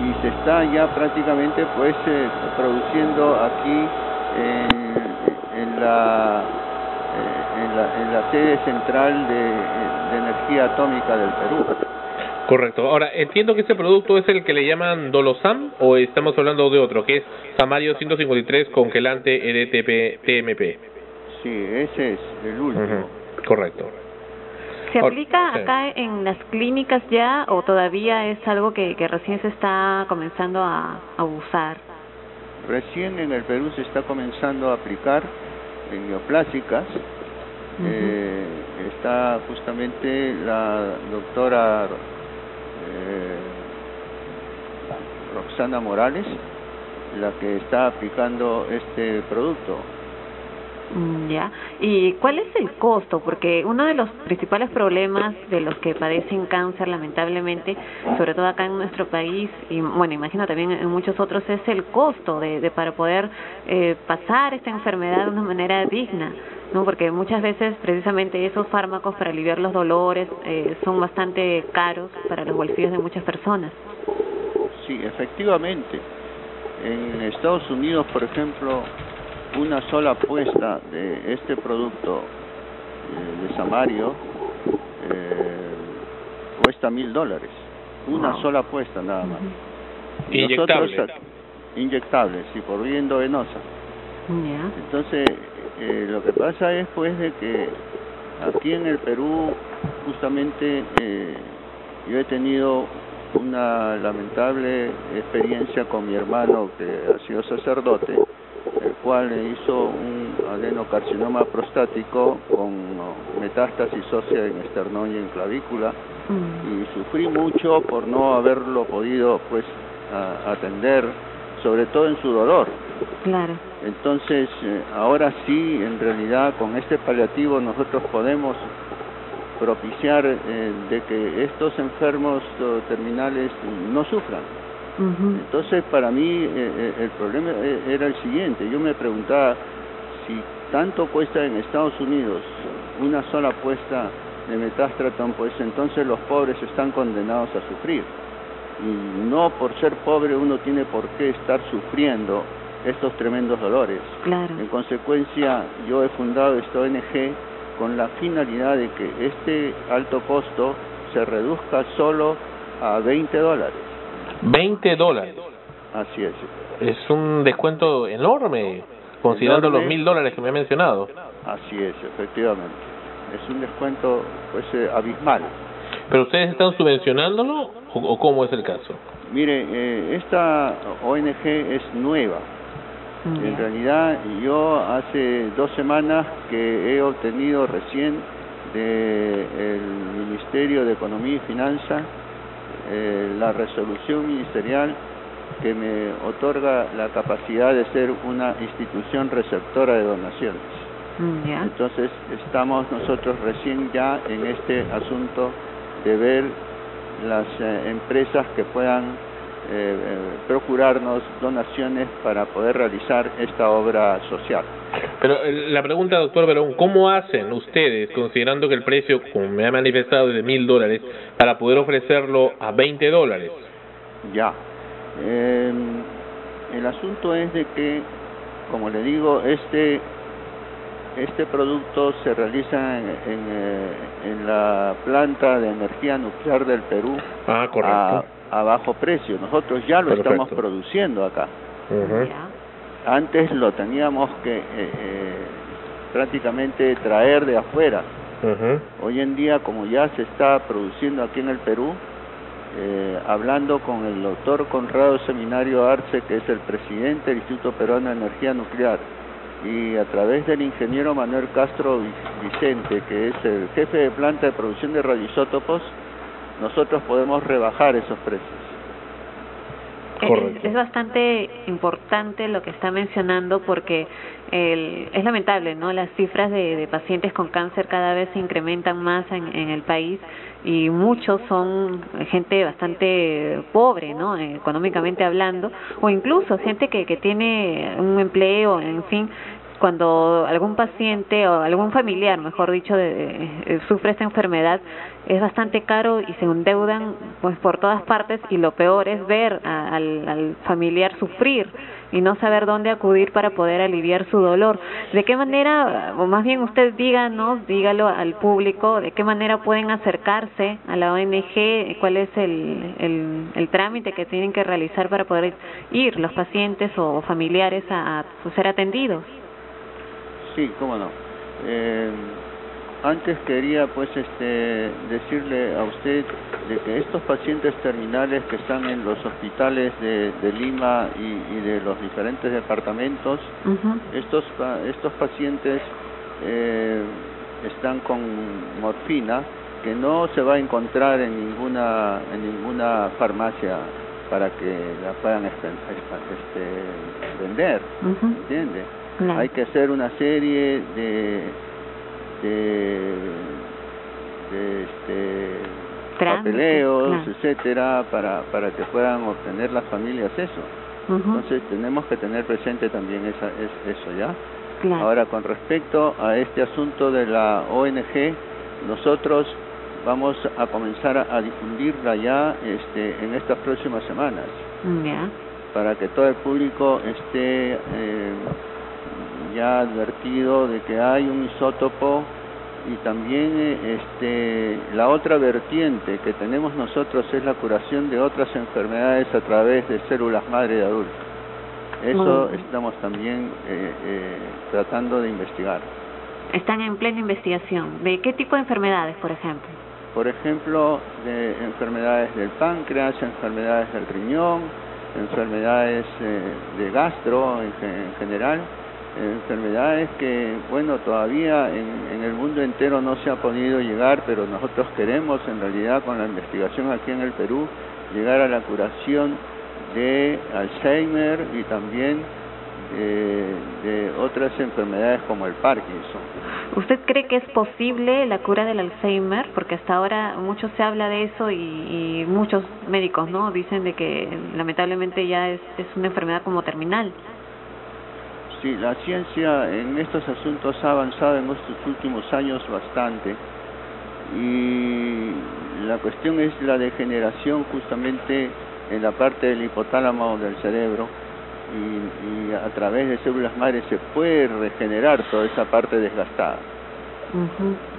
Y se está ya prácticamente pues eh, produciendo aquí en, en la eh, en la, en la sede central de, de energía atómica del Perú. Correcto. Ahora, entiendo que este producto es el que le llaman Dolosam o estamos hablando de otro, que es Samario 153 congelante EDTP TMP. Sí, ese es el último. Correcto. ¿Se Ahora, aplica sí. acá en las clínicas ya o todavía es algo que, que recién se está comenzando a, a usar? Recién en el Perú se está comenzando a aplicar en neoplásicas. Eh, está justamente la doctora eh, Roxana Morales, la que está aplicando este producto. Mm, Ya. ¿Y cuál es el costo? Porque uno de los principales problemas de los que padecen cáncer, lamentablemente, sobre todo acá en nuestro país y bueno, imagino también en muchos otros, es el costo de, de para poder eh, pasar esta enfermedad de una manera digna, ¿no? Porque muchas veces precisamente esos fármacos para aliviar los dolores eh, son bastante caros para los bolsillos de muchas personas. Sí, efectivamente. En Estados Unidos, por ejemplo, una sola apuesta de este producto eh, de Samario eh, cuesta mil dólares. Una Wow. sola apuesta nada más. Y Inyectable. nosotros, inyectable, sí, por vía endovenosa. Entonces, eh, lo que pasa es pues de que aquí en el Perú, justamente, eh, yo he tenido una lamentable experiencia con mi hermano que ha sido sacerdote, el cual le hizo un adenocarcinoma prostático con metástasis ósea en esternón y en clavícula y sufrí mucho por no haberlo podido pues a- atender sobre todo en su dolor. Claro. Entonces, eh, ahora sí, en realidad, con este paliativo nosotros podemos propiciar eh, de que estos enfermos terminales no sufran. Entonces, para mí, eh, eh, el problema eh, era el siguiente. Yo me preguntaba si tanto cuesta en Estados Unidos una sola puesta de metástratón, pues entonces los pobres están condenados a sufrir. Y no por ser pobre uno tiene por qué estar sufriendo estos tremendos dolores. Claro. En consecuencia, yo he fundado esta ONG con la finalidad de que este alto costo se reduzca solo a 20 dólares. 20 dólares. Así es. Es un descuento enorme, considerando Enorme. los mil dólares que me ha mencionado. Así es, efectivamente. Es un descuento pues eh, abismal. ¿Pero ustedes están subvencionándolo o, o cómo es el caso? Mire, eh, esta ONG es nueva. En realidad, yo hace dos semanas que he obtenido recién del Ministerio de Economía y Finanzas eh, la resolución ministerial que me otorga la capacidad de ser una institución receptora de donaciones. Entonces estamos nosotros recién ya en este asunto de ver las eh, empresas que puedan procurarnos donaciones para poder realizar esta obra social. Pero eh, la pregunta, doctor Verón, ¿cómo hacen ustedes, considerando que el precio, como me ha manifestado, es de mil dólares, para poder ofrecerlo a 20 dólares? Ya. Eh, el asunto es de que, como le digo, este este producto se realiza en, en, eh, en la planta de energía nuclear del Perú Ah, correcto. a, a bajo precio. Nosotros ya lo Perfecto. estamos produciendo acá. Antes lo teníamos que eh, eh, prácticamente traer de afuera. Hoy en día, como ya se está produciendo aquí en el Perú, eh, hablando con el doctor Conrado Seminario Arce, que es el presidente del Instituto Peruano de Energía Nuclear, y a través del ingeniero Manuel Castro Vi- Vicente, que es el jefe de planta de producción de radioisótopos, nosotros podemos rebajar esos precios. Es, es bastante importante lo que está mencionando porque el- es lamentable, ¿no? Las cifras de, de pacientes con cáncer cada vez se incrementan más en, en el país y muchos son gente bastante pobre, ¿no? Económicamente hablando, o incluso gente que, que tiene un empleo, en fin, cuando algún paciente o algún familiar, mejor dicho, de- eh, sufre esta enfermedad, es bastante caro y se endeudan pues por todas partes y lo peor es ver al, familiar sufrir y no saber dónde acudir para poder aliviar su dolor. ¿De qué manera, o más bien usted díganos, dígalo al público, de qué manera pueden acercarse a la ONG, cuál es el, el, trámite que tienen que realizar para poder ir los pacientes o familiares a ser atendidos? Sí, cómo no. Eh, antes quería pues este decirle a usted de que estos pacientes terminales que están en los hospitales de, de Lima y, y de los diferentes departamentos, estos pa- estos pacientes eh, están con morfina que no se va a encontrar en ninguna en ninguna farmacia para que la puedan este, este, vender, ¿entiende? Claro. Hay que hacer una serie de de, de este, Trámites, papeleos, claro. etcétera, para para que puedan obtener las familias eso. Entonces tenemos que tener presente también esa, es, eso, ¿ya? Claro. Ahora, con respecto a este asunto de la ONG, nosotros vamos a comenzar a, a difundirla ya este, en estas próximas semanas Ya. para que todo el público esté eh, ya advertido de que hay un isótopo y también eh, este la otra vertiente que tenemos nosotros es la curación de otras enfermedades a través de células madre de adultos. Eso estamos también eh, eh, tratando de investigar. Están en plena investigación. ¿De qué tipo de enfermedades, por ejemplo? Por ejemplo, de enfermedades del páncreas, enfermedades del riñón, enfermedades eh, de gastro en, en general, enfermedades que, bueno, todavía en, el mundo entero no se ha podido llegar, pero nosotros queremos en realidad con la investigación aquí en el Perú llegar a la curación de Alzheimer y también de otras enfermedades como el Parkinson. ¿Usted cree que es posible la cura del Alzheimer? Porque hasta ahora mucho se habla de eso y, muchos médicos no dicen de que lamentablemente ya es una enfermedad como terminal. Sí, la ciencia en estos asuntos ha avanzado en estos últimos años bastante. Y la cuestión es la degeneración justamente en la parte del hipotálamo del cerebro. Y, a través de células madres se puede regenerar toda esa parte desgastada. Eh,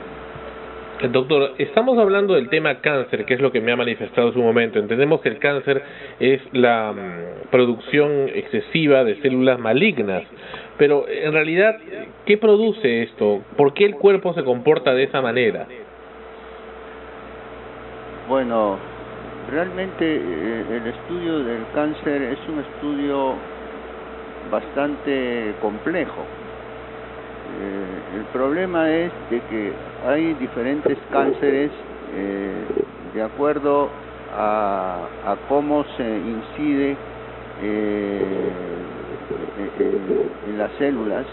Doctor, estamos hablando del tema cáncer, que es lo que me ha manifestado en su momento. Entendemos que el cáncer es la mm, producción excesiva de células malignas, pero en realidad, ¿qué produce esto? ¿Por qué el cuerpo se comporta de esa manera? Bueno, realmente eh, el estudio del cáncer es un estudio bastante complejo. Eh, el problema es de que hay diferentes cánceres eh, de acuerdo a, a cómo se incide eh, en, las células.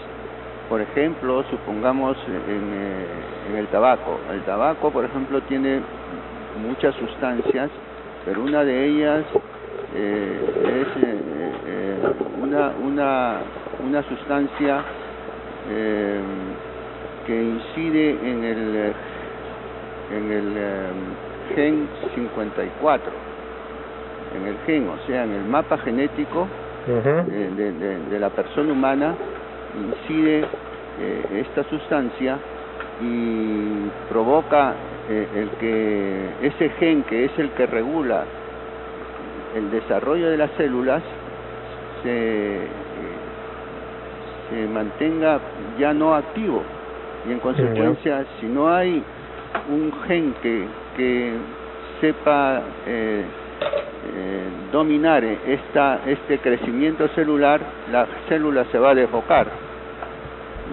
Por ejemplo, supongamos en, eh, en el tabaco. El tabaco, por ejemplo, tiene muchas sustancias, pero una de ellas eh, es eh, eh, una, una, una sustancia eh, que incide en el, en el eh, gen 54, en el gen, o sea, en el mapa genético de, de- de- de la persona humana, incide eh, esta sustancia y provoca el que ese gen que es el que regula el desarrollo de las células se, se mantenga ya no activo. Y en consecuencia si no hay un gen que, que sepa eh, eh, dominar esta, este crecimiento celular, la célula se va a desbocar.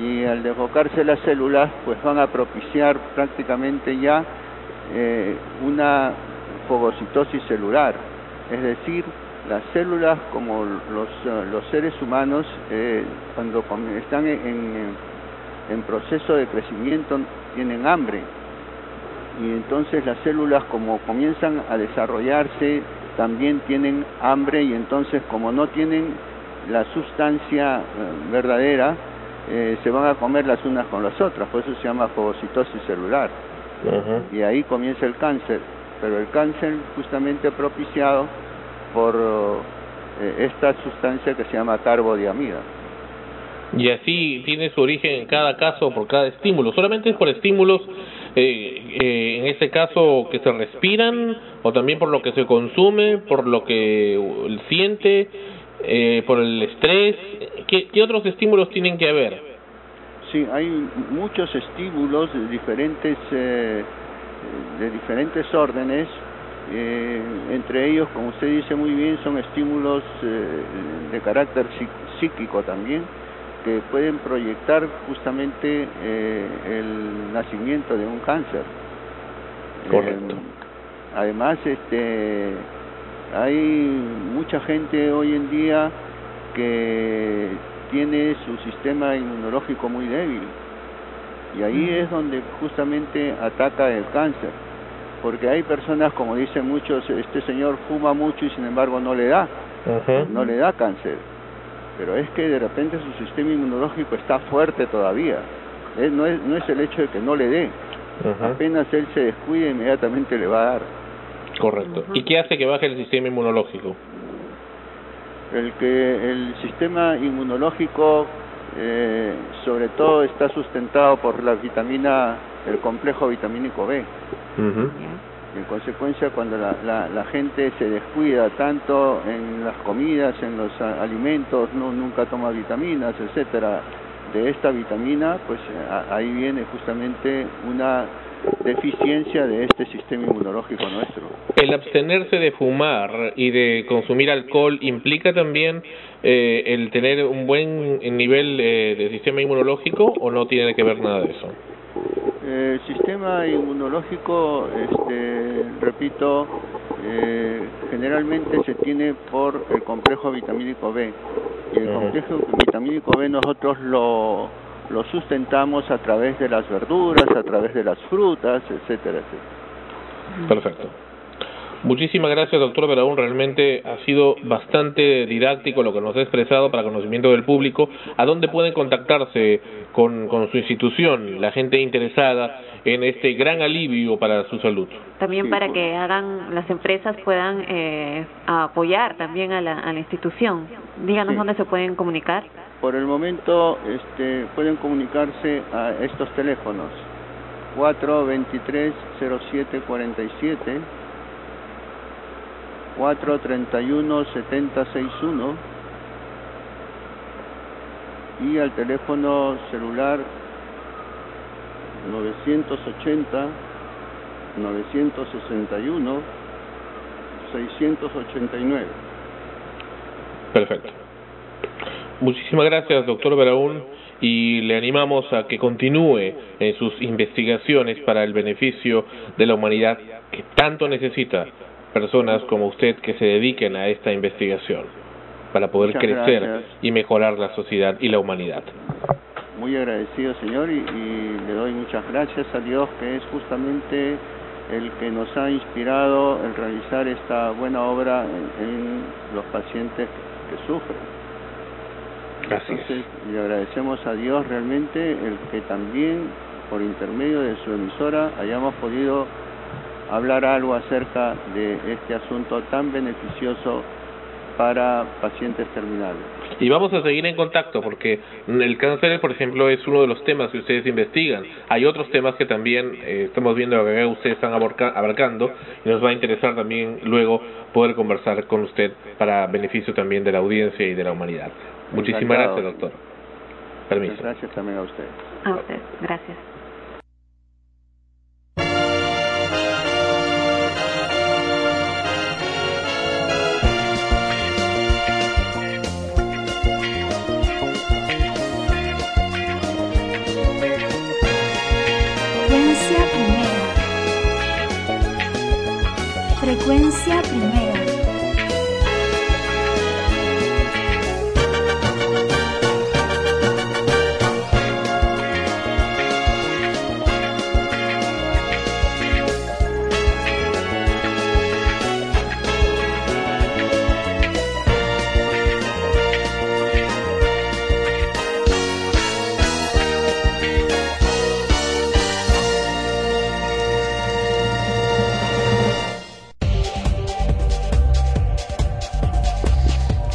Y al desbocarse las células pues van a propiciar prácticamente ya eh, una fagocitosis celular, es decir, las células como los, eh, los seres humanos eh, cuando están en, en- en proceso de crecimiento tienen hambre. Y entonces las células como comienzan a desarrollarse también tienen hambre y entonces como no tienen la sustancia eh, verdadera eh, se van a comer las unas con las otras, por eso se llama fagocitosis celular. Y ahí comienza el cáncer, pero el cáncer justamente propiciado por eh, esta sustancia que se llama carbodiamida. Y así tiene su origen en cada caso por cada estímulo. Solamente es por estímulos, eh, eh, en este caso, que se respiran, o también por lo que se consume, por lo que siente, eh, por el estrés. ¿Qué, ¿Qué otros estímulos tienen que haber? Sí, hay muchos estímulos de diferentes eh, de diferentes órdenes, eh, entre ellos, como usted dice muy bien, son estímulos eh, de carácter psí- psíquico también, que pueden proyectar justamente eh, el nacimiento de un cáncer. Correcto. Eh, además, este, hay mucha gente hoy en día que tiene su sistema inmunológico muy débil y ahí es donde justamente ataca el cáncer porque hay personas como dicen muchos este señor fuma mucho y sin embargo no le da no le da cáncer. Pero es que de repente su sistema inmunológico está fuerte todavía. Eh, no es no es el hecho de que no le dé. Apenas él se descuida inmediatamente le va a dar. Correcto. ¿Y qué hace que baje el sistema inmunológico? el que el sistema inmunológico eh, sobre todo está sustentado por la vitamina el complejo vitamínico B. Y en consecuencia cuando la, la, la gente se descuida tanto en las comidas en los alimentos no nunca toma vitaminas etcétera de esta vitamina pues a- ahí viene justamente una deficiencia de este sistema inmunológico nuestro ¿El abstenerse de fumar y de consumir alcohol implica también eh, el tener un buen nivel eh, de sistema inmunológico o no tiene que ver nada de eso? El sistema inmunológico, este, repito, eh, generalmente se tiene por el complejo vitamínico B. Y el complejo vitamínico B nosotros lo, lo sustentamos a través de las verduras, a través de las frutas, etcétera, etcétera. Perfecto. Muchísimas gracias, doctor Veraún. Realmente ha sido bastante didáctico lo que nos ha expresado para conocimiento del público. ¿A dónde pueden contactarse con, con su institución, la gente interesada en este gran alivio para su salud? También para que hagan las empresas puedan eh, apoyar también a la, a la institución. Díganos Sí. dónde se pueden comunicar. Por el momento este, pueden comunicarse a estos teléfonos 423-0747, 431-7061 y al teléfono celular 980 961 689. Perfecto. Muchísimas gracias, doctor Veraún, y le animamos a que continúe en sus investigaciones para el beneficio de la humanidad que tanto necesita personas como usted que se dediquen a esta investigación para poder Muchas crecer gracias. y mejorar la sociedad y la humanidad. Muy agradecido, señor, y, y le doy muchas gracias a Dios, que es justamente el que nos ha inspirado en realizar esta buena obra en, en los pacientes que sufren. Así es. Le agradecemos a Dios realmente el que también, por intermedio de su emisora, hayamos podido hablar algo acerca de este asunto tan beneficioso para pacientes terminales. Y vamos a seguir en contacto porque el cáncer, por ejemplo, es uno de los temas que ustedes investigan. Hay otros temas que también eh, estamos viendo que ustedes están abarca- abarcando y nos va a interesar también luego poder conversar con usted para beneficio también de la audiencia y de la humanidad. Muchísimas Encantado. gracias, doctor. Permiso. Muchas gracias también a usted. A usted. Gracias.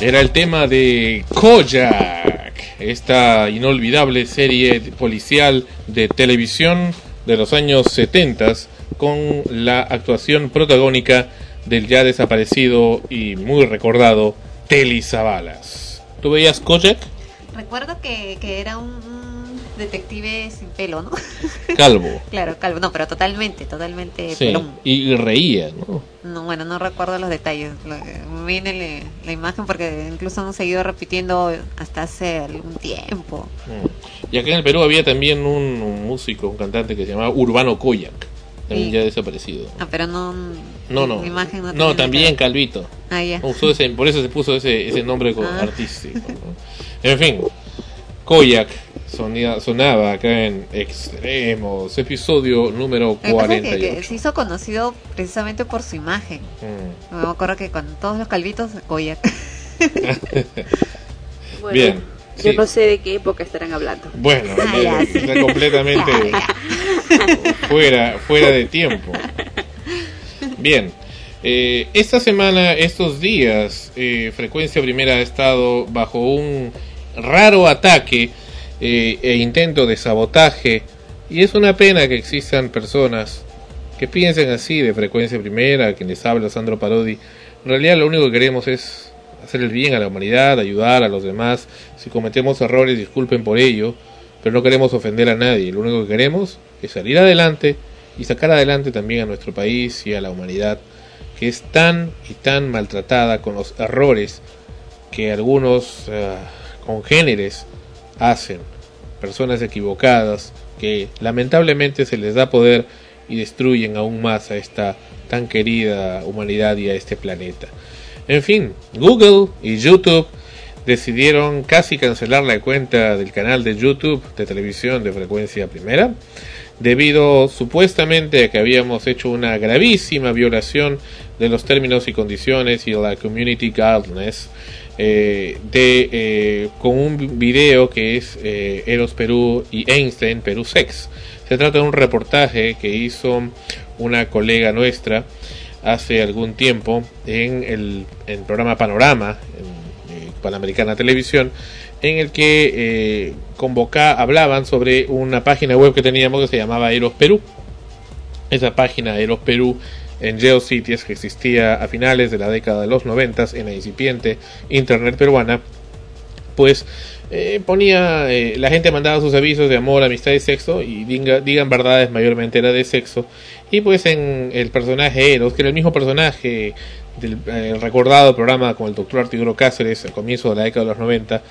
Era el tema de Kojak, esta inolvidable serie policial de televisión de los años 70 con la actuación protagónica del ya desaparecido y muy recordado Telly Savalas. ¿Tú veías Kojak? Recuerdo que, que era un, un detective sin pelo, ¿no? Calvo. claro, calvo. No, pero totalmente, totalmente Sí, pelón. y reía, ¿no? No, bueno, no recuerdo los detalles. Le- la imagen porque incluso han seguido repitiendo hasta hace algún tiempo. Mm. Y acá en el Perú había también un, un músico, un cantante que se llamaba Urbano Koyak, también Sí. ya desaparecido. Ah, pero no. No, no. Imagen no, No, también Calvito. Ah, ya. Usó ese- por eso se puso ese, ese nombre Ah. artístico. ¿no? En fin, Koyak sonía- sonaba acá en Extremos, episodio número Lo que pasa es que, 48. que se hizo conocido precisamente por su imagen. Mm. Me acuerdo que con todos los calvitos, Koyak. Bueno, Bien. Yo sí. no sé de qué época estarán hablando. Bueno, Ah, ya, sí. está completamente fuera, fuera de tiempo. Bien, eh, esta semana, estos días, eh, Frecuencia Primera ha estado bajo un raro ataque eh, e intento de sabotaje y es una pena que existan personas que piensen así de Frecuencia Primera, quien les habla Sandro Parodi. En realidad lo único que queremos es hacer el bien a la humanidad, ayudar a los demás. Si cometemos errores, disculpen por ello, pero no queremos ofender a nadie. Lo único que queremos es salir adelante y sacar adelante también a nuestro país y a la humanidad que es tan y tan maltratada con los errores que algunos eh, congéneres hacen personas equivocadas que lamentablemente se les da poder y destruyen aún más a esta tan querida humanidad y a este planeta. En fin, Google y YouTube decidieron casi cancelar la cuenta del canal de YouTube de televisión de frecuencia primera debido supuestamente a que habíamos hecho una gravísima violación de los términos y condiciones y la community guidelines eh, de eh, con un video que es eh, Eros Perú y Einstein Perú Sex. Se trata de un reportaje que hizo una colega nuestra hace algún tiempo en el, en el programa Panorama Panamericana Televisión en el que convoca, hablaban sobre una página web que teníamos que se llamaba Eros Perú. Esa página Eros Perú en GeoCities que existía a finales de la década de los 90 en la incipiente internet peruana, pues eh, ponía, eh, la gente mandaba sus avisos de amor, amistad y sexo y diga- digan verdades mayormente era de sexo y pues en el personaje Eros, que era el mismo personaje del eh, recordado programa con el doctor Arturo Cáceres al comienzo de la década de los 90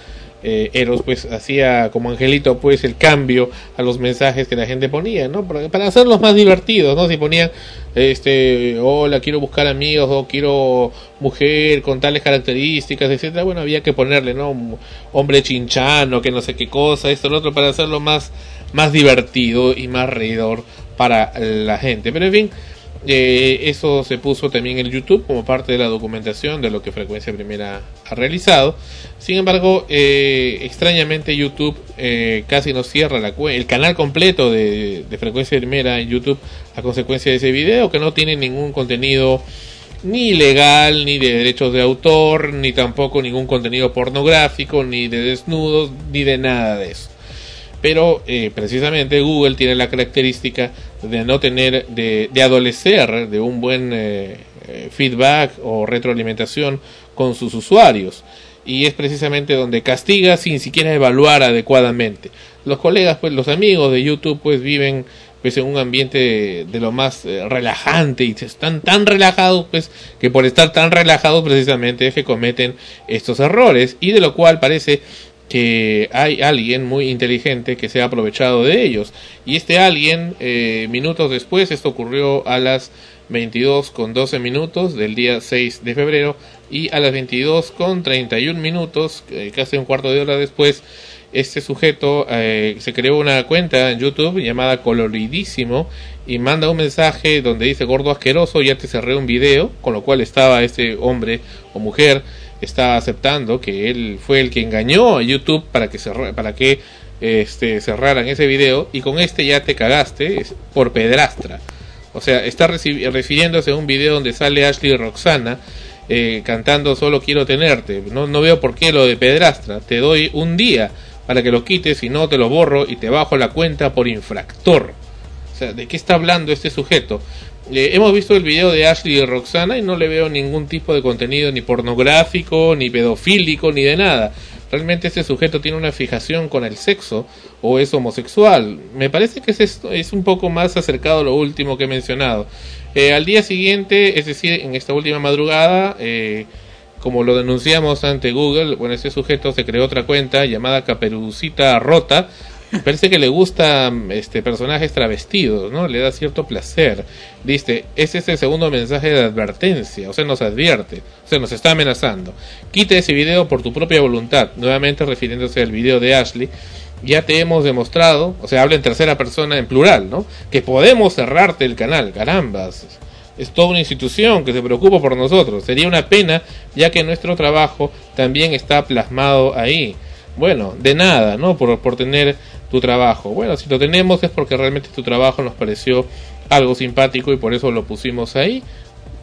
eh, Eros pues hacía como angelito pues el cambio a los mensajes que la gente ponía, ¿no? Para, hacerlos más divertidos, ¿no? Si ponían este hola, quiero buscar amigos o quiero mujer con tales características, etcétera, bueno, había que ponerle, ¿no? Hombre chinchano, que no sé qué cosa, esto lo otro para hacerlo más más divertido y más reidor para la gente. Pero en fin, eh, eso se puso también en YouTube como parte de la documentación de lo que Frecuencia Primera ha realizado. Sin embargo, eh, extrañamente YouTube eh, casi nos cierra la el canal completo de, de Frecuencia Primera en YouTube a consecuencia de ese video que no tiene ningún contenido ni legal, ni de derechos de autor, ni tampoco ningún contenido pornográfico, ni de desnudos, ni de nada de eso pero eh, precisamente Google tiene la característica de no tener, de, de adolecer de un buen eh, eh, feedback o retroalimentación con sus usuarios. Y es precisamente donde castiga sin siquiera evaluar adecuadamente. Los colegas, pues los amigos de YouTube, pues viven pues en un ambiente de, lo más eh, relajante y están tan relajados pues que por estar tan relajados precisamente es que cometen estos errores y de lo cual parece que hay alguien muy inteligente que se ha aprovechado de ellos. Y este alguien, eh, minutos después, esto ocurrió a las 22 con 12 minutos del día 6 de febrero y a las 22 con 31 minutos, eh, casi un cuarto de hora después, este sujeto eh, se creó una cuenta en YouTube llamada Coloridísimo y manda un mensaje donde dice gordo asqueroso, ya te cerré un video, con lo cual estaba este hombre o mujer está aceptando que él fue el que engañó a YouTube para que cerra- para que este cerraran ese video y con este ya te cagaste por pedrastra. O sea, está refiriéndose a un video donde sale Ashley Roxana eh, cantando Solo quiero tenerte. No, no veo por qué lo de pedrastra. Te doy un día para que lo quites y no te lo borro y te bajo la cuenta por infractor. O sea, ¿de qué está hablando este sujeto? Eh, hemos visto el video de Ashley y Roxana y no le veo ningún tipo de contenido ni pornográfico, ni pedofílico, ni de nada. Realmente este sujeto tiene una fijación con el sexo o es homosexual. Me parece que es, es un poco más acercado a lo último que he mencionado. Eh, al día siguiente, es decir, en esta última madrugada, eh, como lo denunciamos ante Google, bueno, este sujeto se creó otra cuenta llamada Caperucita Rota. Parece que le gustan este personajes travestidos, ¿no? Le da cierto placer. Dice, ese es el segundo mensaje de advertencia, o sea, nos advierte, o sea, nos está amenazando. Quita ese video por tu propia voluntad, nuevamente refiriéndose al video de Ashley. Ya te hemos demostrado, o sea, habla en tercera persona en plural, ¿no? Que podemos cerrarte el canal, carambas es toda una institución que se preocupa por nosotros. Sería una pena, ya que nuestro trabajo también está plasmado ahí. Bueno, de nada, ¿no? Por, por tener tu trabajo. Bueno, si lo tenemos es porque realmente tu trabajo nos pareció algo simpático y por eso lo pusimos ahí.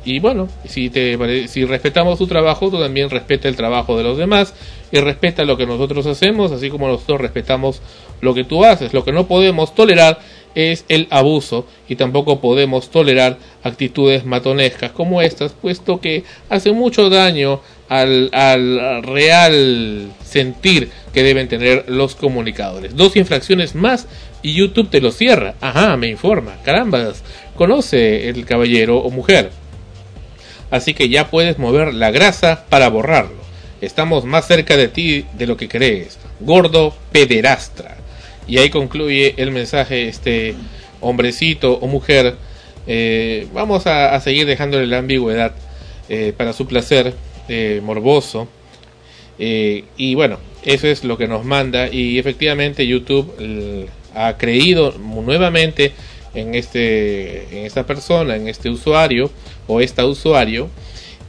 Y bueno, si, te, si respetamos tu trabajo, tú también respeta el trabajo de los demás y respeta lo que nosotros hacemos, así como nosotros respetamos lo que tú haces. Lo que no podemos tolerar es el abuso y tampoco podemos tolerar actitudes matonescas como estas, puesto que hace mucho daño al, al real sentir que deben tener los comunicadores. Dos infracciones más y YouTube te lo cierra. Ajá, me informa. Carambas, conoce el caballero o mujer. Así que ya puedes mover la grasa para borrarlo. Estamos más cerca de ti de lo que crees. Gordo pederastra. Y ahí concluye el mensaje, este hombrecito o mujer, eh, vamos a, seguir dejándole la ambigüedad eh, para su placer eh, morboso. Y bueno, eso es lo que nos manda. Y efectivamente YouTube eh, ha creído nuevamente en este en esta persona, en este usuario o esta usuario.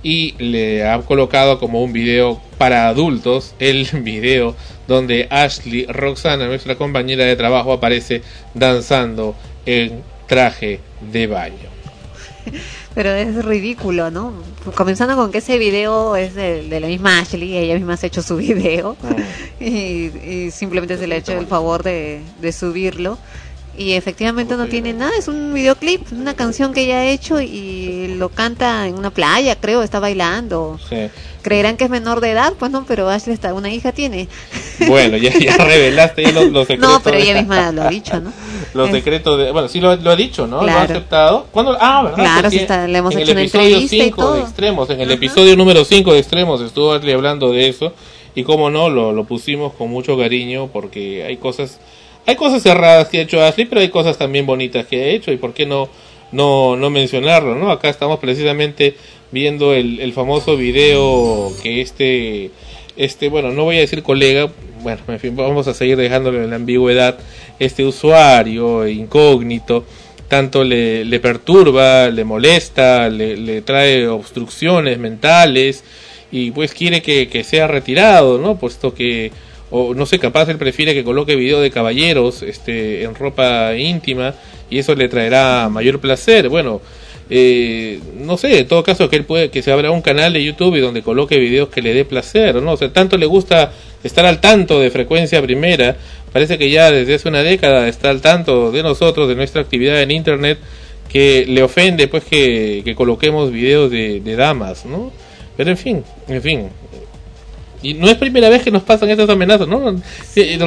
Y le ha colocado como un video para adultos el video donde Ashley Roxana, nuestra compañera de trabajo, aparece danzando en traje de baño. Pero es ridículo, ¿no? Comenzando con que ese video es de, de la misma Ashley, ella misma se ha hecho su video y, y simplemente se le ha hecho el favor de, de subirlo. Y efectivamente no tiene nada, es un videoclip, una canción que ella ha hecho y lo canta en una playa, creo, está bailando. Sí. Creerán que es menor de edad, pues no, pero Ashley está, una hija tiene. Bueno, ya, ya revelaste ya los, los secretos. No, pero ella misma lo ha dicho, ¿no? Los Es- secretos de. Bueno, sí lo, lo ha dicho, ¿no? Lo ha Claro. aceptado. ¿Cuándo? Ah, ¿verdad? Claro, Porque sí está, le hemos en hecho el una episodio entrevista y 5 de. Extremos, en el episodio número 5 de Extremos, estuvo Ashley hablando de eso. Y como no, lo, lo pusimos con mucho cariño porque hay cosas. Hay cosas erradas que ha hecho Ashley, pero hay cosas también bonitas que ha hecho. Y por qué no, no, no mencionarlo, ¿no? Acá estamos precisamente viendo el, el famoso video que este este, bueno, no voy a decir colega, bueno, en fin, vamos a seguir dejándole en la ambigüedad, este usuario incógnito, tanto le, le perturba, le molesta, le, le trae obstrucciones mentales y pues quiere que, que sea retirado, ¿no? Puesto que, o no sé, capaz él prefiere que coloque video de caballeros este, en ropa íntima y eso le traerá mayor placer. Bueno, eh, no sé, en todo caso que él puede que se abra un canal de YouTube y donde coloque videos que le dé placer, ¿no? O sea, tanto le gusta estar al tanto de frecuencia primera, parece que ya desde hace una década está al tanto de nosotros, de nuestra actividad en internet, que le ofende pues que, que coloquemos videos de, de damas, ¿no? Pero en fin, en fin. Y no es primera vez que nos pasan estas amenazas, ¿no?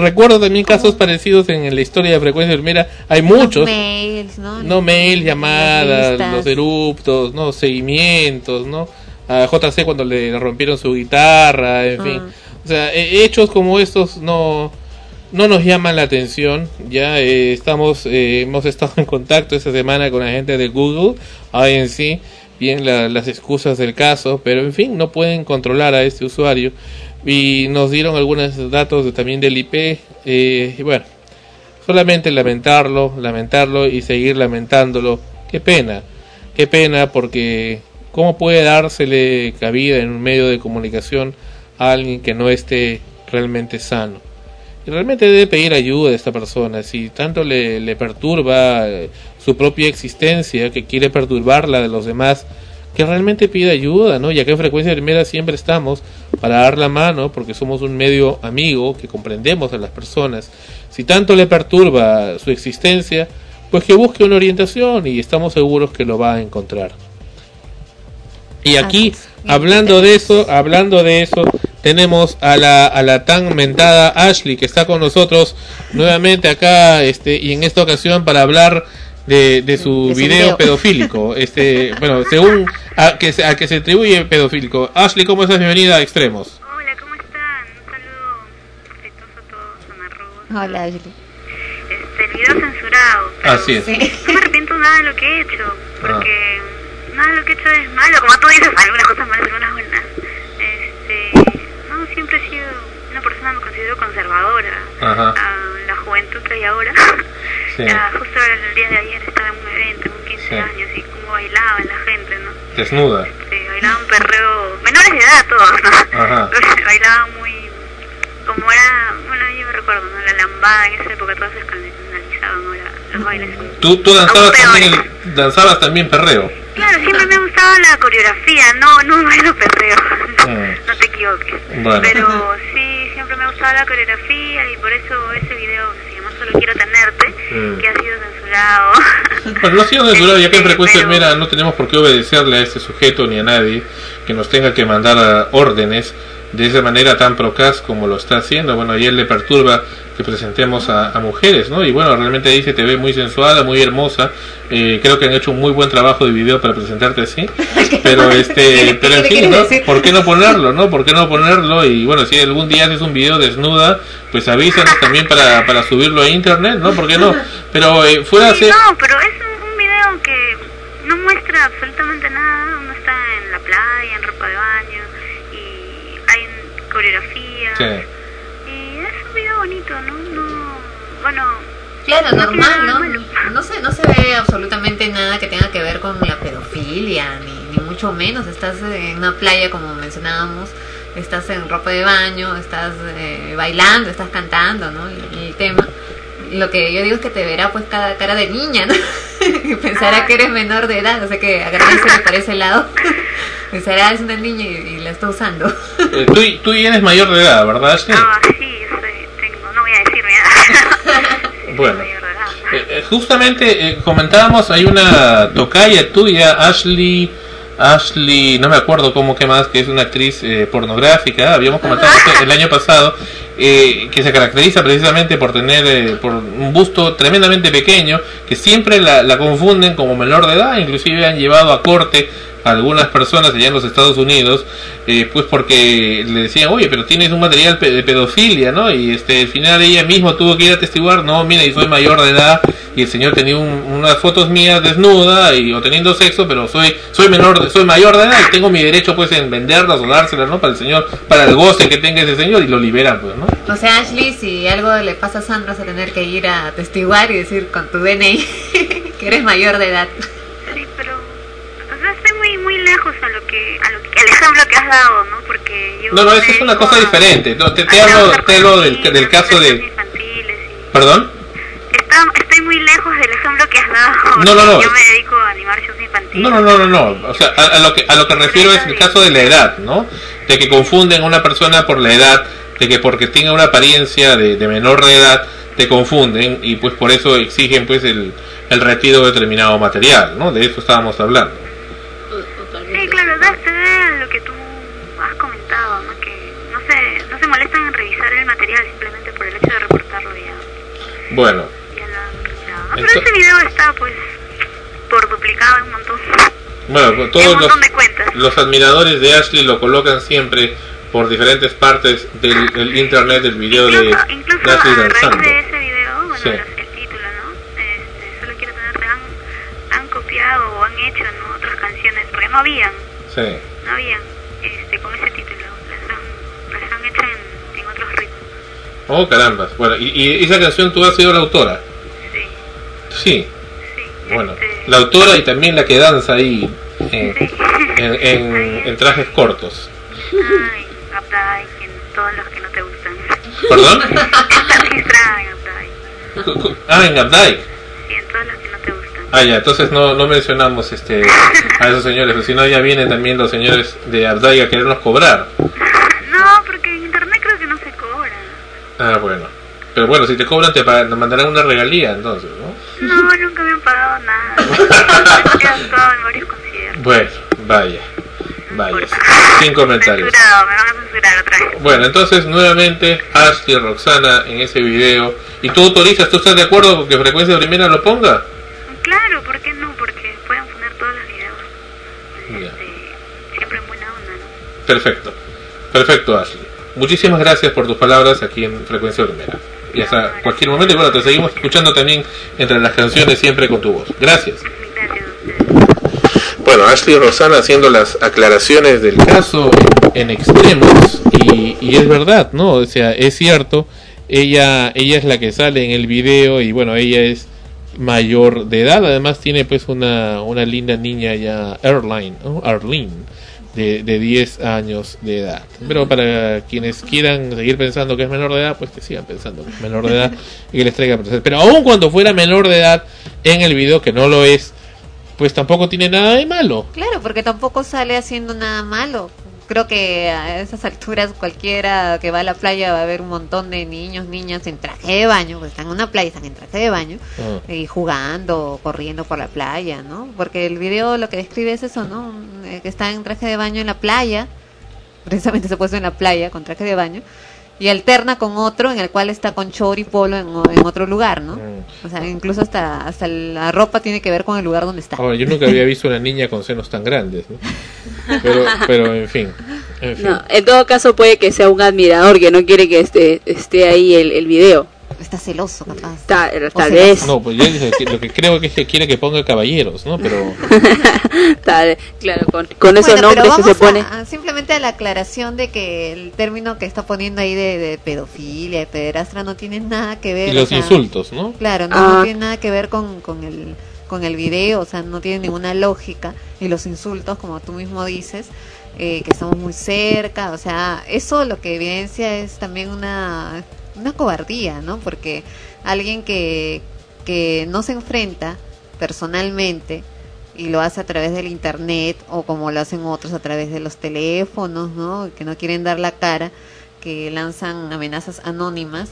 Recuerdo también casos parecidos en la historia de frecuencia primera, hay muchos. Los mails, ¿no? No mail, llamadas, listas. los eruptos, no seguimientos, ¿no? A JC cuando le rompieron su guitarra, en Ah. fin. O sea, eh, hechos como estos no no nos llaman la atención. Ya eh, estamos eh, hemos estado en contacto esta semana con la gente de Google, INC, bien la- las excusas del caso, pero en fin, no pueden controlar a este usuario y nos dieron algunos datos también del IP eh, y bueno, solamente lamentarlo, lamentarlo y seguir lamentándolo. Qué pena, qué pena porque cómo puede dársele cabida en un medio de comunicación a alguien que no esté realmente sano. Y realmente debe pedir ayuda a esta persona. Si tanto le, le perturba eh, su propia existencia, que quiere perturbar la de los demás, que realmente pida ayuda, ¿no? Ya que en frecuencia primera siempre estamos para dar la mano, porque somos un medio amigo que comprendemos a las personas. Si tanto le perturba su existencia, pues que busque una orientación y estamos seguros que lo va a encontrar. Y aquí, hablando de eso, hablando de eso, tenemos a la, a la tan mentada Ashley que está con nosotros nuevamente acá, este, y en esta ocasión para hablar de, de su De su video video. pedofílico, este, bueno, según a que se, a que se atribuye pedofílico. Ashley, ¿cómo estás? Bienvenida a Extremos. Hola, Ashley. Este, el video censurado. pero Así es. No me arrepiento nada de lo que he hecho, porque nada de lo que he hecho es malo, como tú dices, algunas cosas malas, algunas buenas. Este, no, siempre he sido una persona, me considero conservadora. Ajá. A la juventud que hay ahora. Sí. Ah, justo el día de ayer estaba en un evento con 15 Sí. años y cómo bailaban la gente, ¿no? Desnuda. Este, bailaban perreo, menores de edad todos, ¿no? Ajá. bailaban muy, como era, bueno, yo me recuerdo, ¿no? La lambada en esa época todas se escandalizaban, ¿no? La- los bailes. Tú, tú danzabas también, danzabas también perreo. Claro, siempre me ha gustado la coreografía, no, no bailo perreo, Mm. no te equivoques. Bueno. Pero sí, siempre me ha gustado la coreografía y por eso ese video Solo quiero tenerte, Mm. que ha sido censurado. Bueno, no ha sido censurado, ya que en frecuencia mera no tenemos por qué obedecerle a este sujeto ni a nadie que nos tenga que mandar órdenes. De esa manera tan procaz como lo está haciendo. Bueno, ayer le perturba que presentemos a, a mujeres, ¿no? Y bueno, realmente dice te ve muy sensuada, muy hermosa. Eh, creo que han hecho un muy buen trabajo de video para presentarte así. Pero este, pero en fin, ¿no? ¿Por qué no ponerlo, no? ¿Por qué no ponerlo? Y bueno, si algún día haces un video desnuda, pues avísanos también para, para subirlo a internet, ¿no? ¿Por qué no? Pero eh, fuera Sí, no, pero es un, un video que no muestra absolutamente nada. Uno está en la playa, en ropa de baño, y coreografía. Sí. Y es un video bonito, ¿no? no bueno, Claro, no normal, ¿no? malo. No se, no se ve absolutamente nada que tenga que ver con la pedofilia, ni, ni mucho menos. Estás en una playa, como mencionábamos, estás en ropa de baño, estás eh, bailando, estás cantando, ¿no? Y el tema. Lo que yo digo es que te verá pues cada cara de niña, ¿no? y pensará que eres menor de edad, o sea que agradece por ese lado. pensará, es una niña y, y la está usando. Eh, tú, y- tú ya eres mayor de edad, ¿verdad? Ashley? Ah, sí, soy, tengo, no voy a decir mi edad. Bueno, eh, eh, justamente eh, comentábamos, hay una tocaya tuya, Ashley, Ashley, no me acuerdo cómo que más, que es una actriz eh, pornográfica, habíamos comentado esto el año pasado, eh, que se caracteriza precisamente por tener eh, por un busto tremendamente pequeño, que siempre la, la confunden como menor de edad, inclusive han llevado a corte algunas personas allá en los Estados Unidos, eh, pues porque le decían, oye, pero tienes un material de pedofilia, ¿no? Y este, al final ella misma tuvo que ir a testiguar, no, mira, y soy mayor de edad, y el señor tenía un- unas fotos mías desnuda y o teniendo sexo, pero soy soy menor, soy mayor de edad y tengo mi derecho pues en venderlas o dárselas, ¿no? Para el señor, para el goce que tenga ese señor y lo liberan, pues, ¿no? O sea, Ashley, si algo le pasa a Sandra, a tener que ir a testiguar y decir con tu DNI que eres mayor de edad. Sí, pero o sea, estoy muy muy lejos a lo que a lo que el ejemplo que has dado, ¿no? Porque yo No, eso es una cosa a- diferente. No, te, te hablo, te hablo del, del caso de... ¿Perdón? está- estoy muy lejos del ejemplo que has dado. No, no, no. Yo me dedico a animar shows infantiles. No, no, no, no, no. O sea, a, a lo que a lo que refiero es el caso de la edad, ¿no? De que confunden a una persona por la edad, de que porque tenga una apariencia de, de menor de edad te confunden y pues por eso exigen pues el, el retiro de determinado material, ¿no? De eso estábamos hablando. Sí, claro, da, ve lo que tú has comentado, ¿no? Que no se, no se molestan en revisar el material simplemente por el hecho de reportarlo ya. Bueno, Ah, pero ese video está, pues, por duplicado en un montón. bueno, pues, todos un los, montón de cuentas. los admiradores de Ashley lo colocan siempre por diferentes partes del, del internet del video de, Incluso de Ashley a raíz danzando. de ese video, bueno, Sí. No habían, Sí. no habían, este, con ese título. Las han, las han hecho en, en otros ritmos. Oh, carambas. Bueno, y, y esa canción tú has sido la autora. Sí. Bueno, la autora y también la que danza ahí en, en, en- en trajes cortos. Ay, Updike, en todos los que no te gustan. ¿Perdón? Está registrada en cu- Ah, en Updike. Sí, en todos los Ah, ya, entonces no, no mencionamos este a esos señores, pero si no ya vienen también los señores de Updike a querernos cobrar. No, porque en internet creo que no se cobra. Ah, bueno. Pero bueno, si te cobran te pa- te mandarán una regalía entonces, ¿no? No, nunca me han pagado nada. He actuado en varios conciertos. Bueno, vaya. Vaya. Sin comentarios. Me van a otra vez. Bueno, entonces nuevamente Ashley Roxana en ese video. ¿Y tú autorizas? ¿Tú estás de acuerdo con que Frecuencia Primera lo ponga? Claro, ¿por qué no? Porque pueden poner todos los videos. Ya. Siempre en buena onda, ¿no? Perfecto. Perfecto, Ashley. Muchísimas gracias por tus palabras aquí en Frecuencia Primera. Y hasta cualquier momento, y bueno, te seguimos escuchando también entre las canciones siempre con tu voz. Gracias. Bueno, Ashley Rosana haciendo las aclaraciones del caso en, extremos y, y es verdad, ¿no? O sea, es cierto, ella, ella es la que sale en el video y bueno, ella es mayor de edad, además tiene pues una, una linda niña ya, Erline, ¿no? Arlene, de, de 10 años de edad. Pero para quienes quieran seguir pensando que es menor de edad, pues que sigan pensando que es menor de edad y que les traiga placer. Pero aun cuando fuera menor de edad en el video, que no lo es, pues tampoco tiene nada de malo. Claro, porque tampoco sale haciendo nada malo. Creo que a esas alturas cualquiera que va a la playa va a ver un montón de niños, niñas en traje de baño, pues están en una playa, están en traje de baño, Ah. y jugando, corriendo por la playa, ¿no? Porque el video lo que describe es eso, ¿no? Eh, que están en traje de baño en la playa, precisamente se ha puesto en la playa con traje de baño, y alterna con otro en el cual está con chor y polo en, en otro lugar, ¿no? Mm. O sea, incluso hasta, hasta la ropa tiene que ver con el lugar donde está. Ahora, yo nunca había visto una niña con senos tan grandes, ¿no? Pero, pero en fin, en fin. No, en todo caso puede que sea un admirador que no quiere que esté, esté ahí el, el video. Está celoso, capaz. Tal, tal vez. No, pues yo dije que lo que creo que es que quiere que ponga caballeros, ¿no? Pero Tal- claro, con, con esos Bueno, pero nombres que se a- pone. a- simplemente a la aclaración de que el término que está poniendo ahí de, de pedofilia, de pederastra, no tiene nada que ver. y o los sea, insultos, ¿no? Claro, no, Ah. no tiene nada que ver con, con el con el video, o sea, no tiene ninguna lógica. Y los insultos, como tú mismo dices, eh, que estamos muy cerca, o sea, eso lo que evidencia es también una, una cobardía, ¿no? Porque alguien que, que no se enfrenta personalmente y lo hace a través del internet o como lo hacen otros a través de los teléfonos, ¿no? Que no quieren dar la cara, que lanzan amenazas anónimas,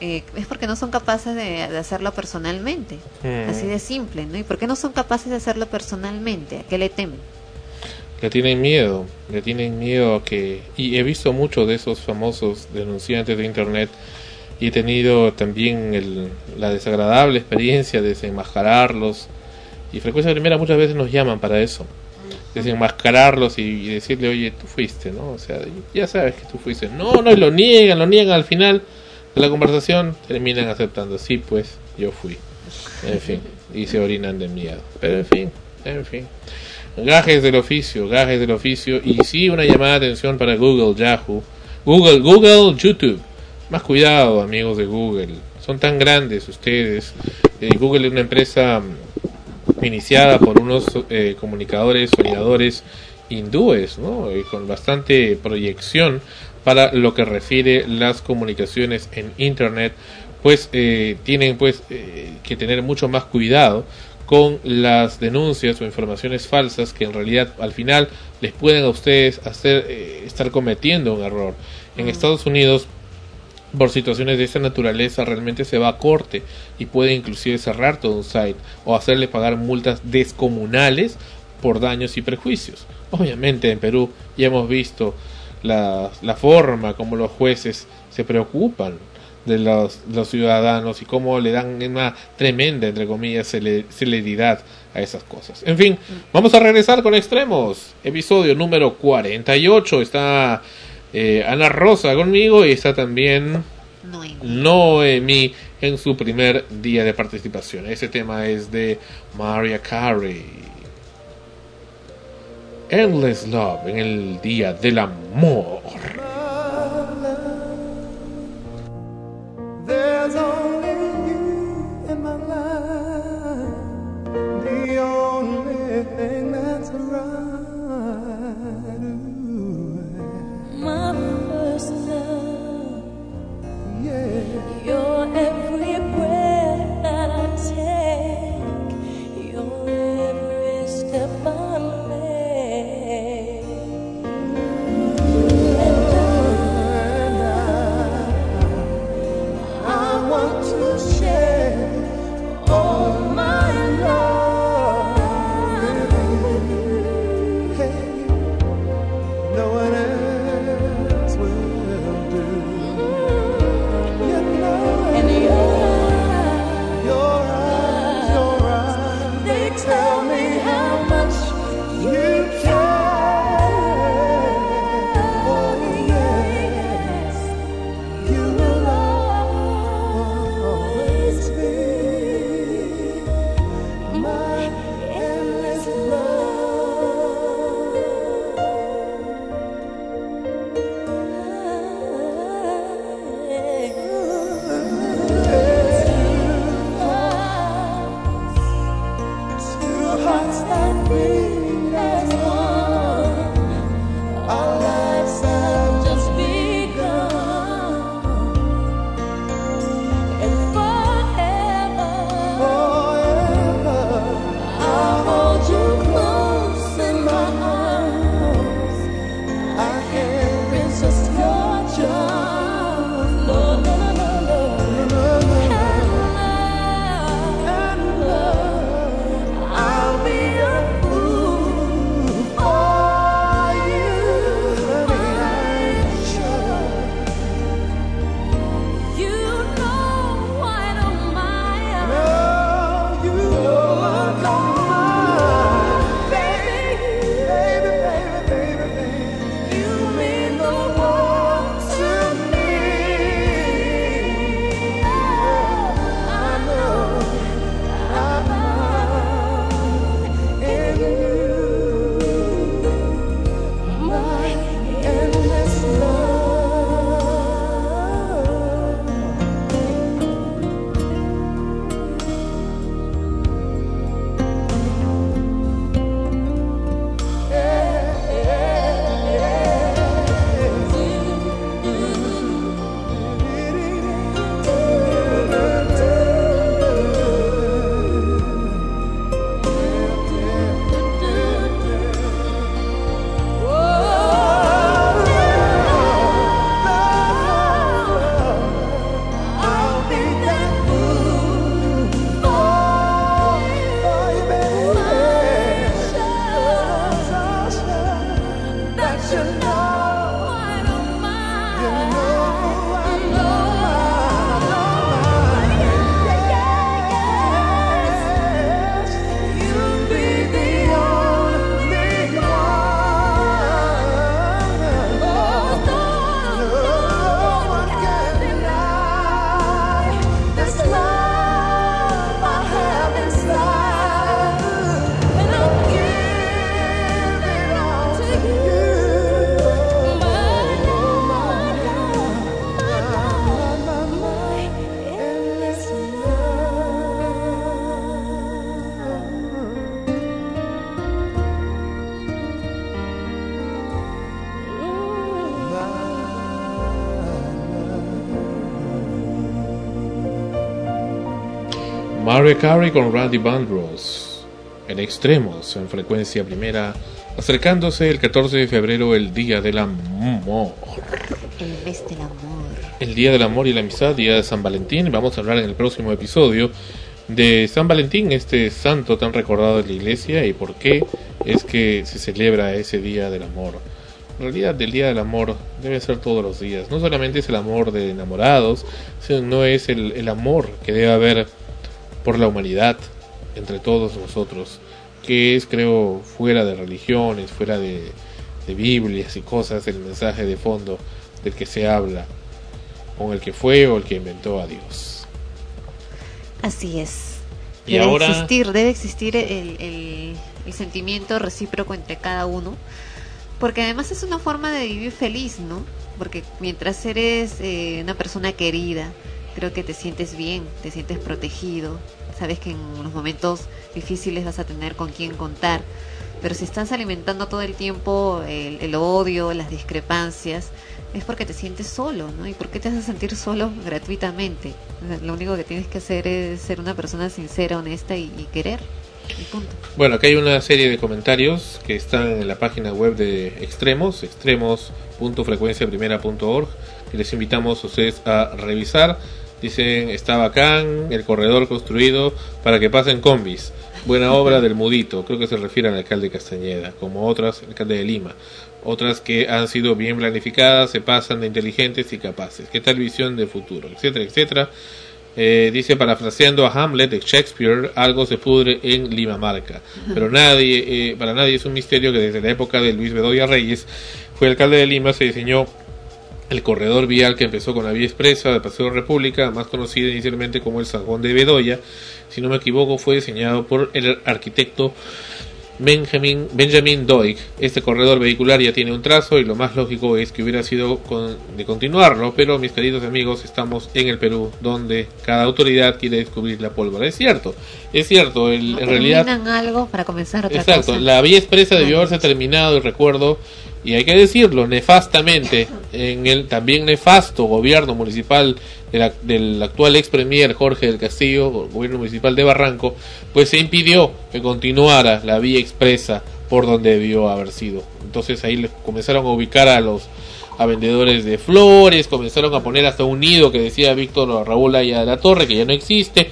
eh, es porque no son capaces de, de hacerlo personalmente. Mm. Así de simple, ¿no? ¿Y por qué no son capaces de hacerlo personalmente? ¿A qué le temen? Le tienen miedo, le tienen miedo a que... Y he visto muchos de esos famosos denunciantes de Internet y he tenido también el- la desagradable experiencia de desenmascararlos. Y frecuencia primera muchas veces nos llaman para eso. Desenmascararlos y, y decirle, oye, tú fuiste, ¿no? O sea, ya sabes que tú fuiste. No, no, y lo niegan, lo niegan al final de la conversación, terminan aceptando, sí, pues, yo fui. En fin, y se orinan de miedo. Pero en fin, en fin. Gajes del oficio, gajes del oficio. Y sí, una llamada de atención para Google, Yahoo. Google, Google, YouTube. Más cuidado, amigos de Google. Son tan grandes ustedes. Eh, Google es una empresa mm, iniciada por unos eh, comunicadores, soñadores hindúes, ¿no? Con bastante proyección para lo que refiere las comunicaciones en Internet, pues eh, tienen pues eh, que tener mucho más cuidado con las denuncias o informaciones falsas que en realidad al final les pueden a ustedes hacer eh, estar cometiendo un error. En Estados Unidos por situaciones de esta naturaleza realmente se va a corte y puede inclusive cerrar todo un site o hacerle pagar multas descomunales por daños y prejuicios. Obviamente en Perú ya hemos visto la, la forma como los jueces se preocupan de los, los ciudadanos y cómo le dan una tremenda, entre comillas, cele- celeridad a esas cosas. En fin, vamos a regresar con extremos. Episodio número 48. Está eh, Ana Rosa conmigo y está también Noemi en su primer día de participación. Ese tema es de Mariah Carey. Endless Love en el día del amor. Mariah Carey con Randy Bandros en extremos en frecuencia primera, acercándose el 14 de febrero, el Día del Amor. El mes del amor. El Día del Amor y la Amistad, Día de San Valentín. Vamos a hablar en el próximo episodio de San Valentín, este santo tan recordado de la iglesia y por qué es que se celebra ese Día del Amor. En realidad, el Día del Amor debe ser todos los días. No solamente es el amor de enamorados, sino es el, el amor que debe haber por la humanidad entre todos nosotros, que es, creo, fuera de religiones, fuera de, de Biblias y cosas, el mensaje de fondo del que se habla, con el que fue o el que inventó a Dios. Así es. Y debe ahora- existir, debe existir el, el- el sentimiento recíproco entre cada uno, porque además es una forma de vivir feliz, ¿no? Porque mientras eres eh, una persona querida, creo que te sientes bien, te sientes protegido, sabes que en los momentos difíciles vas a tener con quién contar, pero si estás alimentando todo el tiempo el, el odio, las discrepancias, es porque te sientes solo, ¿no? ¿Y por qué te haces sentir solo gratuitamente? Lo único que tienes que hacer es ser una persona sincera, honesta y, querer. Bueno, acá hay una serie de comentarios que están en la página web de Extremos, extremos.frecuenciaprimera.org, que les invitamos a ustedes a revisar. Dicen, está bacán, el corredor construido para que pasen combis. Buena obra del Mudito, creo que se refiere al alcalde Castañeda, como otras, alcalde de Lima. Otras que han sido bien planificadas, se pasan de inteligentes y capaces. ¿Qué tal visión de futuro? Etcétera, etcétera. Eh, dice, parafraseando a Hamlet de Shakespeare, algo se pudre en Limamarca. Pero nadie, eh, para nadie es un misterio que desde la época de Luis Bedoya Reyes, fue alcalde de Lima, se diseñó el corredor vial que empezó con la vía expresa de Paseo República, más conocida inicialmente como el San Juan de Bedoya. Si no me equivoco, fue diseñado por el arquitecto Benjamin, Benjamin Doig. Este corredor vehicular ya tiene un trazo y lo más lógico es que hubiera sido con- de continuarlo, pero mis queridos amigos, estamos en el Perú, donde cada autoridad quiere descubrir la pólvora. Es cierto, es cierto, el- en realidad... Terminan algo para comenzar otra Exacto, cosa. la vía expresa debió haberse terminado, y recuerdo, y hay que decirlo, nefastamente, en el también nefasto gobierno municipal de la- del actual ex premier Jorge del Castillo, gobierno municipal de Barranco, pues se impidió que continuara la vía expresa por donde debió haber sido. Entonces ahí le comenzaron a ubicar a los a vendedores de flores, comenzaron a poner hasta un nido que decía Víctor Raúl Aya de la Torre, que ya no existe,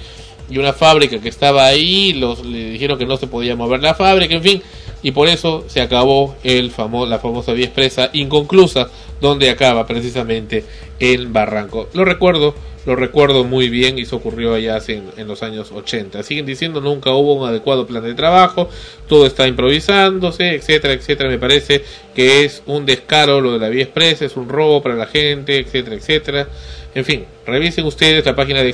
y una fábrica que estaba ahí, los, le dijeron que no se podía mover la fábrica, en fin, y por eso se acabó el famo, la famosa vía expresa inconclusa, donde acaba precisamente en Barranco. Lo recuerdo, lo recuerdo muy bien, y eso ocurrió allá en, los años 80. Siguen diciendo nunca hubo un adecuado plan de trabajo, todo está improvisándose, etcétera, etcétera. Me parece que es un descaro lo de la vía expresa, es un robo para la gente, etcétera, etcétera. En fin, revisen ustedes la página de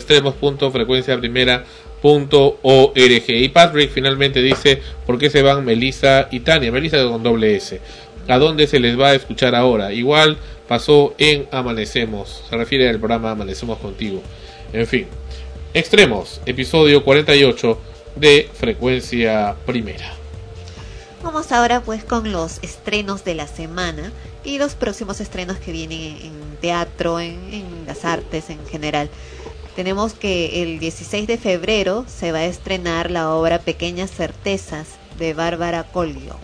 extremos.frecuenciaprimera.org. Y Patrick finalmente dice, ¿por qué se van Melissa y Tania? Melissa con doble S. ¿A dónde se les va a escuchar ahora? Igual pasó en Amanecemos. Se refiere al programa Amanecemos contigo. En fin. Extremos, episodio 48 de Frecuencia Primera. Vamos ahora pues con los estrenos de la semana y los próximos estrenos que vienen en teatro, en las artes en general. Tenemos que el 16 de febrero se va a estrenar la obra Pequeñas Certezas de Bárbara Collio.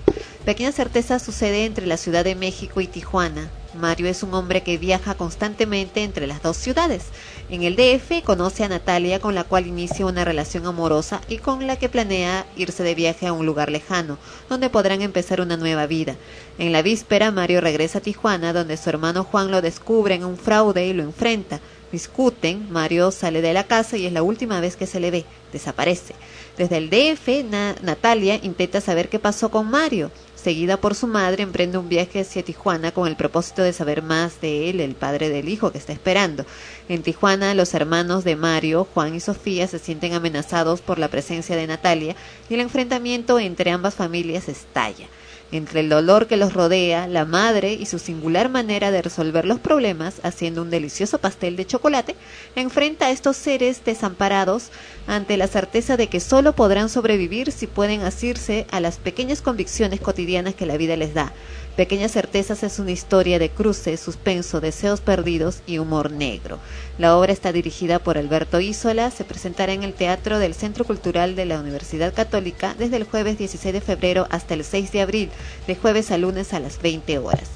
Pequeñas Certezas sucede entre la Ciudad de México y Tijuana. Mario es un hombre que viaja constantemente entre las dos ciudades. En el DF conoce a Natalia con la cual inicia una relación amorosa y con la que planea irse de viaje a un lugar lejano, donde podrán empezar una nueva vida. En la víspera Mario regresa a Tijuana donde su hermano Juan lo descubre en un fraude y lo enfrenta. Discuten, Mario sale de la casa y es la última vez que se le ve, desaparece. Desde el DF, Na- Natalia intenta saber qué pasó con Mario. Seguida por su madre, emprende un viaje hacia Tijuana con el propósito de saber más de él, el padre del hijo que está esperando. En Tijuana, los hermanos de Mario, Juan y Sofía, se sienten amenazados por la presencia de Natalia y el enfrentamiento entre ambas familias estalla. Entre el dolor que los rodea, la madre y su singular manera de resolver los problemas, haciendo un delicioso pastel de chocolate, enfrenta a estos seres desamparados ante la certeza de que solo podrán sobrevivir si pueden asirse a las pequeñas convicciones cotidianas que la vida les da. Pequeñas Certezas es una historia de cruce, suspenso, deseos perdidos y humor negro. La obra está dirigida por Alberto Isola, se presentará en el Teatro del Centro Cultural de la Universidad Católica desde el jueves 16 de febrero hasta el 6 de abril, de jueves a lunes a las 20 horas.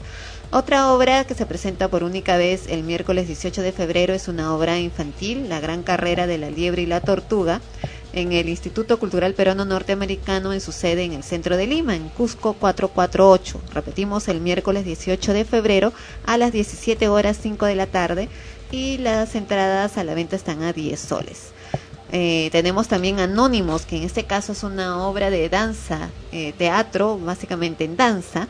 Otra obra que se presenta por única vez el miércoles 18 de febrero es una obra infantil, La gran carrera de la liebre y la tortuga, en el Instituto Cultural Peruano Norteamericano en su sede en el centro de Lima, en Cusco 448. Repetimos el miércoles 18 de febrero a las 17 horas 5 de la tarde y las entradas a la venta están a 10 soles. Eh, tenemos también Anónimos, que en este caso es una obra de danza, eh, teatro, básicamente en danza,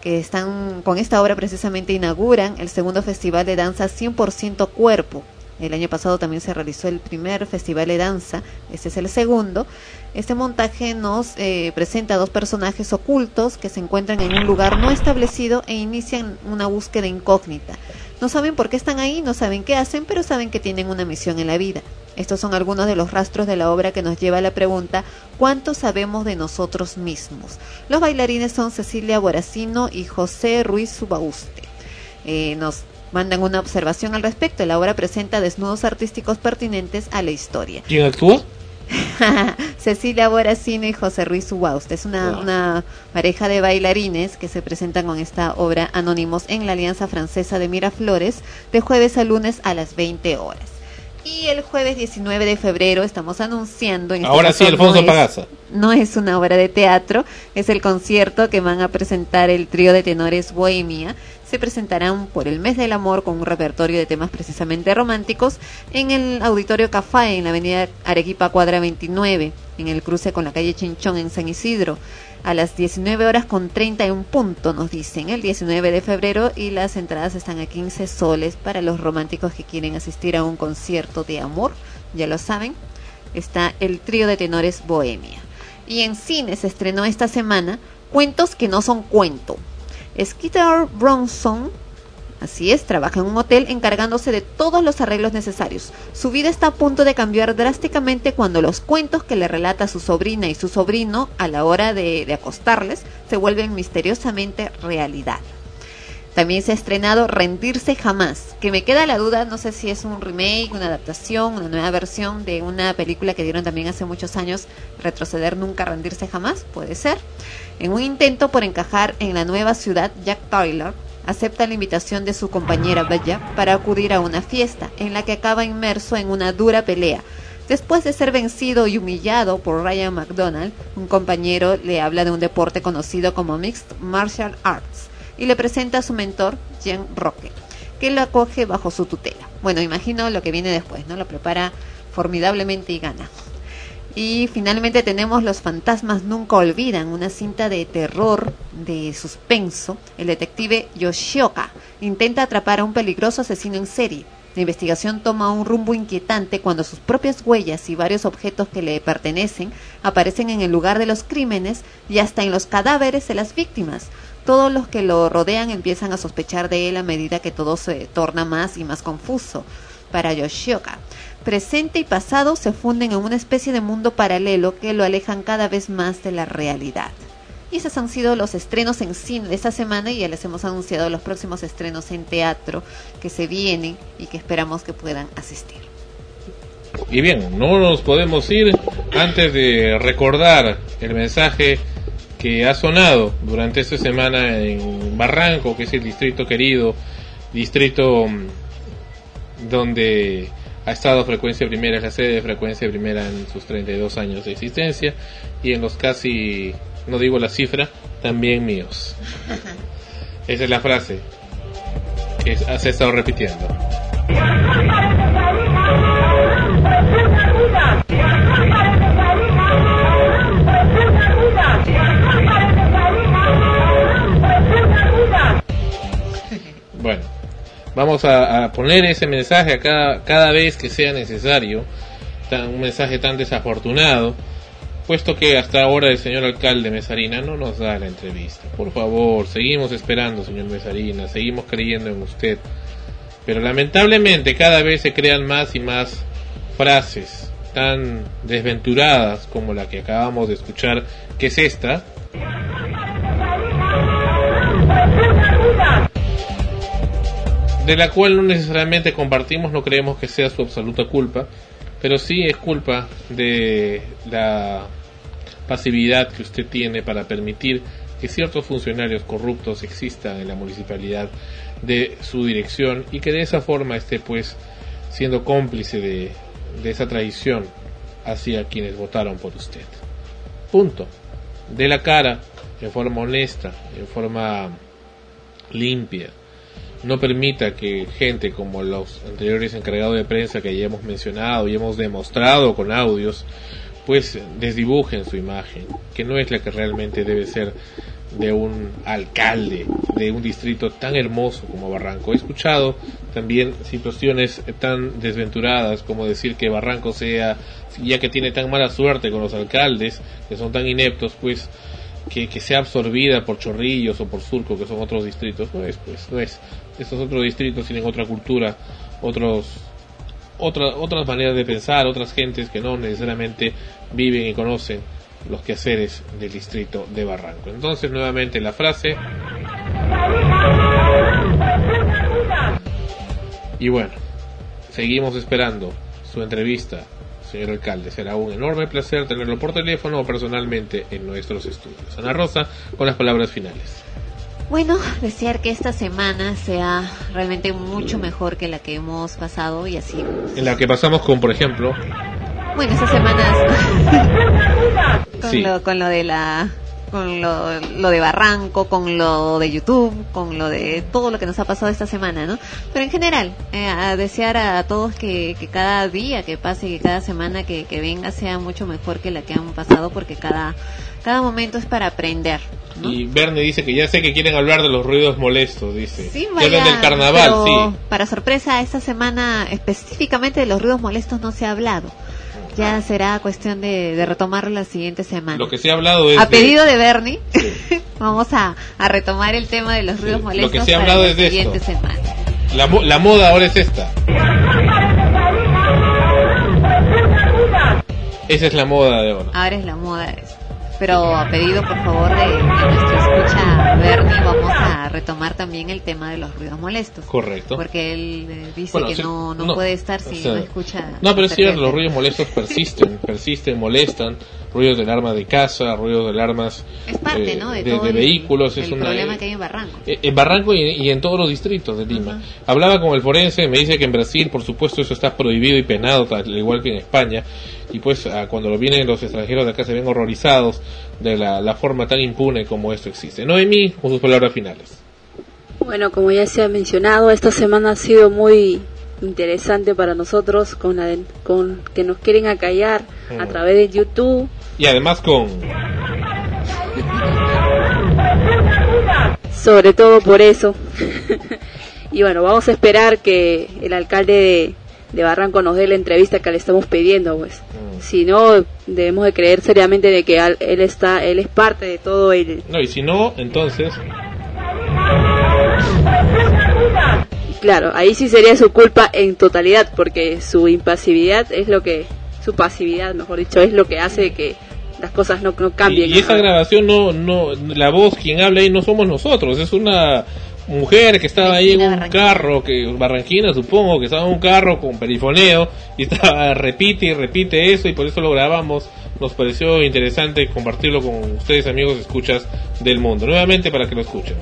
que están con esta obra precisamente inauguran el segundo festival de danza 100% cuerpo. El año pasado también se realizó el primer festival de danza, este es el segundo. Este montaje nos eh, presenta dos personajes ocultos que se encuentran en un lugar no establecido e inician una búsqueda incógnita. No saben por qué están ahí, no saben qué hacen, pero saben que tienen una misión en la vida. Estos son algunos de los rastros de la obra que nos lleva a la pregunta ¿cuánto sabemos de nosotros mismos? Los bailarines son Cecilia Boracino y José Ruiz Subauste. Eh, nos mandan una observación al respecto. La obra presenta desnudos artísticos pertinentes a la historia. ¿Quién actúa? Cecilia Boracino y José Ruiz Subauste. Es una, una pareja de bailarines que se presentan con esta obra Anónimos en la Alianza Francesa de Miraflores de jueves a lunes a las 20 horas. Y el jueves 19 de febrero estamos anunciando. En este Ahora sí, Alfonso no es- Pagaza. No es una obra de teatro, es el concierto que van a presentar el trío de tenores Bohemia. Se presentarán por el mes del amor con un repertorio de temas precisamente románticos en el Auditorio Café en la avenida Arequipa Cuadra 29, en el cruce con la calle Chinchón en San Isidro. A las 19 horas con 31 punto nos dicen el 19 de febrero y las entradas están a 15 soles para los románticos que quieren asistir a un concierto de amor, ya lo saben. Está el trío de tenores Bohemia. Y en cine se estrenó esta semana Cuentos que no son cuento. Skeeter Bronson, así es, trabaja en un hotel encargándose de todos los arreglos necesarios. Su vida está a punto de cambiar drásticamente cuando los cuentos que le relata su sobrina y su sobrino a la hora de, de acostarles se vuelven misteriosamente realidad. También se ha estrenado Rendirse Jamás, que me queda la duda, no sé si es un remake, una adaptación, una nueva versión de una película que dieron también hace muchos años, Retroceder Nunca, Rendirse Jamás, puede ser. En un intento por encajar en la nueva ciudad, Jack Tyler acepta la invitación de su compañera Bella para acudir a una fiesta, en la que acaba inmerso en una dura pelea. Después de ser vencido y humillado por Ryan McDonald, un compañero le habla de un deporte conocido como Mixed Martial Arts y le presenta a su mentor, Jen Roque, que lo acoge bajo su tutela. Bueno, imagino lo que viene después, ¿no? Lo prepara formidablemente y gana. Y finalmente tenemos Los fantasmas nunca olvidan, una cinta de terror, de suspenso. El detective Yoshioka intenta atrapar a un peligroso asesino en serie. La investigación toma un rumbo inquietante cuando sus propias huellas y varios objetos que le pertenecen aparecen en el lugar de los crímenes y hasta en los cadáveres de las víctimas. Todos los que lo rodean empiezan a sospechar de él a medida que todo se torna más y más confuso. Para Yoshioka, presente y pasado se funden en una especie de mundo paralelo que lo alejan cada vez más de la realidad. Y esos han sido los estrenos en cine de esta semana y ya les hemos anunciado los próximos estrenos en teatro que se vienen y que esperamos que puedan asistir. Y bien, no nos podemos ir antes de recordar el mensaje que ha sonado durante esta semana en Barranco, que es el distrito querido, distrito mm, donde ha estado Frecuencia Primera, es la sede de Frecuencia Primera en sus 32 años de existencia y en los casi, no digo la cifra, también míos. Esa es la frase que se ha estado repitiendo. vamos a, poner ese mensaje acá cada vez que sea necesario, un mensaje tan desafortunado, puesto que hasta ahora el señor alcalde Mesarina no nos da la entrevista. Por favor, seguimos esperando, señor Mesarina, seguimos creyendo en usted. Pero lamentablemente cada vez se crean más y más frases tan desventuradas como la que acabamos de escuchar, que es esta. De la cual no necesariamente compartimos, no creemos que sea su absoluta culpa, pero sí es culpa de la pasividad que usted tiene para permitir que ciertos funcionarios corruptos existan en la municipalidad de su dirección y que de esa forma esté pues siendo cómplice de, de esa traición hacia quienes votaron por usted. Punto. De la cara, en forma honesta, en forma limpia. No permita que gente como los anteriores encargados de prensa que ya hemos mencionado y hemos demostrado con audios, pues desdibujen su imagen, que no es la que realmente debe ser de un alcalde de un distrito tan hermoso como Barranco. He escuchado también situaciones tan desventuradas como decir que Barranco sea, ya que tiene tan mala suerte con los alcaldes, que son tan ineptos, pues que, sea absorbida por Chorrillos o por Surco, que son otros distritos. No es, pues, no es. Estos otros distritos tienen otra cultura, otros otra, otras maneras de pensar, otras gentes que no necesariamente viven y conocen los quehaceres del distrito de Barranco. Entonces, nuevamente la frase. Y bueno, seguimos esperando su entrevista, señor alcalde. Será un enorme placer tenerlo por teléfono o personalmente en nuestros estudios. Ana Rosa, con las palabras finales. Bueno, desear que esta semana sea realmente mucho mejor que la que hemos pasado y así. En la que pasamos con, por ejemplo, Bueno, estas semanas con, Sí. lo, con lo de la con lo, lo de Barranco, con lo de YouTube, con lo de todo lo que nos ha pasado esta semana, ¿no? Pero en general, eh, a desear a todos que, que cada día que pase, que cada semana que, que venga sea mucho mejor que la que han pasado, porque cada, cada momento es para aprender. y Bernie dice que ya sé que quieren hablar de los ruidos molestos, dice. Sí, vaya, del carnaval, pero sí. Para sorpresa, esta semana específicamente de los ruidos molestos no se ha hablado. Ya será cuestión de, de retomarlo la siguiente semana. Lo que se ha hablado es. A de- pedido de Bernie, vamos a, a retomar el tema de los ruidos molestos que se ha para hablado la es de siguiente esto. semana. la, la moda ahora es esta. Esa es la moda de ahora. Ahora es la moda eso. Pero a pedido, por favor, de, de nuestro escucha Bernie, vamos a retomar también el tema de los ruidos molestos. Correcto. Porque él eh, dice Bueno, que sí, no, no, no, puede estar si o sea, no escucha. No, pero es cierto, los ruidos molestos persisten, persisten, molestan. Ruidos del arma de casa, ruidos del armas Es parte, eh, ¿no? De, de, de el- vehículos. el es una, problema que hay en Barranco. Eh, En Barranco y, y en todos los distritos de Lima. Hablaba con el forense, me dice que en Brasil, por supuesto, eso está prohibido y penado, al igual que en España. Y pues ah, cuando lo vienen los extranjeros de acá se ven horrorizados de la, la forma tan impune como esto existe. Noemí, con sus palabras finales. Bueno, como ya se ha mencionado, esta semana ha sido muy interesante para nosotros con, la de- con que nos quieren acallar a Mm. través de YouTube. Y además con... sobre todo por eso. y bueno, vamos a esperar que el alcalde de, de Barranco nos dé la entrevista que le estamos pidiendo, pues. Si no, debemos de creer seriamente de que al- él está, él es parte de todo el... No, y si no, entonces... Claro, ahí sí sería su culpa en totalidad, porque su impasividad es lo que, su pasividad, mejor dicho, es lo que hace que las cosas no, no Y, cambien. y esa grabación no, no, la voz quien habla ahí no somos nosotros, es una mujer que estaba ahí en un carro, que barranquina supongo, que estaba en un carro con perifoneo y estaba repite y repite eso y por eso lo grabamos. Nos pareció interesante compartirlo con ustedes amigos escuchas del mundo, nuevamente para que lo escuchen.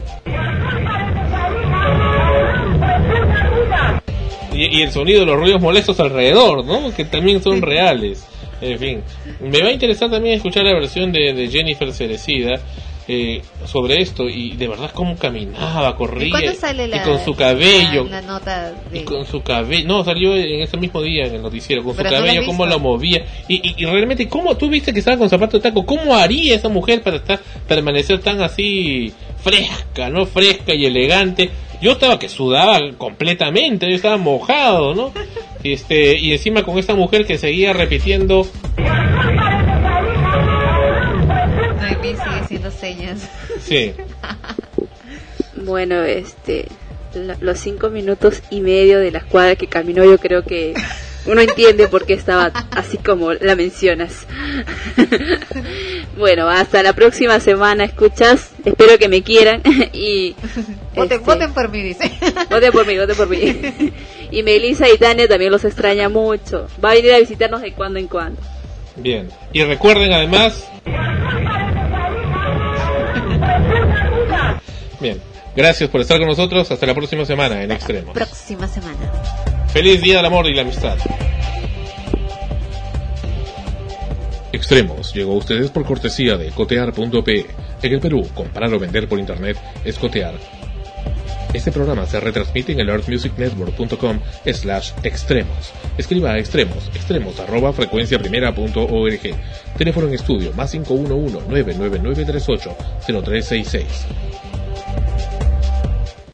Y, y el sonido de los ruidos molestos alrededor, ¿no? Que también son reales. En fin, me va a interesar también escuchar la versión de, de Jennifer Cerecida eh, sobre esto y de verdad cómo caminaba, ¿Y corría cuándo sale la, y con su cabello, la, la nota de... y con su cabello, no, salió en ese mismo día en el noticiero, con su Pero no cabello, he cómo lo movía. Y, y, y realmente, ¿cómo tú viste que estaba con zapato de taco? ¿Cómo haría esa mujer para estar permanecer tan así fresca, ¿no? Fresca y elegante. Yo estaba que sudaba completamente, yo estaba mojado, ¿no? Este, y encima con esta mujer que seguía repitiendo Noemí sigue haciendo señas. Sí. Bueno, este, la- los cinco minutos y medio de la escuadra que caminó, yo creo que uno entiende por qué estaba así como la mencionas. bueno, hasta la próxima semana, escuchas. Espero que me quieran y Voten, este, voten por mí, dice. voten por mí, voten por mí. y Melissa y Tania también los extraña mucho. Va a venir a visitarnos de cuando en cuando. Bien. Y recuerden además. Bien. Gracias por estar con nosotros. Hasta la próxima semana en Extremos. Próxima semana. Feliz Día del Amor y la Amistad. Extremos llegó a ustedes por cortesía de cotear.pe. En el Perú, comprar o vender por internet es cotear. Este programa se retransmite en el earthmusicnetwork.com slash extremos. Escriba a extremos, extremos arroba frecuenciaprimera.org. Teléfono en estudio más 511 99938 0366. Música